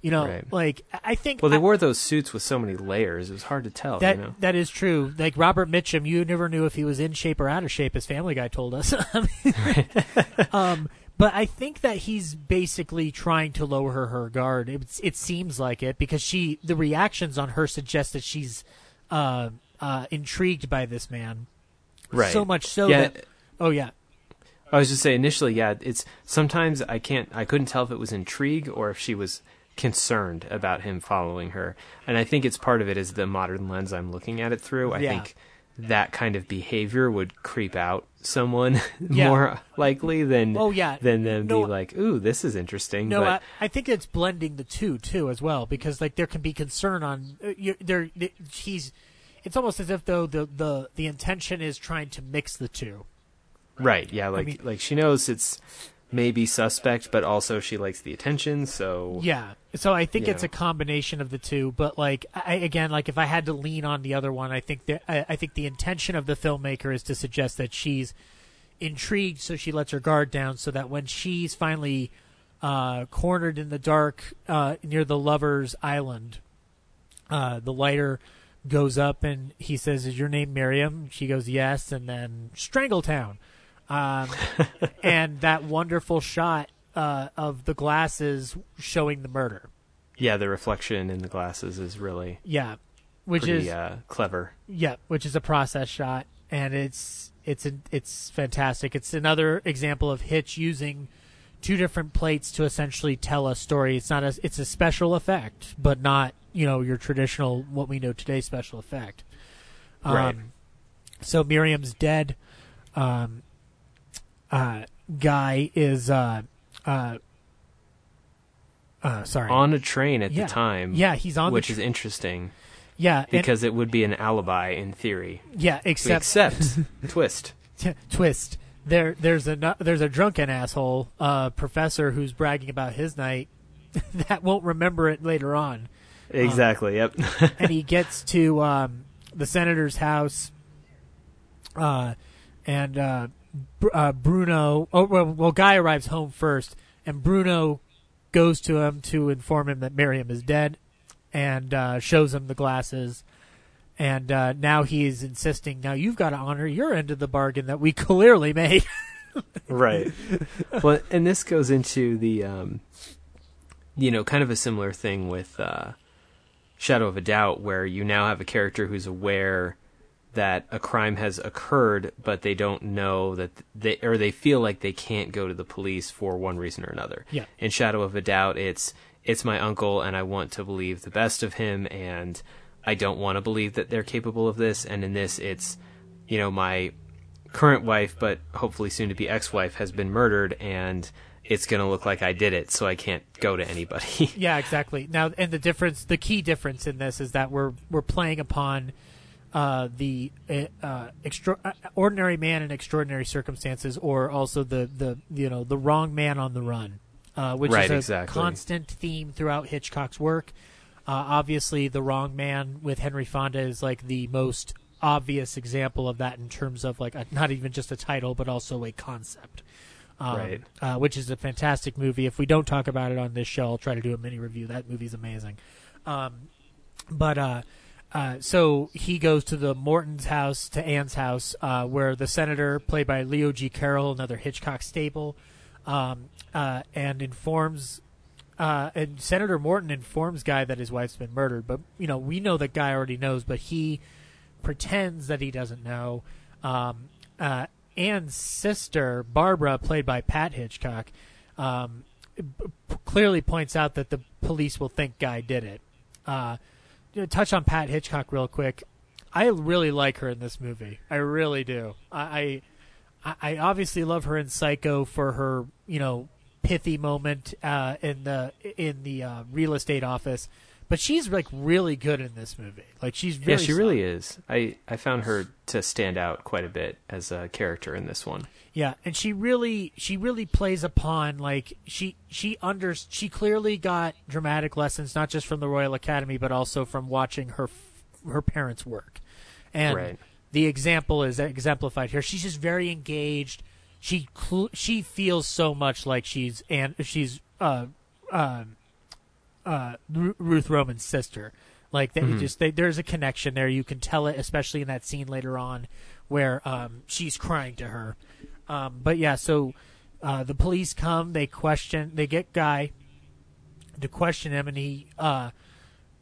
you know Right. like I- think well they I- wore those suits with so many layers it was hard to tell that you know that is true. Like Robert Mitchum, you never knew if he was in shape or out of shape, His Family Guy told us. Um, but I think that he's basically trying to lower her, her guard. It, it seems like it because she, the reactions on her suggest that she's uh, uh, intrigued by this man. Right So much so yeah that oh yeah, I was just say initially, yeah. It's sometimes I can't, I couldn't tell if it was intrigue or if she was concerned about him following her. And I think it's part of it is the modern lens I'm looking at it through. I Yeah. think that kind of behavior would creep out someone Yeah. more likely than Oh, yeah. than them No, be like, ooh, this is interesting. No, but I, I think it's blending the two too as well because like there can be concern on uh, there. He's. It's almost as if though the, the the intention is trying to mix the two. right, yeah, like mean- like she knows it's maybe suspect, but also she likes the attention. So Yeah. So I think it's Yeah. a combination of the two. But like I, again, like if I had to lean on the other one, I think that I, I think the intention of the filmmaker is to suggest that she's intrigued, so she lets her guard down, so that when she's finally uh, cornered in the dark uh, near the lovers' island, uh, the lighter goes up and he says, "Is your name Miriam?" She goes, "Yes," and then Strangletown, um, and that wonderful shot uh, of the glasses showing the murder. yeah, the reflection in the glasses is really Yeah, which pretty is uh, clever. yeah, which is a process shot, and it's it's it's fantastic. It's another example of Hitch using two different plates to essentially tell a story. It's not a it's a special effect, but not you know your traditional what we know today special effect. Um, Right. So Miriam's dead. Um, uh, guy is uh, uh, uh, sorry. on a train at Yeah. the time. Yeah, he's on the which is interesting yeah, and- because it would be an alibi in theory. yeah, except Except twist. T- twist. There, there's a there's a drunken asshole uh, professor who's bragging about his night that won't remember it later on, Exactly. yep. and he gets to um, the senator's house, uh, and uh, Br- uh, Bruno. Oh well, well, guy arrives home first, and Bruno goes to him to inform him that Miriam is dead, and uh, shows him the glasses, and uh, now he is insisting. Now you've got to honor your end of the bargain that we clearly made. right. Well, and this goes into the, um, you know, kind of a similar thing with uh, Shadow of a Doubt, where you now have a character who's aware that a crime has occurred, but they don't know that they or they feel like they can't go to the police for one reason or another. Yeah. In Shadow of a Doubt, it's it's my uncle, and I want to believe the best of him, and I don't want to believe that they're capable of this. And in this, it's you know my current wife, but hopefully soon to be ex-wife, has been murdered, and it's going to look like I did it, so I can't go to anybody. yeah, exactly. Now, and the difference, the key difference in this is that we're we're playing upon uh, the uh, extra- uh, ordinary man in extraordinary circumstances, or also the, the you know the wrong man on the run, uh, which right, is a exactly. constant theme throughout Hitchcock's work. Uh, obviously, the wrong man with Henry Fonda is like the most obvious example of that in terms of like a, not even just a title, but also a concept. Um, right. uh, which is a fantastic movie. If we don't talk about it on this show, I'll try to do a mini review. That movie's amazing. Um, but uh, uh, so he goes to the Morton's house, to Anne's house, uh, where the senator, played by Leo G. Carroll, another Hitchcock staple, um, uh, and informs. Uh, and Senator Morton informs Guy that his wife's been murdered, but you know we know that Guy already knows, but he pretends that he doesn't know. Um, uh, Anne's sister, Barbara, played by Pat Hitchcock, um, p- clearly points out that the police will think Guy did it. Uh, touch on Pat Hitchcock real quick. I really like her in this movie. I really do. I, I, I obviously love her in Psycho for her, you know, pithy moment uh, in the in the uh, real estate office. But she's like really good in this movie. Like she's very yeah, she solid. really is. I I found her to stand out quite a bit as a character in this one. Yeah, and she really she really plays upon like she she under she clearly got dramatic lessons not just from the Royal Academy but also from watching her her parents work. And Right. the example is exemplified here. She's just very engaged. She cl- she feels so much like she's and she's uh uh uh Ru- Ruth Roman's sister. Like they just they, there's a connection there. You can tell it, especially in that scene later on where um, she's crying to her. Um, but yeah, so uh, the police come, they question, they get Guy to question him, and he uh,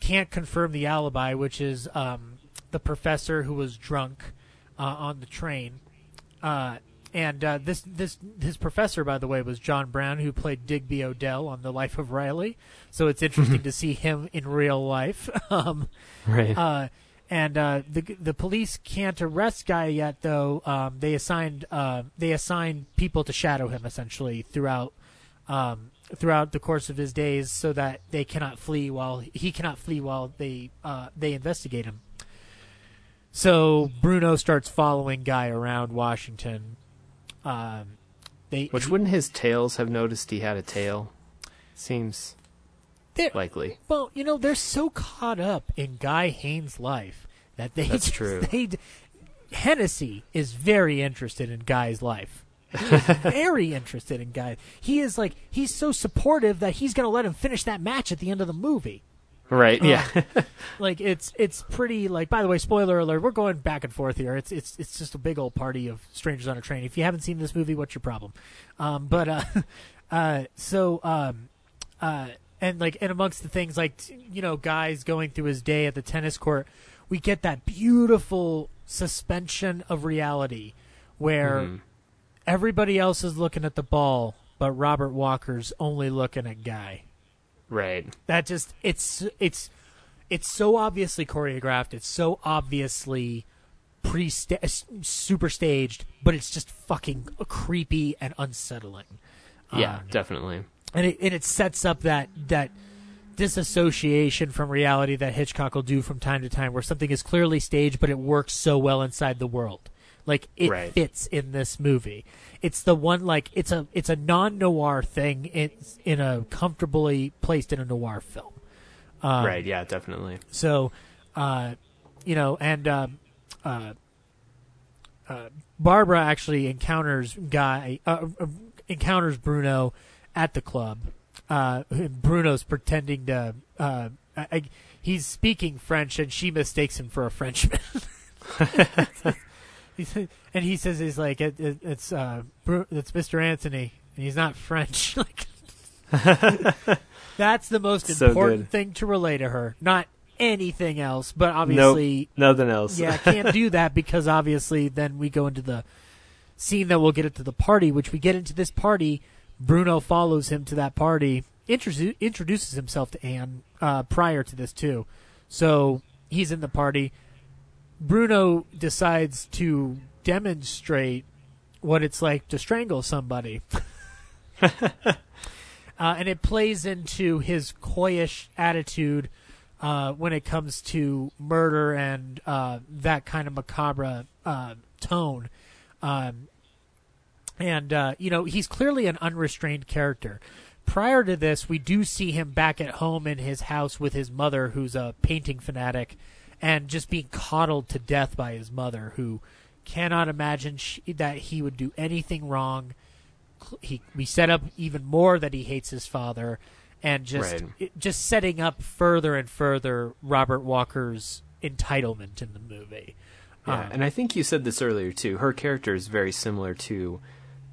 can't confirm the alibi, which is um, the professor who was drunk uh, on the train. And uh, this this his professor, by the way, was John Brown, who played Digby Odell on The Life of Riley. So it's interesting to see him in real life. um, Right. uh, and uh, the the police can't arrest Guy yet, though. Um, they assigned uh, they assigned people to shadow him essentially throughout um, throughout the course of his days, so that they cannot flee while he cannot flee while they uh, they investigate him. So Bruno starts following Guy around Washington. Um, they Which wouldn't his tails have noticed he had a tail? Seems likely. Well, you know, they're so caught up in Guy Haines' life that they That's true. They, Hennessy is very interested in Guy's life. Very interested in Guy. He is like he's so supportive that he's going to let him finish that match at the end of the movie. Right. Yeah. Like it's it's pretty like by the way, spoiler alert, we're going back and forth here. It's it's it's just a big old party of strangers on a train. If you haven't seen this movie, what's your problem? Um, but uh, uh, so um, uh, and like and amongst the things like you know guys going through his day at the tennis court, we get that beautiful suspension of reality where Mhm. everybody else is looking at the ball, but Robert Walker's only looking at Guy right. that just it's it's it's so obviously choreographed it's so obviously pre super staged but it's just fucking creepy and unsettling Yeah. Um, definitely. and it and it sets up that that disassociation from reality that Hitchcock will do from time to time where something is clearly staged but it works so well inside the world like it Right. fits in this movie it's the one like it's a it's a non-noir thing it's in a comfortably placed in a noir film um, right. Yeah. Definitely. so, uh, you know, and um, uh, uh, Barbara actually encounters guy uh, uh, encounters Bruno at the club. Uh, and Bruno's pretending to. Uh, I, I- he's speaking French, and she mistakes him for a Frenchman. and he says he's like it, it, it's uh it's Mr. Antony and he's not French like that's the most So important good. thing to relay to her not anything else but obviously nope, nothing else. yeah I can't do that because obviously then we go into the scene that we'll get into the party which we get into this party Bruno follows him to that party introdu- introduces himself to Anne uh, prior to this too so he's in the party Bruno decides to demonstrate what it's like to strangle somebody. uh, and it plays into his coyish attitude uh, when it comes to murder and uh, that kind of macabre uh, tone. Um, and, uh, you know, he's clearly an unrestrained character. Prior to this, we do see him back at home in his house with his mother, who's a painting fanatic and just being coddled to death by his mother, who cannot imagine sh that he would do anything wrong. He we set up even more that he hates his father, and just Right. it, just setting up further and further Robert Walker's entitlement in the movie. Yeah, Um, and I think you said this earlier too. Her character is very similar to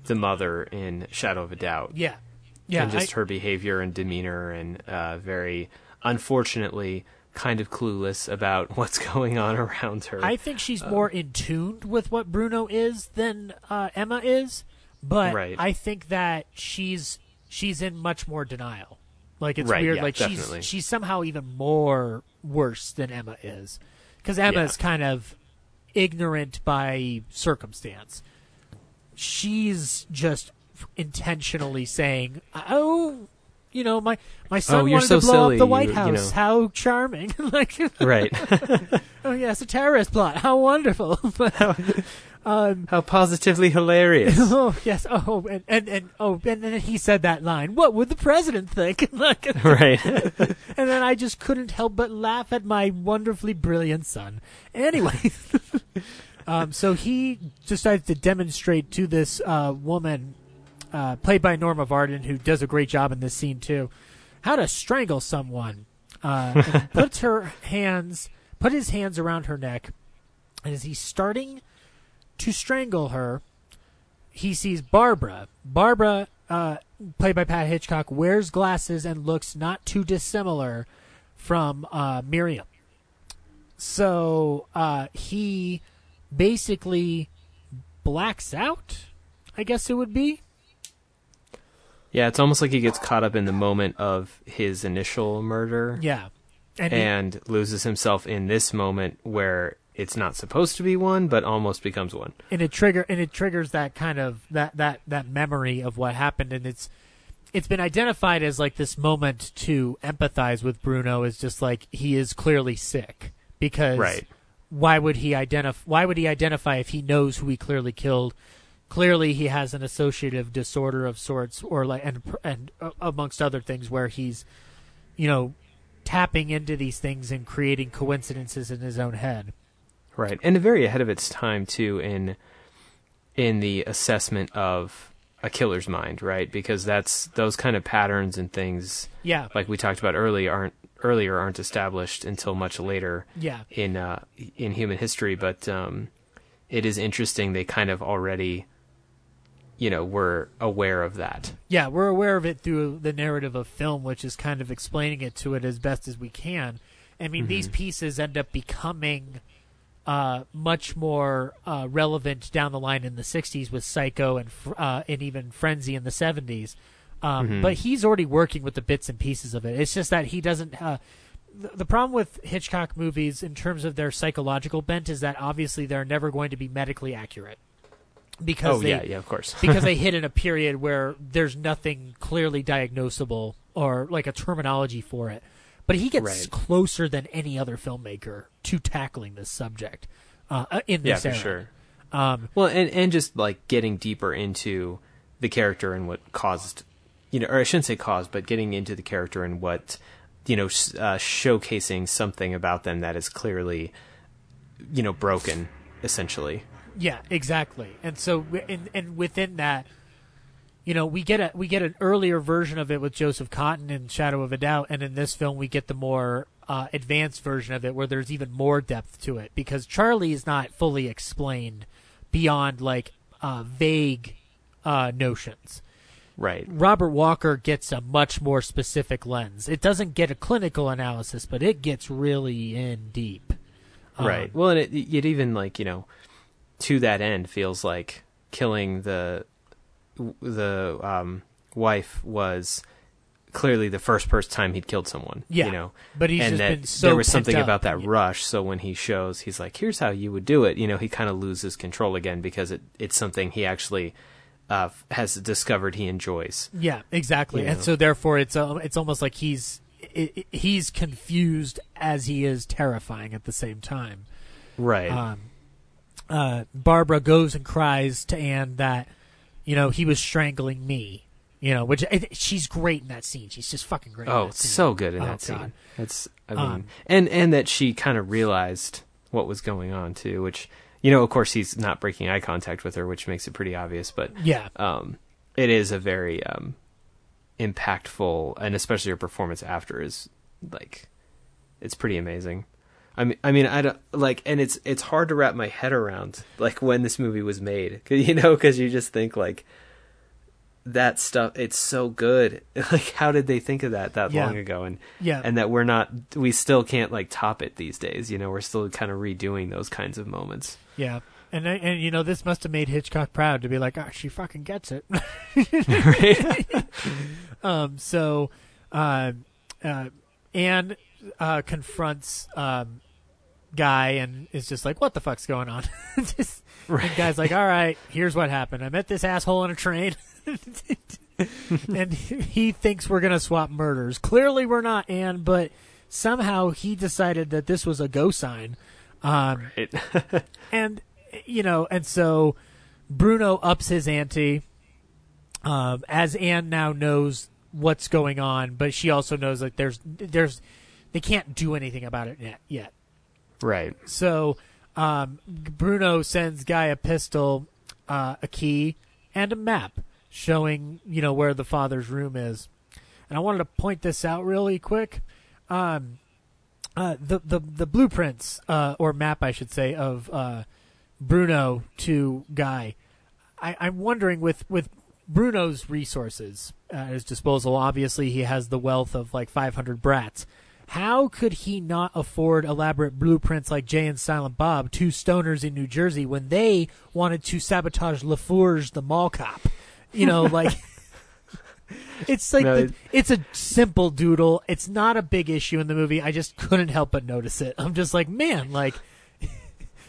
the mother in Shadow of a Doubt. yeah, yeah, and just I- her behavior and demeanor, and uh, very unfortunately kind of clueless about what's going on around her. I think she's more in tune with what Bruno is than uh, Emma is, but Right. I think that she's she's in much more denial. Like it's Right, weird. yeah, like definitely. she's she's somehow even more worse than Emma is, because Emma Yeah. is kind of ignorant by circumstance. She's just intentionally saying, "Oh." You know, my my son Oh, wanted so to blow silly, up the White you- you House. know. How charming! like, right. Oh yes, a terrorist plot. How wonderful! How positively hilarious. oh yes. Oh, and, and and oh, and then he said that line. What would the president think? like, and then I just couldn't help but laugh at my wonderfully brilliant son. Anyway, um, so he decides to demonstrate to this uh, woman, uh, played by Norma Varden, who does a great job in this scene too, how to strangle someone. Uh, puts her hands, put his hands around her neck, and as he's starting to strangle her, he sees Barbara. Barbara, uh, played by Pat Hitchcock, wears glasses and looks not too dissimilar from uh, Miriam. So uh, he basically blacks out, I guess it would be. Yeah, it's almost like he gets caught up in the moment of his initial murder Yeah. And, he- loses himself in this moment where it's not supposed to be one, but almost becomes one. and it trigger and it triggers that kind of that that that memory of what happened and it's it's been identified as like this moment to empathize with Bruno is just like he is clearly sick because Right. why would he identify why would he identify if he knows who he clearly killed clearly he has an associative disorder of sorts or like and and uh, amongst other things where he's you know tapping into these things and creating coincidences in his own head Right, and very ahead of its time too in in the assessment of a killer's mind, right? Because that's those kind of patterns and things, yeah like we talked about early, aren't earlier aren't established until much later yeah in uh, in human history. But um, it is interesting they kind of already, you know, we're aware of that. Yeah, we're aware of it through the narrative of film, which is kind of explaining it to it as best as we can. I mean, these pieces end up becoming uh, much more uh, relevant down the line in the '60s with Psycho and uh, and even Frenzy in the '70s. Um, But he's already working with the bits and pieces of it. It's just that he doesn't. Uh, the, the problem with Hitchcock movies, in terms of their psychological bent, is that obviously they're never going to be medically accurate because Oh they, yeah, yeah, of course. because they hit in a period where there's nothing clearly diagnosable or like a terminology for it. But he gets Right. closer than any other filmmaker to tackling this subject uh, in yeah, this for era. sure. Um, Well, and and just like getting deeper into the character and what caused, you know, or I shouldn't say caused, but getting into the character and what, you know, uh, showcasing something about them that is clearly, you know, broken, essentially. Yeah, exactly. And so, and, and within that, you know, we get a we get an earlier version of it with Joseph Cotten in Shadow of a Doubt, and in this film we get the more uh, advanced version of it where there's even more depth to it because Charlie is not fully explained beyond like uh, vague uh, notions. Right. Robert Walker gets a much more specific lens. It doesn't get a clinical analysis, but it gets really in deep. Um, right. Well, and it, it even like you know, to that end, feels like killing the the um, wife was clearly the first first time he'd killed someone. Yeah, you know, but he's and just that been so there was something up. about that Yeah. rush. So when he shows, he's like, "Here's how you would do it." You know, he kind of loses control again because it it's something he actually uh, has discovered he enjoys. Yeah, exactly. You And know. so therefore, it's uh, it's almost like he's i i he's confused as he is terrifying at the same time. Right. Um, uh, Barbara goes and cries to Anne that you know he was strangling me. You know, which she's great in that scene. She's just fucking great. in Oh, that scene. so good in Oh, that scene. That's I mean, Um, and and that she kind of realized what was going on too, which you know, of course, he's not breaking eye contact with her, which makes it pretty obvious. But Yeah, um, it is a very um, impactful, and especially her performance after is like, it's pretty amazing. I mean, I mean, I don't like, and it's it's hard to wrap my head around like when this movie was made, you know, because you just think like that stuff. It's so good. Like, how did they think of that that Yeah. long ago? And yeah, and that we're not, we still can't like top it these days. You know, we're still kind of redoing those kinds of moments. yeah. And and you know this must have made Hitchcock proud to be like, oh, she fucking gets it. Um, so, uh, uh, Anne uh, confronts um, Guy and is just like, "What the fuck's going on?" just, And Guy's like, "All right, here's what happened. I met this asshole on a train." and he thinks we're gonna swap murders. Clearly, we're not, Anne. But somehow he decided that this was a go sign. Um, Right. and you know, and so Bruno ups his ante. Um, as Anne now knows what's going on, but she also knows that there's there's they can't do anything about it yet. yet. right. So um, Bruno sends Guy a pistol, uh, a key, and a map showing you know where the father's room is. And I wanted to point this out really quick. Um, uh, the the the blueprints uh, or map, I should say, of uh, Bruno to Guy. I, I'm wondering with with Bruno's resources at his disposal. Obviously, he has the wealth of like 500 brats. How could he not afford elaborate blueprints like Jay and Silent Bob, two stoners in New Jersey, when they wanted to sabotage LaFours, the mall cop? You know, like it's like No, the- it's a simple doodle. It's not a big issue in the movie. I just couldn't help but notice it. I'm just like, man, like,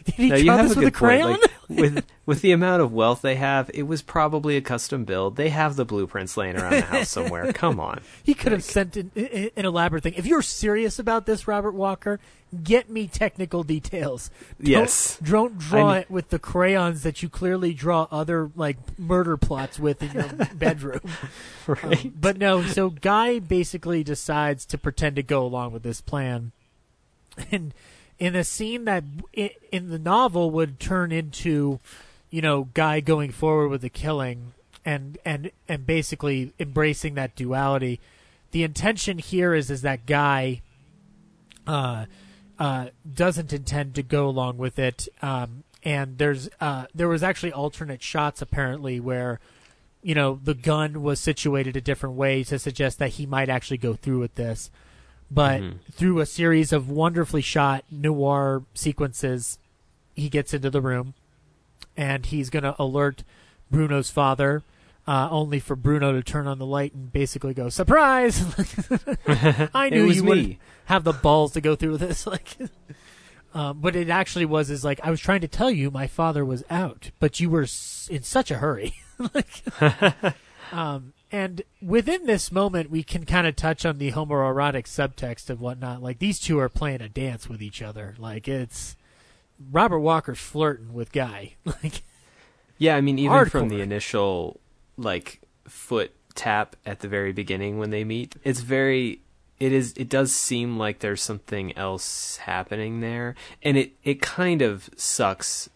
did he No, you draw have this a with a good point. crayon? Like, with with the amount of wealth they have, it was probably a custom build. They have the blueprints laying around the house somewhere. Come on. He could have sent an, an elaborate thing. If you're serious about this, Robert Walker, get me technical details. Don't- Yes. Don't draw I- it with the crayons that you clearly draw other like murder plots with in your bedroom. Right. Um, but no, so Guy basically decides to pretend to go along with this plan, and in a scene that in the novel would turn into, you know, Guy going forward with the killing and and and basically embracing that duality. The intention here is is that Guy uh, uh, doesn't intend to go along with it. Um, and there's uh, there was actually alternate shots apparently where you know the gun was situated a different way to suggest that he might actually go through with this. But Mhm. through a series of wonderfully shot noir sequences, he gets into the room and he's going to alert Bruno's father. Uh, only for Bruno to turn on the light and basically go surprise. I knew you would have the balls to go through this. Like, um, but it actually was is like I was trying to tell you my father was out, but you were s- in such a hurry. like, um, and within this moment, we can kind of touch on the homoerotic subtext of whatnot. Like these two are playing a dance with each other. Like it's Robert Walker's flirting with Guy. Like Yeah, I mean, even from the initial like foot tap at the very beginning when they meet, it's very. It is. It does seem like there's something else happening there, and it it kind of sucks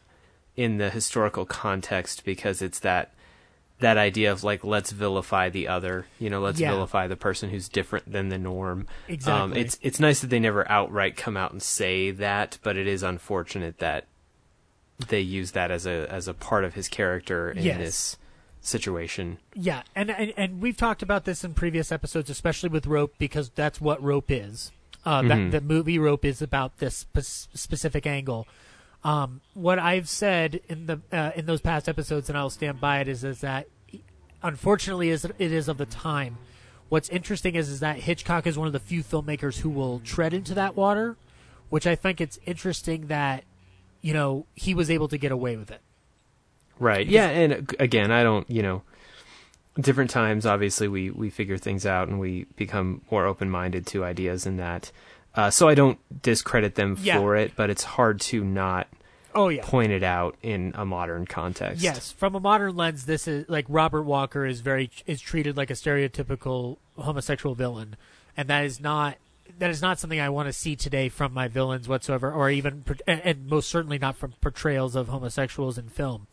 in the historical context because it's that that idea of like let's vilify the other, you know, let's Yeah. vilify the person who's different than the norm. Um, Exactly. it's it's nice that they never outright come out and say that, but it is unfortunate that they use that as a as a part of his character in Yes. this situation. Yeah, and, and and we've talked about this in previous episodes, especially with Rope, because that's what Rope is. Uh, Mhm. That the movie Rope is about this spe- specific angle. Um, what I've said in the uh, in those past episodes, and I'll stand by it, is is that unfortunately is it is of the time. What's interesting is is that Hitchcock is one of the few filmmakers who will tread into that water, which I think it's interesting that you know he was able to get away with it. Right. Yeah, and again, I don't, you know, different times obviously we we figure things out and we become more open-minded to ideas and that. Uh, so I don't discredit them Yeah. for it, but it's hard to not Oh yeah, point it out in a modern context. Yes, from a modern lens, this is like Robert Walker is very is treated like a stereotypical homosexual villain, and that is not that is not something I want to see today from my villains whatsoever, or even and, most certainly not from portrayals of homosexuals in film.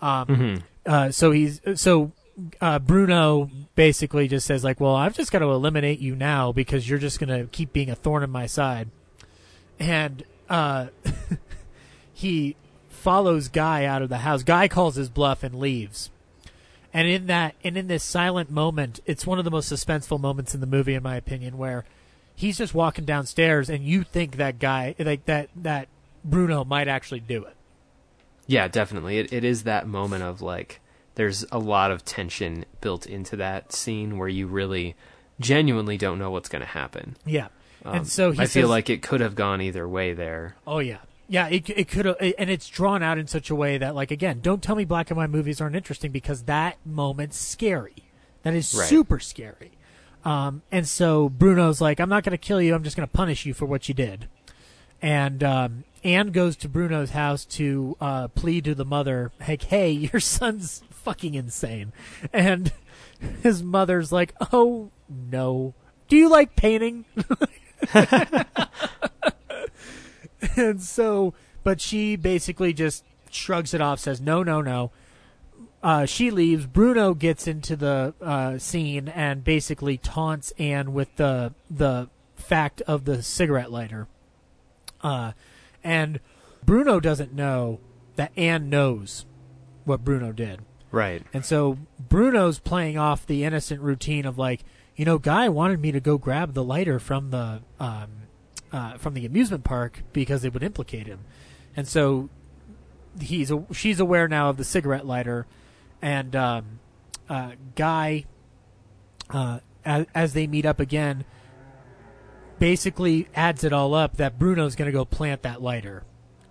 Um, Mhm. uh, so he's so uh, Bruno basically just says like, "Well, I've just got to eliminate you now because you're just going to keep being a thorn in my side," and uh, he follows Guy out of the house. Guy calls his bluff and leaves. And in that and in this silent moment, it's one of the most suspenseful moments in the movie in my opinion where he's just walking downstairs and you think that guy like that that Bruno might actually do it. Yeah, definitely. It it is that moment of like there's a lot of tension built into that scene where you really genuinely don't know what's going to happen. Yeah. Um, and so he I feel like it could have gone either way there. Oh yeah, yeah. It it could have, and it's drawn out in such a way that, like, again, don't tell me black and white movies aren't interesting because that moment's scary. That is Right. super scary. Um, and so Bruno's like, I'm not going to kill you. I'm just going to punish you for what you did. And um, Anne goes to Bruno's house to uh, plead to the mother, like, hey, your son's fucking insane. And his mother's like, oh no. Do you like painting? and so, but she basically just shrugs it off, says, no, no, no. Uh, she leaves. Bruno gets into the uh, scene and basically taunts Anne with the the fact of the cigarette lighter. Uh, and Bruno doesn't know that Anne knows what Bruno did. Right. And so Bruno's playing off the innocent routine of like, you know, Guy wanted me to go grab the lighter from the um, uh, from the amusement park because it would implicate him, and so he's a, she's aware now of the cigarette lighter, and um, uh, Guy, uh, as, as they meet up again, basically adds it all up that Bruno's going to go plant that lighter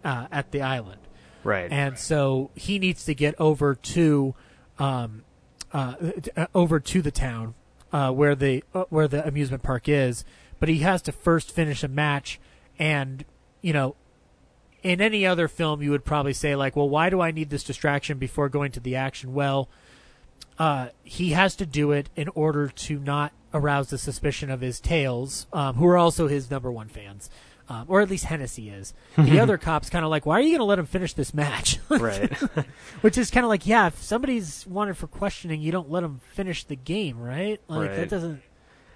uh, at the island Right. and so he needs to get over to um, uh, uh, over to the town uh, where the uh, where the amusement park is. But he has to first finish a match, and you know, in any other film, you would probably say like, "Well, why do I need this distraction before going to the action?" Well, uh, he has to do it in order to not arouse the suspicion of his tails, um, who are also his number one fans, um, or at least Hennessy is. The other cops kind of like, why are you going to let him finish this match? right. Which is kind of like, yeah, if somebody's wanted for questioning, you don't let them finish the game, right? Like that doesn't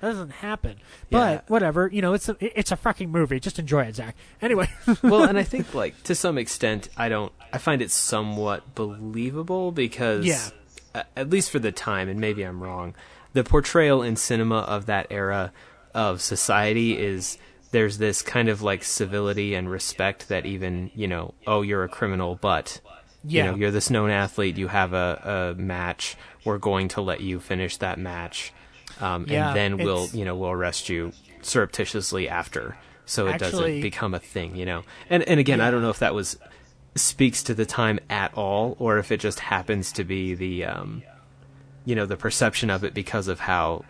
that doesn't happen. Yeah. But whatever, you know, it's a it's a fucking movie. Just enjoy it, Zach. Anyway, well, and I think like to some extent, I don't. I find it somewhat believable because, Yeah. at least for the time, and maybe I'm wrong, the portrayal in cinema of that era of society is there's this kind of like civility and respect that even you know, oh, you're a criminal, but Yeah. you know, you're this known athlete. You have a, a match. We're going to let you finish that match, um, Yeah, and then we'll you know we'll arrest you surreptitiously after, so it Actually- doesn't become a thing. You know, and and again, I don't know if that was speaks to the time at all, or if it just happens to be the um, you know the perception of it because of how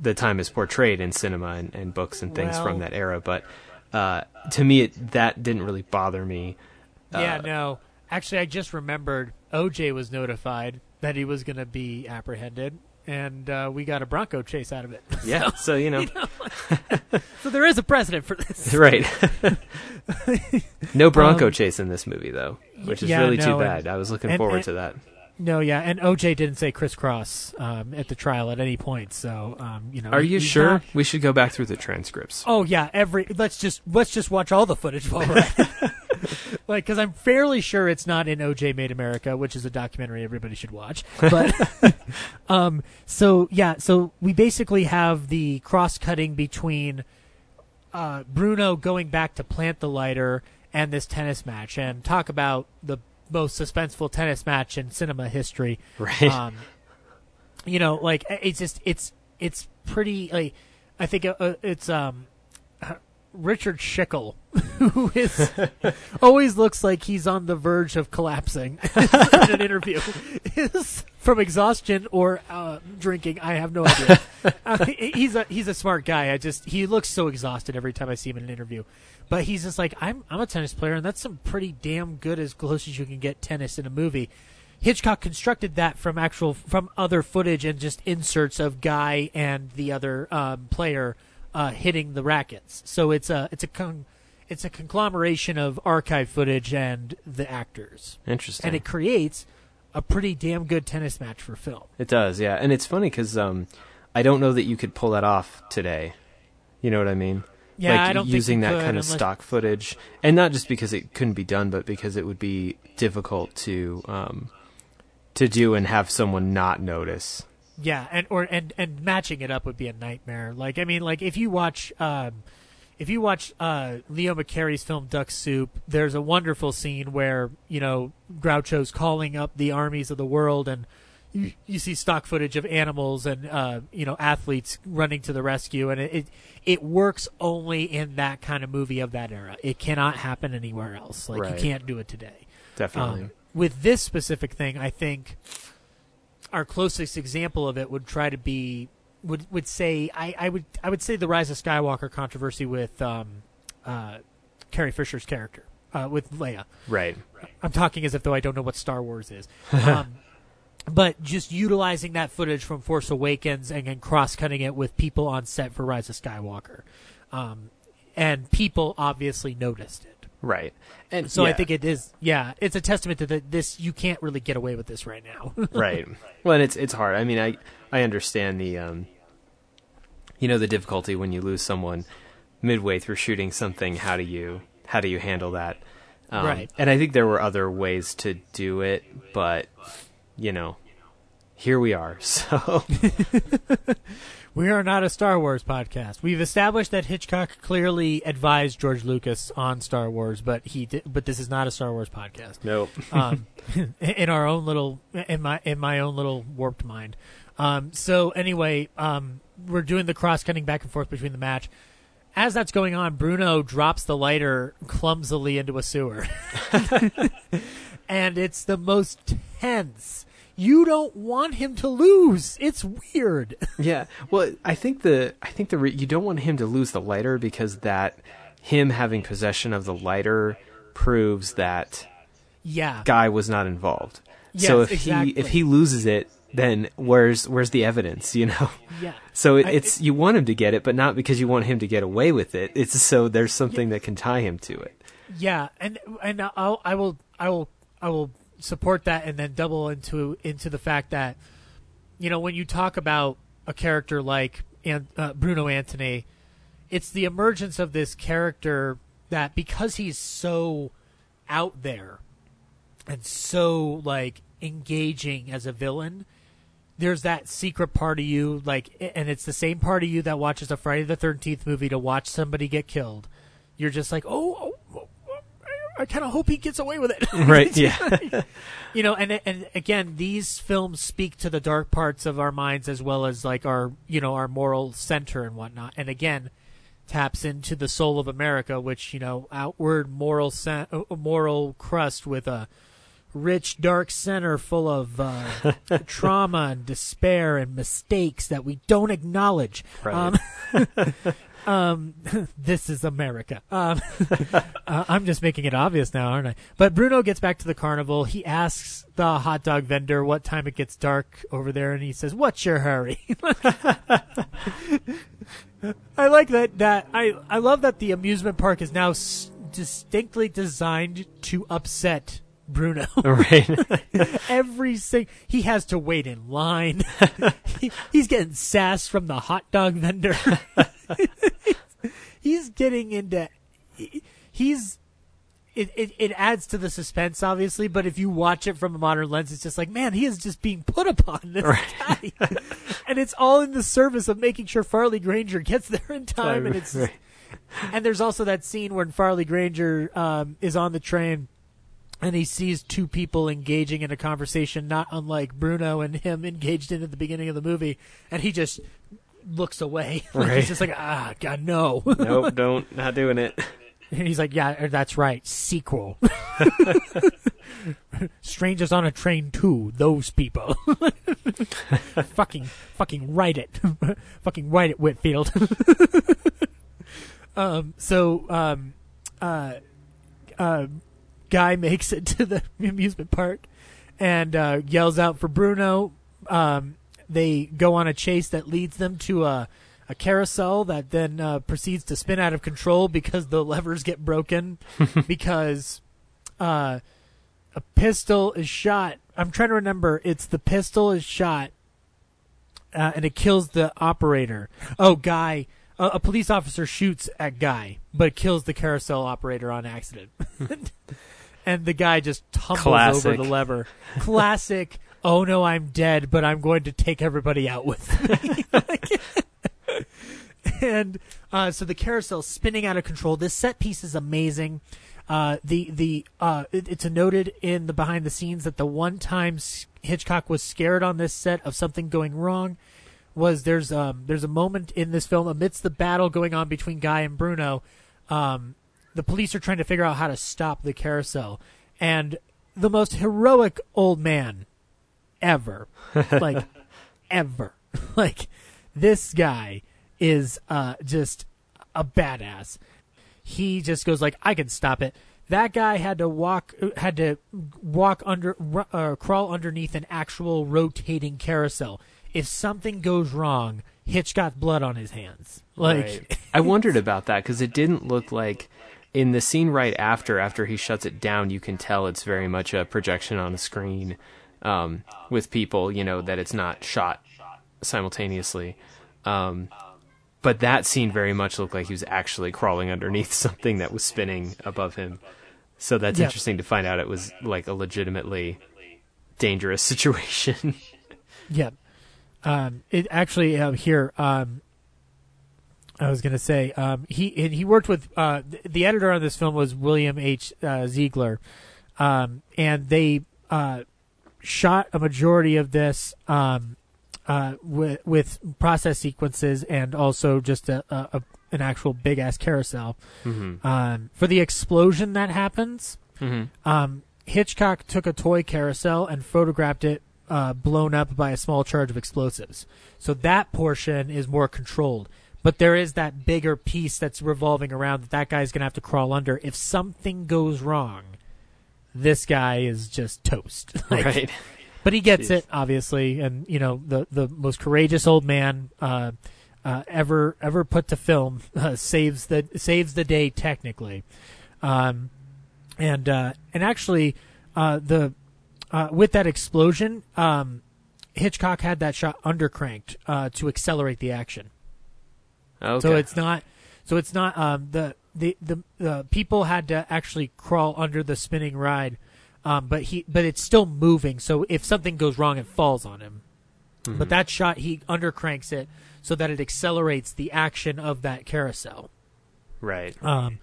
the time is portrayed in cinema and, and books and things from that era. But uh, to me, it, that didn't really bother me. yeah, Uh, no. Actually, I just remembered OJ was notified that he was going to be apprehended, and uh, we got a Bronco chase out of it. Yeah, so you know, so there is a precedent for this. right. no Bronco chase in this movie though, which is Um, yeah, really no, too and- bad. I was looking and- forward and- to that. No, yeah, and OJ didn't say crisscross um, at the trial at any point. So, um, you know, Are you sure? not- We should go back through the transcripts. Oh yeah, every let's just let's just watch all the footage while we're at it. like because I'm fairly sure it's not in OJ Made America, which is a documentary everybody should watch. But um, so yeah, so we basically have the cross cutting between uh, Bruno going back to plant the lighter and this tennis match, and talk about the most suspenseful tennis match in cinema history. Right. Um, you know, like it's just it's it's pretty. Like, I think uh, uh, it's um, Richard Schickel, who is always looks like he's on the verge of collapsing in an interview, is from exhaustion or uh, drinking. I have no idea. uh, he's a he's a smart guy. I just he looks so exhausted every time I see him in an interview. But he's just like I'm. I'm a tennis player, and that's some pretty damn good as close as you can get tennis in a movie. Hitchcock constructed that from actual from other footage and just inserts of Guy and the other um, player uh, hitting the rackets. So it's a it's a con- it's a conglomeration of archive footage and the actors, Interesting. and it creates a pretty damn good tennis match for film. It does, yeah. And it's funny because um, I don't know that you could pull that off today. You know what I mean? Yeah, like I don't using that could kind of unless- stock footage, and not just because it couldn't be done, but because it would be difficult to um, to do and have someone not notice. Yeah, and or and and matching it up would be a nightmare. Like I mean, like if you watch um, if you watch uh, Leo McCarey's film Duck Soup, there's a wonderful scene where you know Groucho's calling up the armies of the world, and you, you see stock footage of animals and uh, you know athletes running to the rescue, and it, it it works only in that kind of movie of that era. It cannot happen anywhere else. Like Right. you can't do it today. Definitely. Um, with this specific thing, I think our closest example of it would try to be would would say I, I would I would say the Rise of Skywalker controversy with um, uh, Carrie Fisher's character uh, with Leia. right. I'm talking as if though I don't know what Star Wars is. Um, but just utilizing that footage from Force Awakens and then cross cutting it with people on set for Rise of Skywalker. Um, and people obviously noticed it. Right. And So I think it is, yeah, it's a testament to the, this. You can't really get away with this right now. right. Well, and it's it's hard. I mean, I I understand the um, you know, the difficulty when you lose someone midway through shooting something. How do you how do you handle that? Um, Right. And I think there were other ways to do it, but you know, here we are. So we are not a Star Wars podcast. We've established that Hitchcock clearly advised George Lucas on Star Wars, but he did, but this is not a Star Wars podcast. nope. um, in our own little in my in my own little warped mind. Um, so anyway, um, we're doing the cross cutting back and forth between the match. As that's going on, Bruno drops the lighter clumsily into a sewer, and it's the most tense. You don't want him to lose. It's weird. Yeah. Well, I think the I think the re- you don't want him to lose the lighter because that him having possession of the lighter proves that yeah, guy was not involved. so if exactly. he if he loses it, then where's where's the evidence? You know. yeah. So it, I- it's you want him to get it, but not because you want him to get away with it. It's so there's something that can tie him to it. Yeah, and and I'll, I will I will I will support that, and then double into into the fact that you know when you talk about a character like An- uh, Bruno Antony, it's the emergence of this character that because he's so out there and so like engaging as a villain there's that secret part of you like and it's the same part of you that watches a friday the 13th movie to watch somebody get killed. You're just like oh, oh, oh, i kind of hope he gets away with it. Right, yeah. you know and and again these films speak to the dark parts of our minds as well as like our you know our moral center and whatnot. And again taps into the soul of america which you know outward moral cen- uh, moral crust with a rich dark center full of uh, trauma and despair and mistakes that we don't acknowledge Right. um, um, this is America. Um, uh, I'm just making it obvious now, aren't I? But Bruno gets back to the carnival. He asks the hot dog vendor what time it gets dark over there, and he says, "What's your hurry?" I like that. That I I love that the amusement park is now s- distinctly designed to upset Bruno. right. Every sing he has to wait in line. he, he's getting sass from the hot dog vendor. he's getting into he- he's it, it, it adds to the suspense obviously but if you watch it from a modern lens it's just like man he is just being put upon this guy and it's all in the service of making sure farley granger gets there in time and it's Right. and there's also that scene when farley granger um, is on the train and he sees two people engaging in a conversation not unlike bruno and him engaged in at the beginning of the movie and he just looks away like Right. he's just like ah god no nope, don't. Not doing it. and he's like, "Yeah, that's right. Sequel. Strangers on a Train Two. Those people. fucking, fucking write it. fucking write it, Whitfield." um. So, um, uh, uh, guy makes it to the amusement park and uh, yells out for Bruno. Um, they go on a chase that leads them to a a carousel that then uh, proceeds to spin out of control because the levers get broken because uh, a pistol is shot. I'm trying to remember. It's the pistol is shot uh, and it kills the operator. Oh, guy. A, a police officer shoots at guy, but kills the carousel operator on accident. and the guy just tumbles Classic. over the lever. Classic. Oh no, I'm dead, but I'm going to take everybody out with me. and uh, so the carousel's spinning out of control. This set piece is amazing. Uh, the the uh, it, it's noted in the behind the scenes that the one time Hitchcock was scared on this set of something going wrong was there's um there's a moment in this film amidst the battle going on between Guy and Bruno, um, the police are trying to figure out how to stop the carousel, and the most heroic old man ever, like ever, like this guy is uh just a badass. He just goes like, I can stop it. That guy had to walk, had to walk under, uh, crawl underneath an actual rotating carousel. If something goes wrong, Hitch got blood on his hands. Like, Right. I wondered about that because it didn't look like in the scene right after after he shuts it down. You can tell it's very much a projection on a screen um, with people. You know that it's not shot simultaneously. Um, but that scene very much looked like he was actually crawling underneath something that was spinning above him. So that's Yeah. interesting to find out it was like a legitimately dangerous situation. Yeah. Um, it actually uh, here. Um, I was gonna say um, he and he worked with uh, the editor on this film was William H. Uh, Ziegler, um, and they uh, shot a majority of this um, uh, with with process sequences and also just a, a, a an actual big ass carousel. Um, for the explosion that happens, um, Hitchcock took a toy carousel and photographed it uh, blown up by a small charge of explosives. So that portion is more controlled. But there is that bigger piece that's revolving around that that guy's going to have to crawl under. If something goes wrong, this guy is just toast. Like, right. But he gets it, obviously, and you know the the most courageous old man uh, uh, ever ever put to film uh, saves the saves the day technically, um, and uh, and actually uh, the uh, with that explosion, um, Hitchcock had that shot undercranked uh, to accelerate the action. Okay. So it's not. So it's not. Um, the the the the people had to actually crawl under the spinning ride, um, but he but it's still moving. So if something goes wrong, it falls on him. But that shot, he undercranks it so that it accelerates the action of that carousel. right. Um,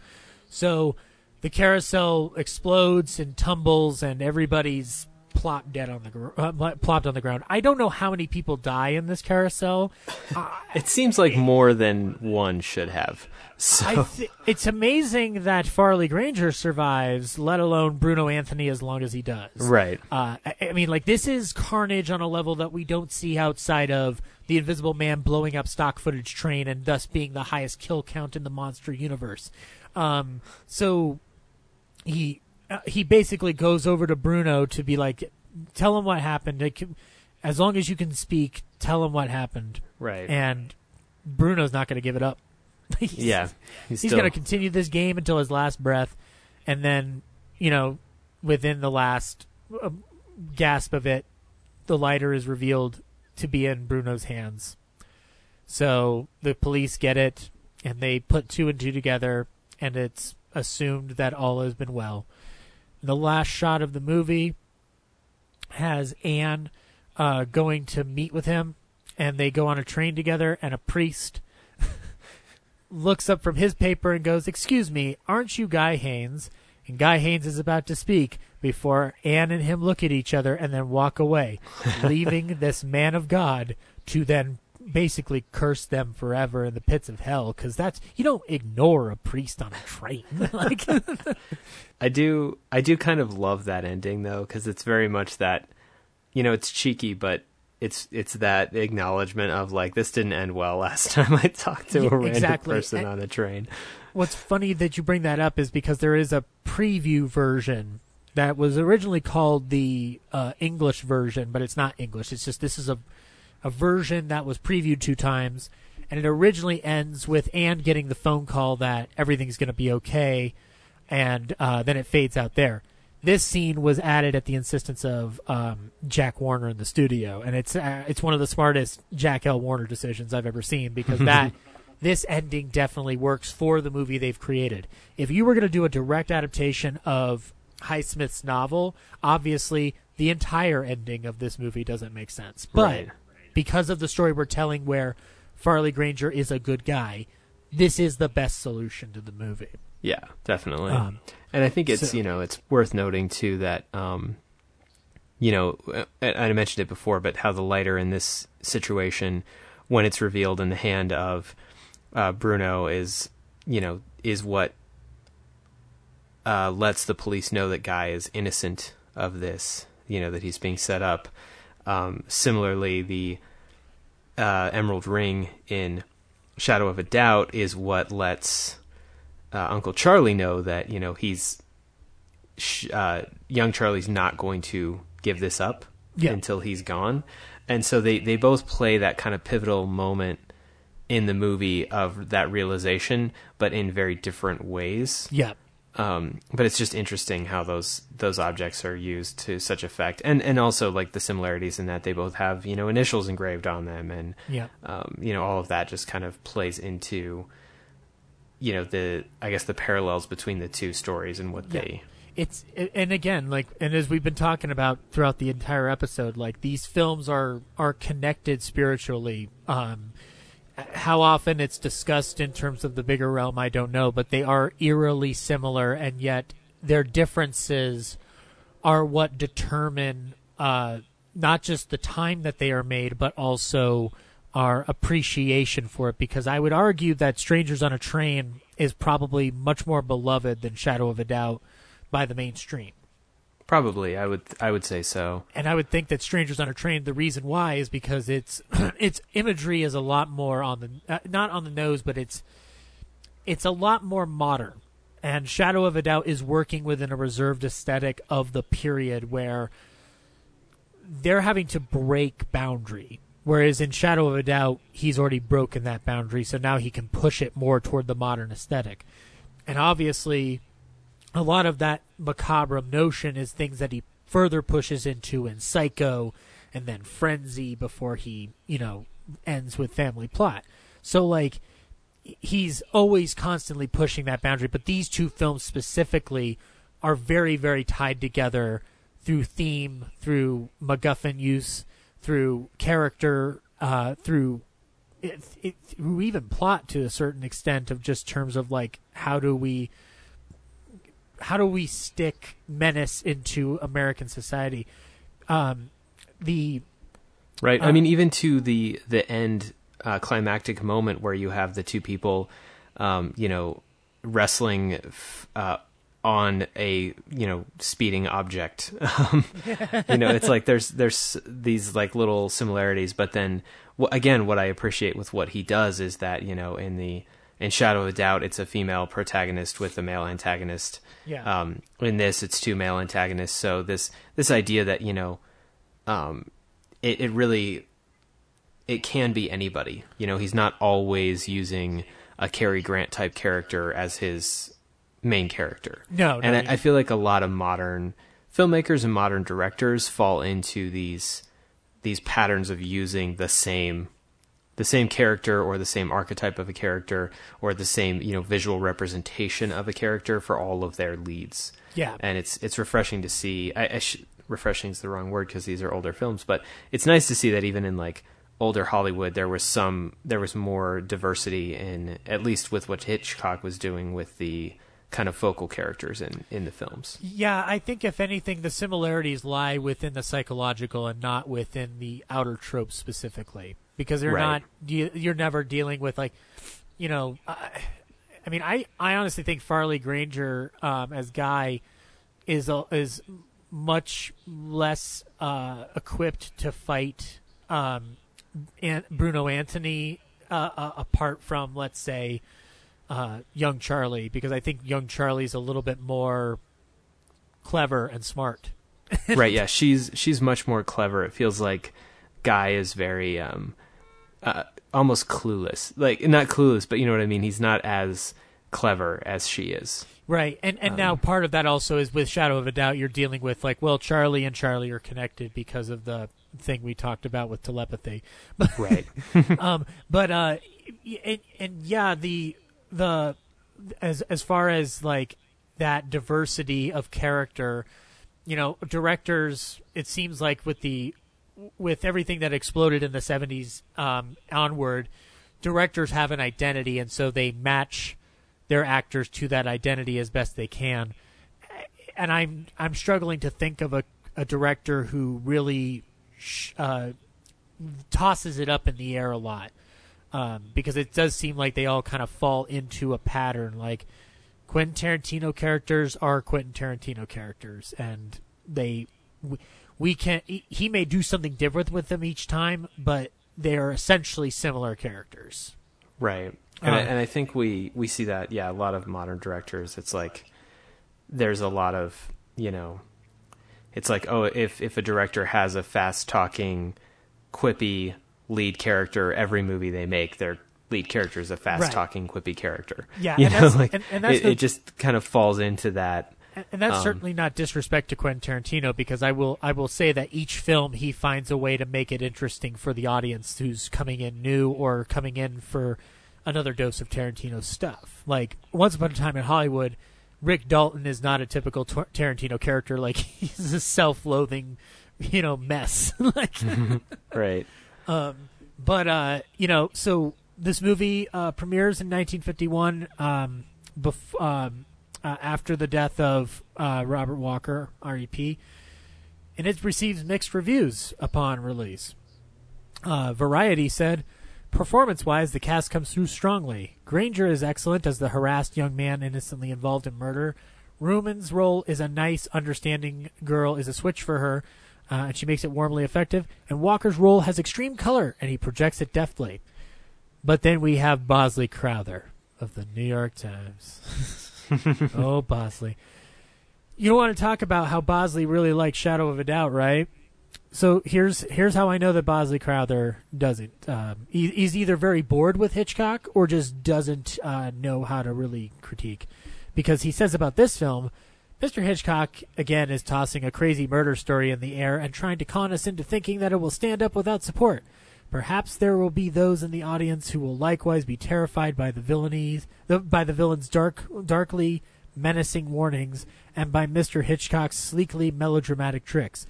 so the carousel explodes and tumbles, and everybody's plopped dead on the gr- uh, plopped on the ground. I don't know how many people die in this carousel. It seems like more than one should have. So I th- it's amazing that Farley Granger survives, let alone Bruno Antony as long as he does. right. Uh, I, I mean, like this is carnage on a level that we don't see outside of the Invisible Man blowing up stock footage train, and thus being the highest kill count in the monster universe. Um, so he uh, he basically goes over to Bruno to be like, tell him what happened. As long as you can speak, tell him what happened. Right. And Bruno's not going to give it up. He's- yeah. He's, he's still, going to continue this game until his last breath, and then you know within the last uh, gasp of it, the lighter is revealed to be in Bruno's hands. So the police get it, and they put two and two together, and it's assumed that all has been well. The last shot of the movie has Anne uh, going to meet with him, and they go on a train together, and a priest looks up from his paper and goes, Excuse me, aren't you Guy Haines? And Guy Haines is about to speak before Anne and him look at each other and then walk away, leaving this man of God to then basically curse them forever in the pits of hell because that's you don't ignore a priest on a train like I do I do kind of love that ending though because it's very much that you know it's cheeky but it's it's that acknowledgement of like this didn't end well last time I talked to Yeah, a random exactly. person And- on a train. what's funny that you bring that up is because there is a preview version that was originally called the uh, English version, but it's not English. It's just this is a a version that was previewed two times, and it originally ends with Anne getting the phone call that everything's going to be okay, and uh, then it fades out there. This scene was added at the insistence of um, Jack Warner in the studio, and it's uh, it's one of the smartest Jack L. Warner decisions I've ever seen because that this ending definitely works for the movie they've created. If you were going to do a direct adaptation of Highsmith's novel, obviously the entire ending of this movie doesn't make sense. But Right. Because of the story we're telling where Farley Granger is a good guy, this is the best solution to the movie. Yeah, definitely. Um, and I think it's so- you know it's worth noting too that um, you know I, I mentioned it before, but how the lighter in this situation, when it's revealed in the hand of uh, Bruno, is you know is what uh, lets the police know that Guy is innocent of this. You know that he's being set up. Um, similarly, the uh, emerald ring in Shadow of a Doubt is what lets uh, Uncle Charlie know that you know he's sh- uh, young Charlie's not going to give this up Yeah. until he's gone, and so they they both play that kind of pivotal moment in the movie of that realization, but in very different ways. Yeah. Um, but it's just interesting how those those objects are used to such effect, and and also like the similarities in that they both have you know initials engraved on them, and Yeah. um, you know all of that just kind of plays into you know the I guess the parallels between the two stories and what Yeah. they it's and again like and as we've been talking about throughout the entire episode like these films are are connected spiritually um how often it's discussed in terms of the bigger realm i don't know but they are eerily similar and yet their differences are what determine uh not just the time that they are made but also our appreciation for it because i would argue that strangers on a train is probably much more beloved than shadow of a doubt by the mainstream. Probably I would I would say so. And I would think that Strangers on a Train, the reason why is because its its imagery is a lot more on the uh, not on the nose, but it's it's a lot more modern. And Shadow of a Doubt is working within a reserved aesthetic of the period where they're having to break boundary. Whereas in Shadow of a Doubt, he's already broken that boundary, so now he can push it more toward the modern aesthetic. And obviously, a lot of that macabre notion is things that he further pushes into in Psycho and then Frenzy before he, you know, ends with Family Plot. So like he's always constantly pushing that boundary, but these two films specifically are very very tied together through theme, through MacGuffin use, through character, uh, through it, it, through even plot to a certain extent of just terms of like how do we how do we stick menace into American society? Um, the Right. Uh, I mean, even to the the end uh, climactic moment where you have the two people, um, you know, wrestling f- uh, on a you know speeding object. Um, you know, it's like there's there's these like little similarities, but then again, what I appreciate with what he does is that you know in the in Shadow of a Doubt, it's a female protagonist with a male antagonist. Yeah. Um, in this, it's two male antagonists. So this this idea that you know, um, it, it really it can be anybody. You know, he's not always using a Cary Grant type character as his main character. No, no, and you- I, I feel like a lot of modern filmmakers and modern directors fall into these these patterns of using the same the same character or the same archetype of a character or the same you know visual representation of a character for all of their leads. Yeah. and it's it's refreshing to see. I, I sh- refreshing is the wrong word because these are older films, but it's nice to see that even in like older Hollywood, there was some there was more diversity in at least with what Hitchcock was doing with the kind of focal characters in in the films. Yeah, I think if anything, the similarities lie within the psychological and not within the outer tropes specifically, because they're Right. not. You're never dealing with like, you know, I, I mean, I I honestly think Farley Granger um, as Guy is a, is much less uh, equipped to fight um, An- Bruno Antony uh, uh, apart from let's say uh, young Charlie because I think young Charlie's a little bit more clever and smart. right, yeah, she's she's much more clever. It feels like Guy is very um uh, almost clueless. Like not clueless, but you know what I mean. He's not as clever as she is. Right. And and now part of that also is with Shadow of a Doubt you're dealing with like well Charlie and Charlie are connected because of the thing we talked about with telepathy. But Right. um but uh and, and yeah the the as as far as like that diversity of character you know directors it seems like with the with everything that exploded in the 70s um onward directors have an identity and so they match their actors to that identity as best they can and i'm i'm struggling to think of a a director who really sh- uh tosses it up in the air a lot um, because it does seem like they all kind of fall into a pattern. Like Quentin Tarantino characters are Quentin Tarantino characters, and they we can he- may do something different with them each time, but they are essentially similar characters. Right. And, I, Uh, and I think we, we see that, yeah, a lot of modern directors, it's like there's a lot of, you know, it's like, oh, if, if a director has a fast talking, quippy lead character, every movie they make, their lead character is a fast talking, quippy character. Yeah, You and know, that's- like, and- and that's it, the- it just kind of falls into that. And, that's Um, certainly not disrespect to Quentin Tarantino because I will I will say that each film he finds a way to make it interesting for the audience who's coming in new or coming in for another dose of Tarantino stuff. Like Once Upon a Time in Hollywood, Rick Dalton is not a typical Tar- Tarantino character. Like he's a self-loathing, you know, mess. like Right. but uh, you know, so this movie uh, premieres in 1951, um, bef- um, uh, after the death of uh, Robert Walker, REP, and it receives mixed reviews upon release. Uh, Variety said, performance-wise, the cast comes through strongly. Granger is excellent as the harassed young man innocently involved in murder. Roman's role is a nice, understanding girl is a switch for her, uh, and she makes it warmly effective. And Walker's role has extreme color, and he projects it deftly. But then we have Bosley Crowther of the New York Times. oh, Bosley. You don't want to talk about how Bosley really likes Shadow of a Doubt, right? So here's here's how I know that Bosley Crowther doesn't. Um, he, he's either very bored with Hitchcock or just doesn't uh, know how to really critique, because he says about this film, Mr. Hitchcock again is tossing a crazy murder story in the air and trying to con us into thinking that it will stand up without support. Perhaps there will be those in the audience who will likewise be terrified by the villainies, by the villain's dark, darkly menacing warnings, and by Mr. Hitchcock's sleekly melodramatic tricks.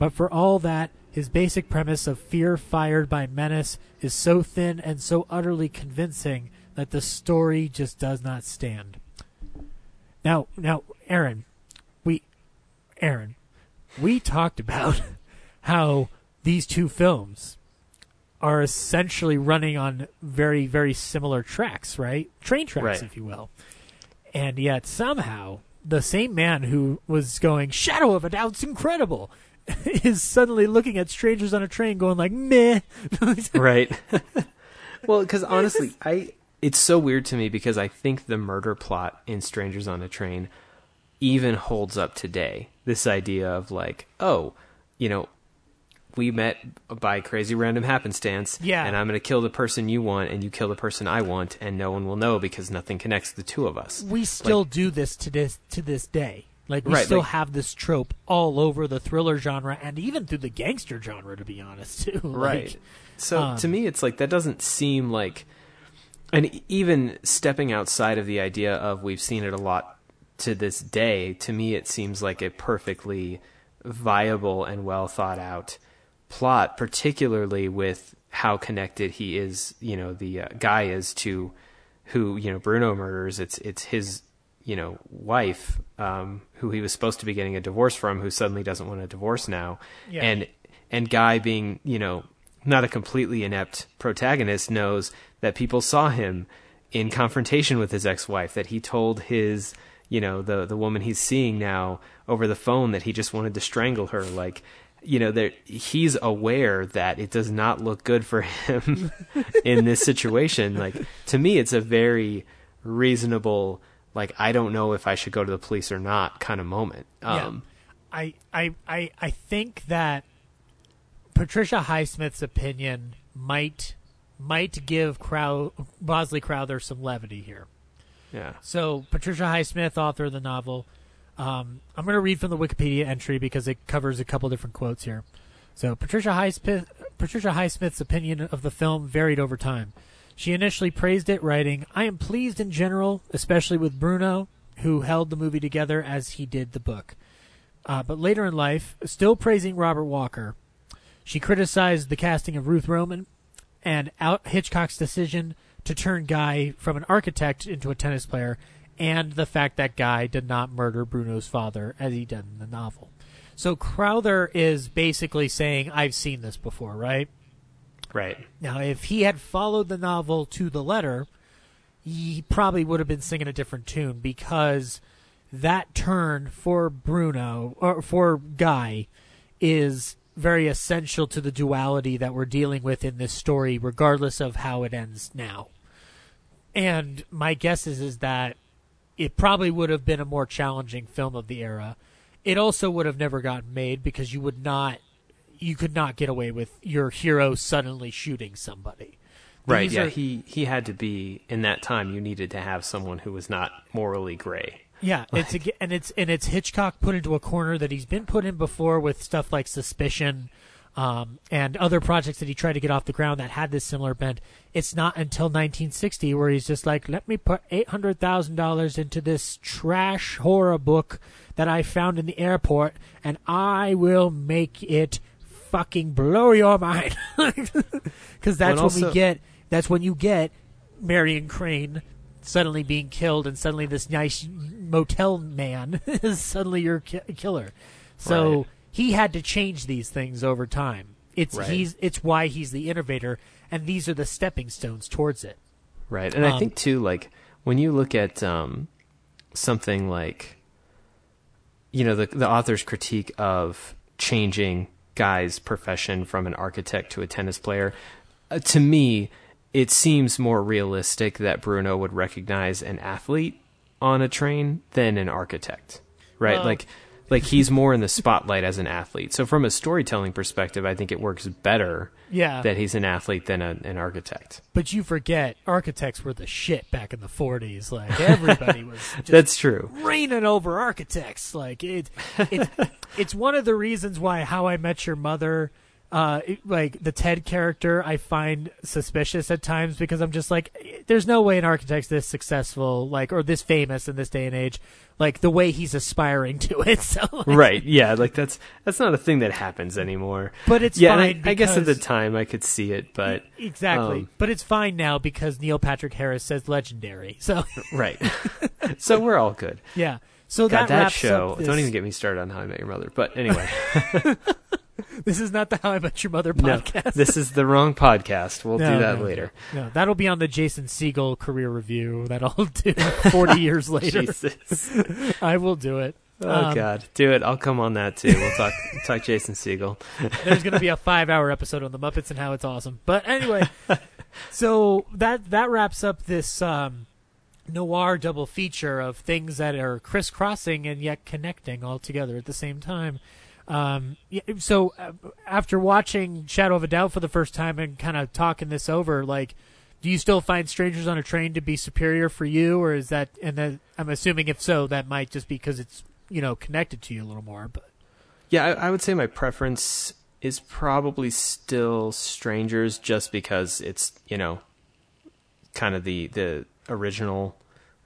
But for all that, his basic premise of fear fired by menace is so thin and so utterly convincing that the story just does not stand. Now, now, Aaron, we, Aaron, we talked about how these two films are essentially running on very, very similar tracks, right? Train tracks, Right. if you will. And yet somehow the same man who was going Shadow of a Doubt's incredible is suddenly looking at strangers on a train going like meh. right well because honestly i it's so weird to me because i think the murder plot in strangers on a train even holds up today this idea of like oh you know we met by crazy random happenstance Yeah. and i'm going to kill the person you want and you kill the person i want and no one will know because nothing connects the two of us we still do this to this to this day. Like we Right, still like- have this trope all over the thriller genre and even through the gangster genre, to be honest, too. Like, right so um, to me it's like that doesn't seem like and even stepping outside of the idea of we've seen it a lot to this day to me it seems like a perfectly viable and well thought out plot particularly with how connected he is you know the uh, guy is to who you know Bruno murders. It's it's his you know wife um who he was supposed to be getting a divorce from who suddenly doesn't want a divorce now. Yeah. and and guy being you know not a completely inept protagonist knows that people saw him in confrontation with his ex-wife that he told his you know the the woman he's seeing now over the phone that he just wanted to strangle her. Like you know that he's aware that it does not look good for him in this situation like to me it's a very reasonable like I don't know if I should go to the police or not kind of moment Yeah. um I, I, I, I think that Patricia Highsmith's opinion might might give Crow, Bosley Crowther some levity here. yeah So Patricia Highsmith, author of the novel, um, I'm going to read from the Wikipedia entry because it covers a couple different quotes here. So Patricia Highsmith, Patricia Highsmith's opinion of the film varied over time. She initially praised it, writing, "I am pleased in general, especially with Bruno, who held the movie together as he did the book." Uh, but later in life, still praising Robert Walker, she criticized the casting of Ruth Roman and Hitchcock's decision to turn Guy from an architect into a tennis player, and the fact that Guy did not murder Bruno's father as he did in the novel. So Crowther is basically saying, "I've seen this before, right?" right Now, if he had followed the novel to the letter, he probably would have been singing a different tune because that turn for Bruno or for Guy is very essential to the duality that we're dealing with in this story, regardless of how it ends now. And my guess is is that it probably would have been a more challenging film of the era. It also would have never gotten made because you would not you could not get away with your hero suddenly shooting somebody. Right. These yeah. are- He he had to be in that time. You needed to have someone who was not morally gray. Yeah, it's and it's and it's Hitchcock put into a corner that he's been put in before with stuff like Suspicion, um, and other projects that he tried to get off the ground that had this similar bent. It's not until 1960 where he's just like, let me put eight hundred thousand dollars into this trash horror book that I found in the airport, and I will make it fucking blow your mind, because that's Well, when we get that's when you get Marion Crane suddenly being killed, and suddenly this nice motel man is suddenly your ki- killer. So Right. He had to change these things over time. It's Right. he's it's why he's the innovator, and these are the stepping stones towards it. Right. And I Um, think too, like when you look at um, something like, you know, the the author's critique of changing Guy's profession from an architect to a tennis player, uh, to me, it seems more realistic that Bruno would recognize an athlete on a train than an architect. Right. Well- like. Like he's more in the spotlight as an athlete. So from a storytelling perspective, I think it works better Yeah, that he's an athlete than a, an architect. but you forget architects were the shit back in the 40s. Like everybody was just That's true. reigning over architects. Like it, it it's one of the reasons why How I Met Your Mother, uh, like the Ted character, I find suspicious at times because I'm just like, there's no way an architect's this successful, like or this famous in this day and age, like the way he's aspiring to it. So, like, right yeah like that's that's not a thing that happens anymore but it's yeah I, fine. I guess at the time i could see it but exactly, um, but it's fine now because Neil Patrick Harris says legendary. So right so we're all good yeah. So god that, that show don't even get me started on how i met your mother but anyway This is not the How I Met Your Mother no podcast. this is the wrong podcast we'll No, do that no, later No, that'll be on the Jason Segel career review that I'll do 40 years later. jesus I will do it. oh Um, god do it i'll come on that too we'll talk talk jason segel There's going to be a five hour episode on the Muppets and how it's awesome. But anyway, so that that wraps up this um, noir double feature of things that are crisscrossing and yet connecting all together at the same time. Um, yeah, so uh, after watching Shadow of a Doubt for the first time and kind of talking this over, like, do you still find Strangers on a Train to be superior for you, or is that? And then I'm assuming if so, that might just be because it's you know connected to you a little more. But Yeah, I, I would say my preference is probably still Strangers, just because it's you know, kind of the the original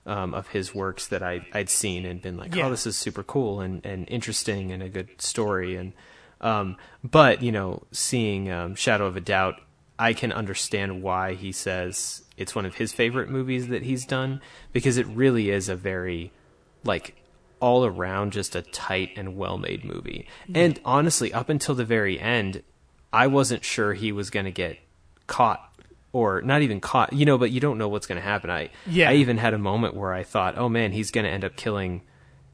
um, of his works that I I'd seen and been like, Yeah. oh, this is super cool and and interesting and a good story and um, but you know, seeing um, Shadow of a Doubt, I can understand why he says it's one of his favorite movies that he's done because it really is a very like all around just a tight and well made movie. And honestly, up until the very end, I wasn't sure he was going to get caught or not even caught, you know, but you don't know what's going to happen. I Yeah. I even had a moment where I thought, "Oh man, he's going to end up killing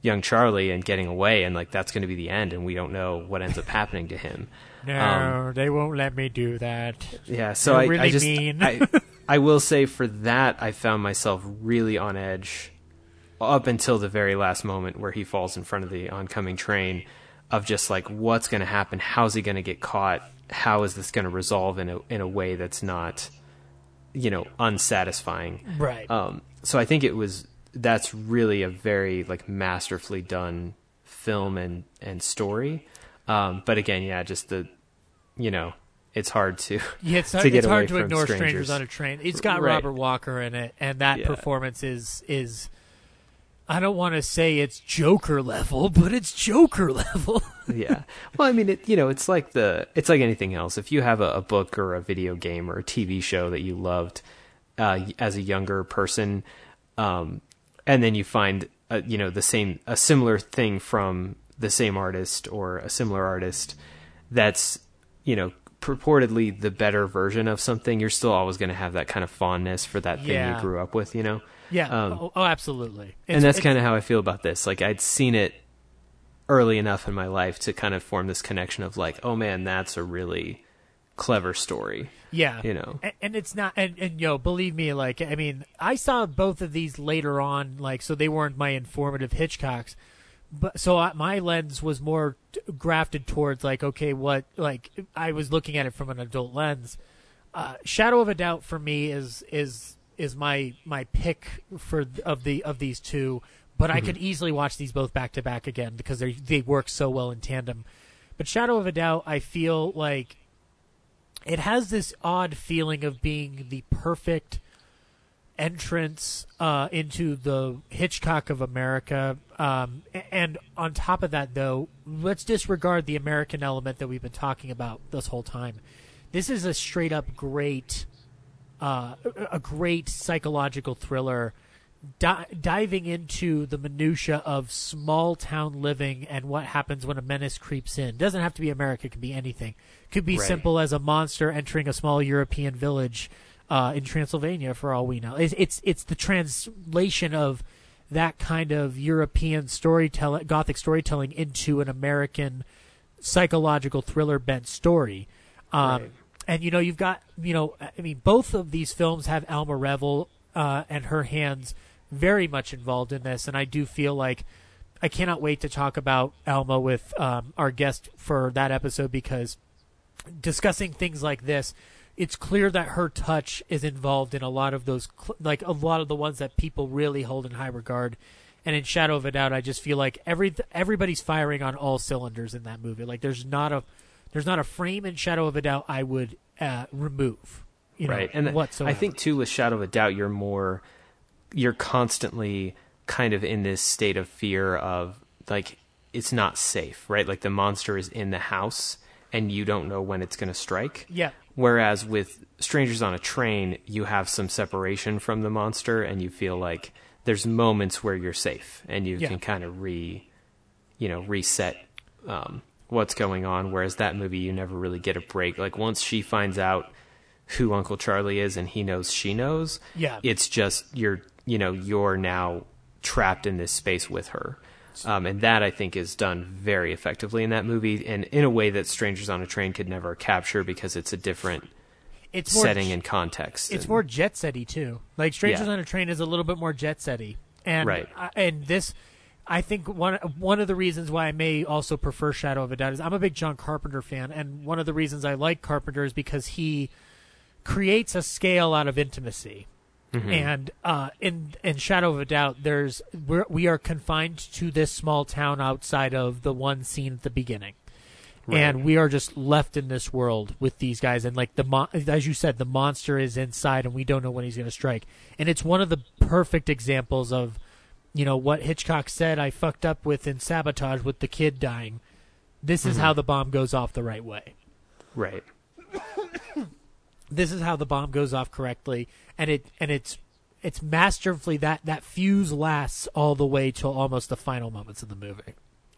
young Charlie and getting away and like that's going to be the end and we don't know what ends up happening to him." no, Um, they won't let me do that. Yeah, so They're I, really I just mean. I, I will say for that I found myself really on edge up until the very last moment where he falls in front of the oncoming train of just like what's going to happen, how's he going to get caught, how is this going to resolve in a in a way that's not you know unsatisfying. Right. Um, so I think it was that's really a very like masterfully done film and and story. Um, but again, yeah, just the you know it's hard to Yeah, it's, to hard, get it's hard to ignore strangers. strangers. on a train. It's got Right. Robert Walker in it, and that Yeah. performance is is. I don't want to say it's Joker level, but it's Joker level. yeah. Well, I mean, it, you know, it's like the it's like anything else. If you have a, a book or a video game or a TV show that you loved uh, as a younger person, um, and then you find uh, you know the same a similar thing from the same artist or a similar artist that's you know purportedly the better version of something, you're still always going to have that kind of fondness for that thing Yeah. you grew up with. You know. Yeah. Um, oh, oh, absolutely. It's- and that's kind of how I feel about this. Like I'd seen it early enough in my life to kind of form this connection of like, oh man, that's a really clever story. Yeah, you know. and, and it's not, and, and yo, believe me, like, I mean, I saw both of these later on, like, so they weren't my informative Hitchcocks, but so I, my lens was more grafted towards like, okay, what, like, I was looking at it from an adult lens. Uh, Shadow of a Doubt for me is is is my my pick for of the of these two, but I could easily watch these both back to back again because they they work so well in tandem. But Shadow of a Doubt, I feel like it has this odd feeling of being the perfect entrance uh, into the Hitchcock of America. Um, and on top of that, though, let's disregard the American element that we've been talking about this whole time. This is a straight up great, uh, a- great psychological thriller. Di- diving into the minutia of small town living and what happens when a menace creeps in doesn't have to be America; it could be anything. Could be Right. simple as a monster entering a small European village uh, in Transylvania, for all we know. It's, it's it's the translation of that kind of European storytelling, Gothic storytelling, into an American psychological thriller bent story. Um, Right. And you know, you've got you know, I mean, both of these films have Alma Reville uh, and her hands very much involved in this, and I do feel like I cannot wait to talk about Alma with um, our guest for that episode because discussing things like this, it's clear that her touch is involved in a lot of those, like a lot of the ones that people really hold in high regard. And in Shadow of a Doubt, I just feel like every everybody's firing on all cylinders in that movie. Like there's not a there's not a frame in Shadow of a Doubt I would uh, remove. You know, right. And whatsoever. I think too with Shadow of a Doubt you're more you're constantly kind of in this state of fear of like it's not safe, right? Like the monster is in the house and you don't know when it's going to strike. yeah, Whereas with Strangers on a Train, you have some separation from the monster and you feel like there's moments where you're safe and you Yeah. can kind of re, you know, reset um, what's going on. Whereas that movie, you never really get a break. Like once she finds out who Uncle Charlie is and he knows she knows, Yeah. it's just you're, you know, you're now trapped in this space with her. Um, and that I think is done very effectively in that movie, and in a way that Strangers on a Train could never capture because it's a different it's more setting and context. it's and- more jet setty too. Like Strangers Yeah. on a Train is a little bit more jet setty, and Right. I- and this, I think one one of the reasons why I may also prefer Shadow of a Doubt is I'm a big John Carpenter fan, and one of the reasons I like Carpenter is because he creates a scale out of intimacy. And uh, in in Shadow of a Doubt, there's we're, we are confined to this small town outside of the one scene at the beginning, and we are just left in this world with these guys. And like the mo- as you said, the monster is inside, and we don't know when he's going to strike. And it's one of the perfect examples of you know what Hitchcock said I fucked up with in Sabotage with the kid dying. This is how the bomb goes off the right way Right. this is how the bomb goes off correctly and it and it's it's masterfully that that fuse lasts all the way till almost the final moments of the movie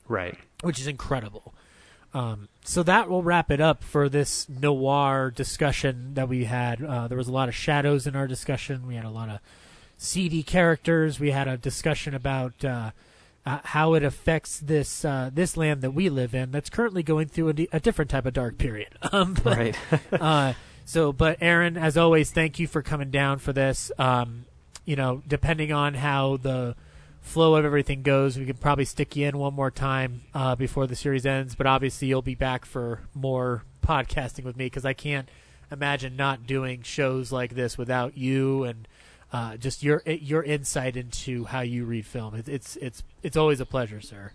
Right. which is incredible um, so that will wrap it up for this noir discussion that we had uh, there was a lot of shadows in our discussion we had a lot of seedy characters we had a discussion about uh, uh, how it affects this uh, this land that we live in that's currently going through a, di- a different type of dark period um, but- Right. uh, so, but Aaron, as always, thank you for coming down for this. Um, you know, depending on how the flow of everything goes, we could probably stick you in one more time uh, before the series ends. But obviously, you'll be back for more podcasting with me because I can't imagine not doing shows like this without you and uh, just your your insight into how you read film. It, it's it's it's always a pleasure, sir.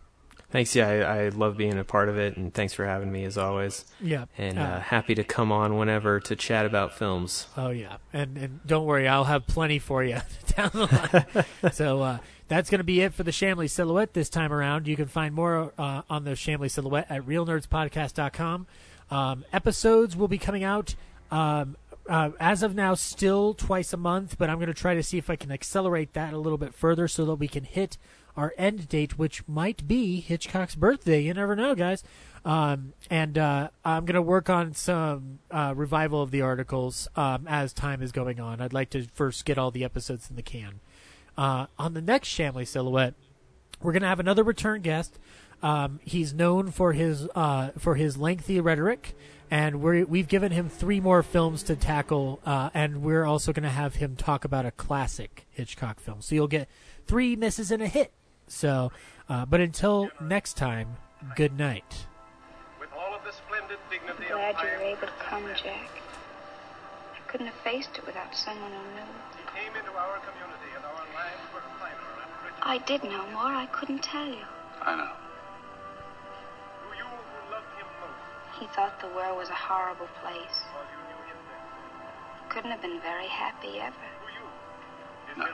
Thanks. Yeah, I, I love being a part of it, and thanks for having me as always. Yeah, And Uh, uh, happy to come on whenever to chat about films. Oh yeah, and and don't worry, I'll have plenty for you down the line. so uh, that's going to be it for the Shamley Silhouette this time around. You can find more uh, on the Shamley Silhouette at RealNerdsPodcast.com. Um, episodes will be coming out um, uh, as of now, still twice a month, but I'm going to try to see if I can accelerate that a little bit further so that we can hit our end date, which might be Hitchcock's birthday. You never know, guys. Um, and uh, I'm going to work on some uh, revival of the articles um, as time is going on. I'd like to first get all the episodes in the can. Uh, on the next Shamley Silhouette, we're going to have another return guest. Um, he's known for his uh, for his lengthy rhetoric, and we're, we've given him three more films to tackle, uh, and we're also going to have him talk about a classic Hitchcock film. So you'll get three misses and a hit. So, uh, but until next time, good night. With all of the splendid dignity Glad of you were able to come, Jack. I couldn't have faced it without someone who knew. He came into our community and our lives were finer and richer. I did know more. I couldn't tell you. I know. He thought the world was a horrible place. best. Couldn't have been very happy ever. No.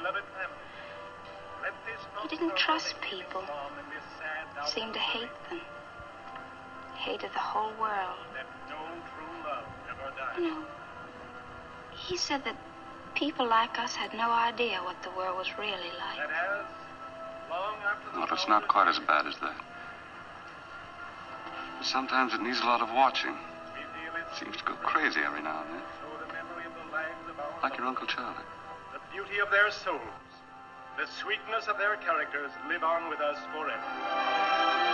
He didn't trust people. hour Seemed to hate them. Hated the whole world. You know, he said that people like us had no idea what the world was really like. Well, it's not quite as bad as that. Sometimes it needs a lot of watching. Seems to go crazy every now and then. Like your Uncle Charlie. the beauty of their souls, the sweetness of their characters live on with us forever.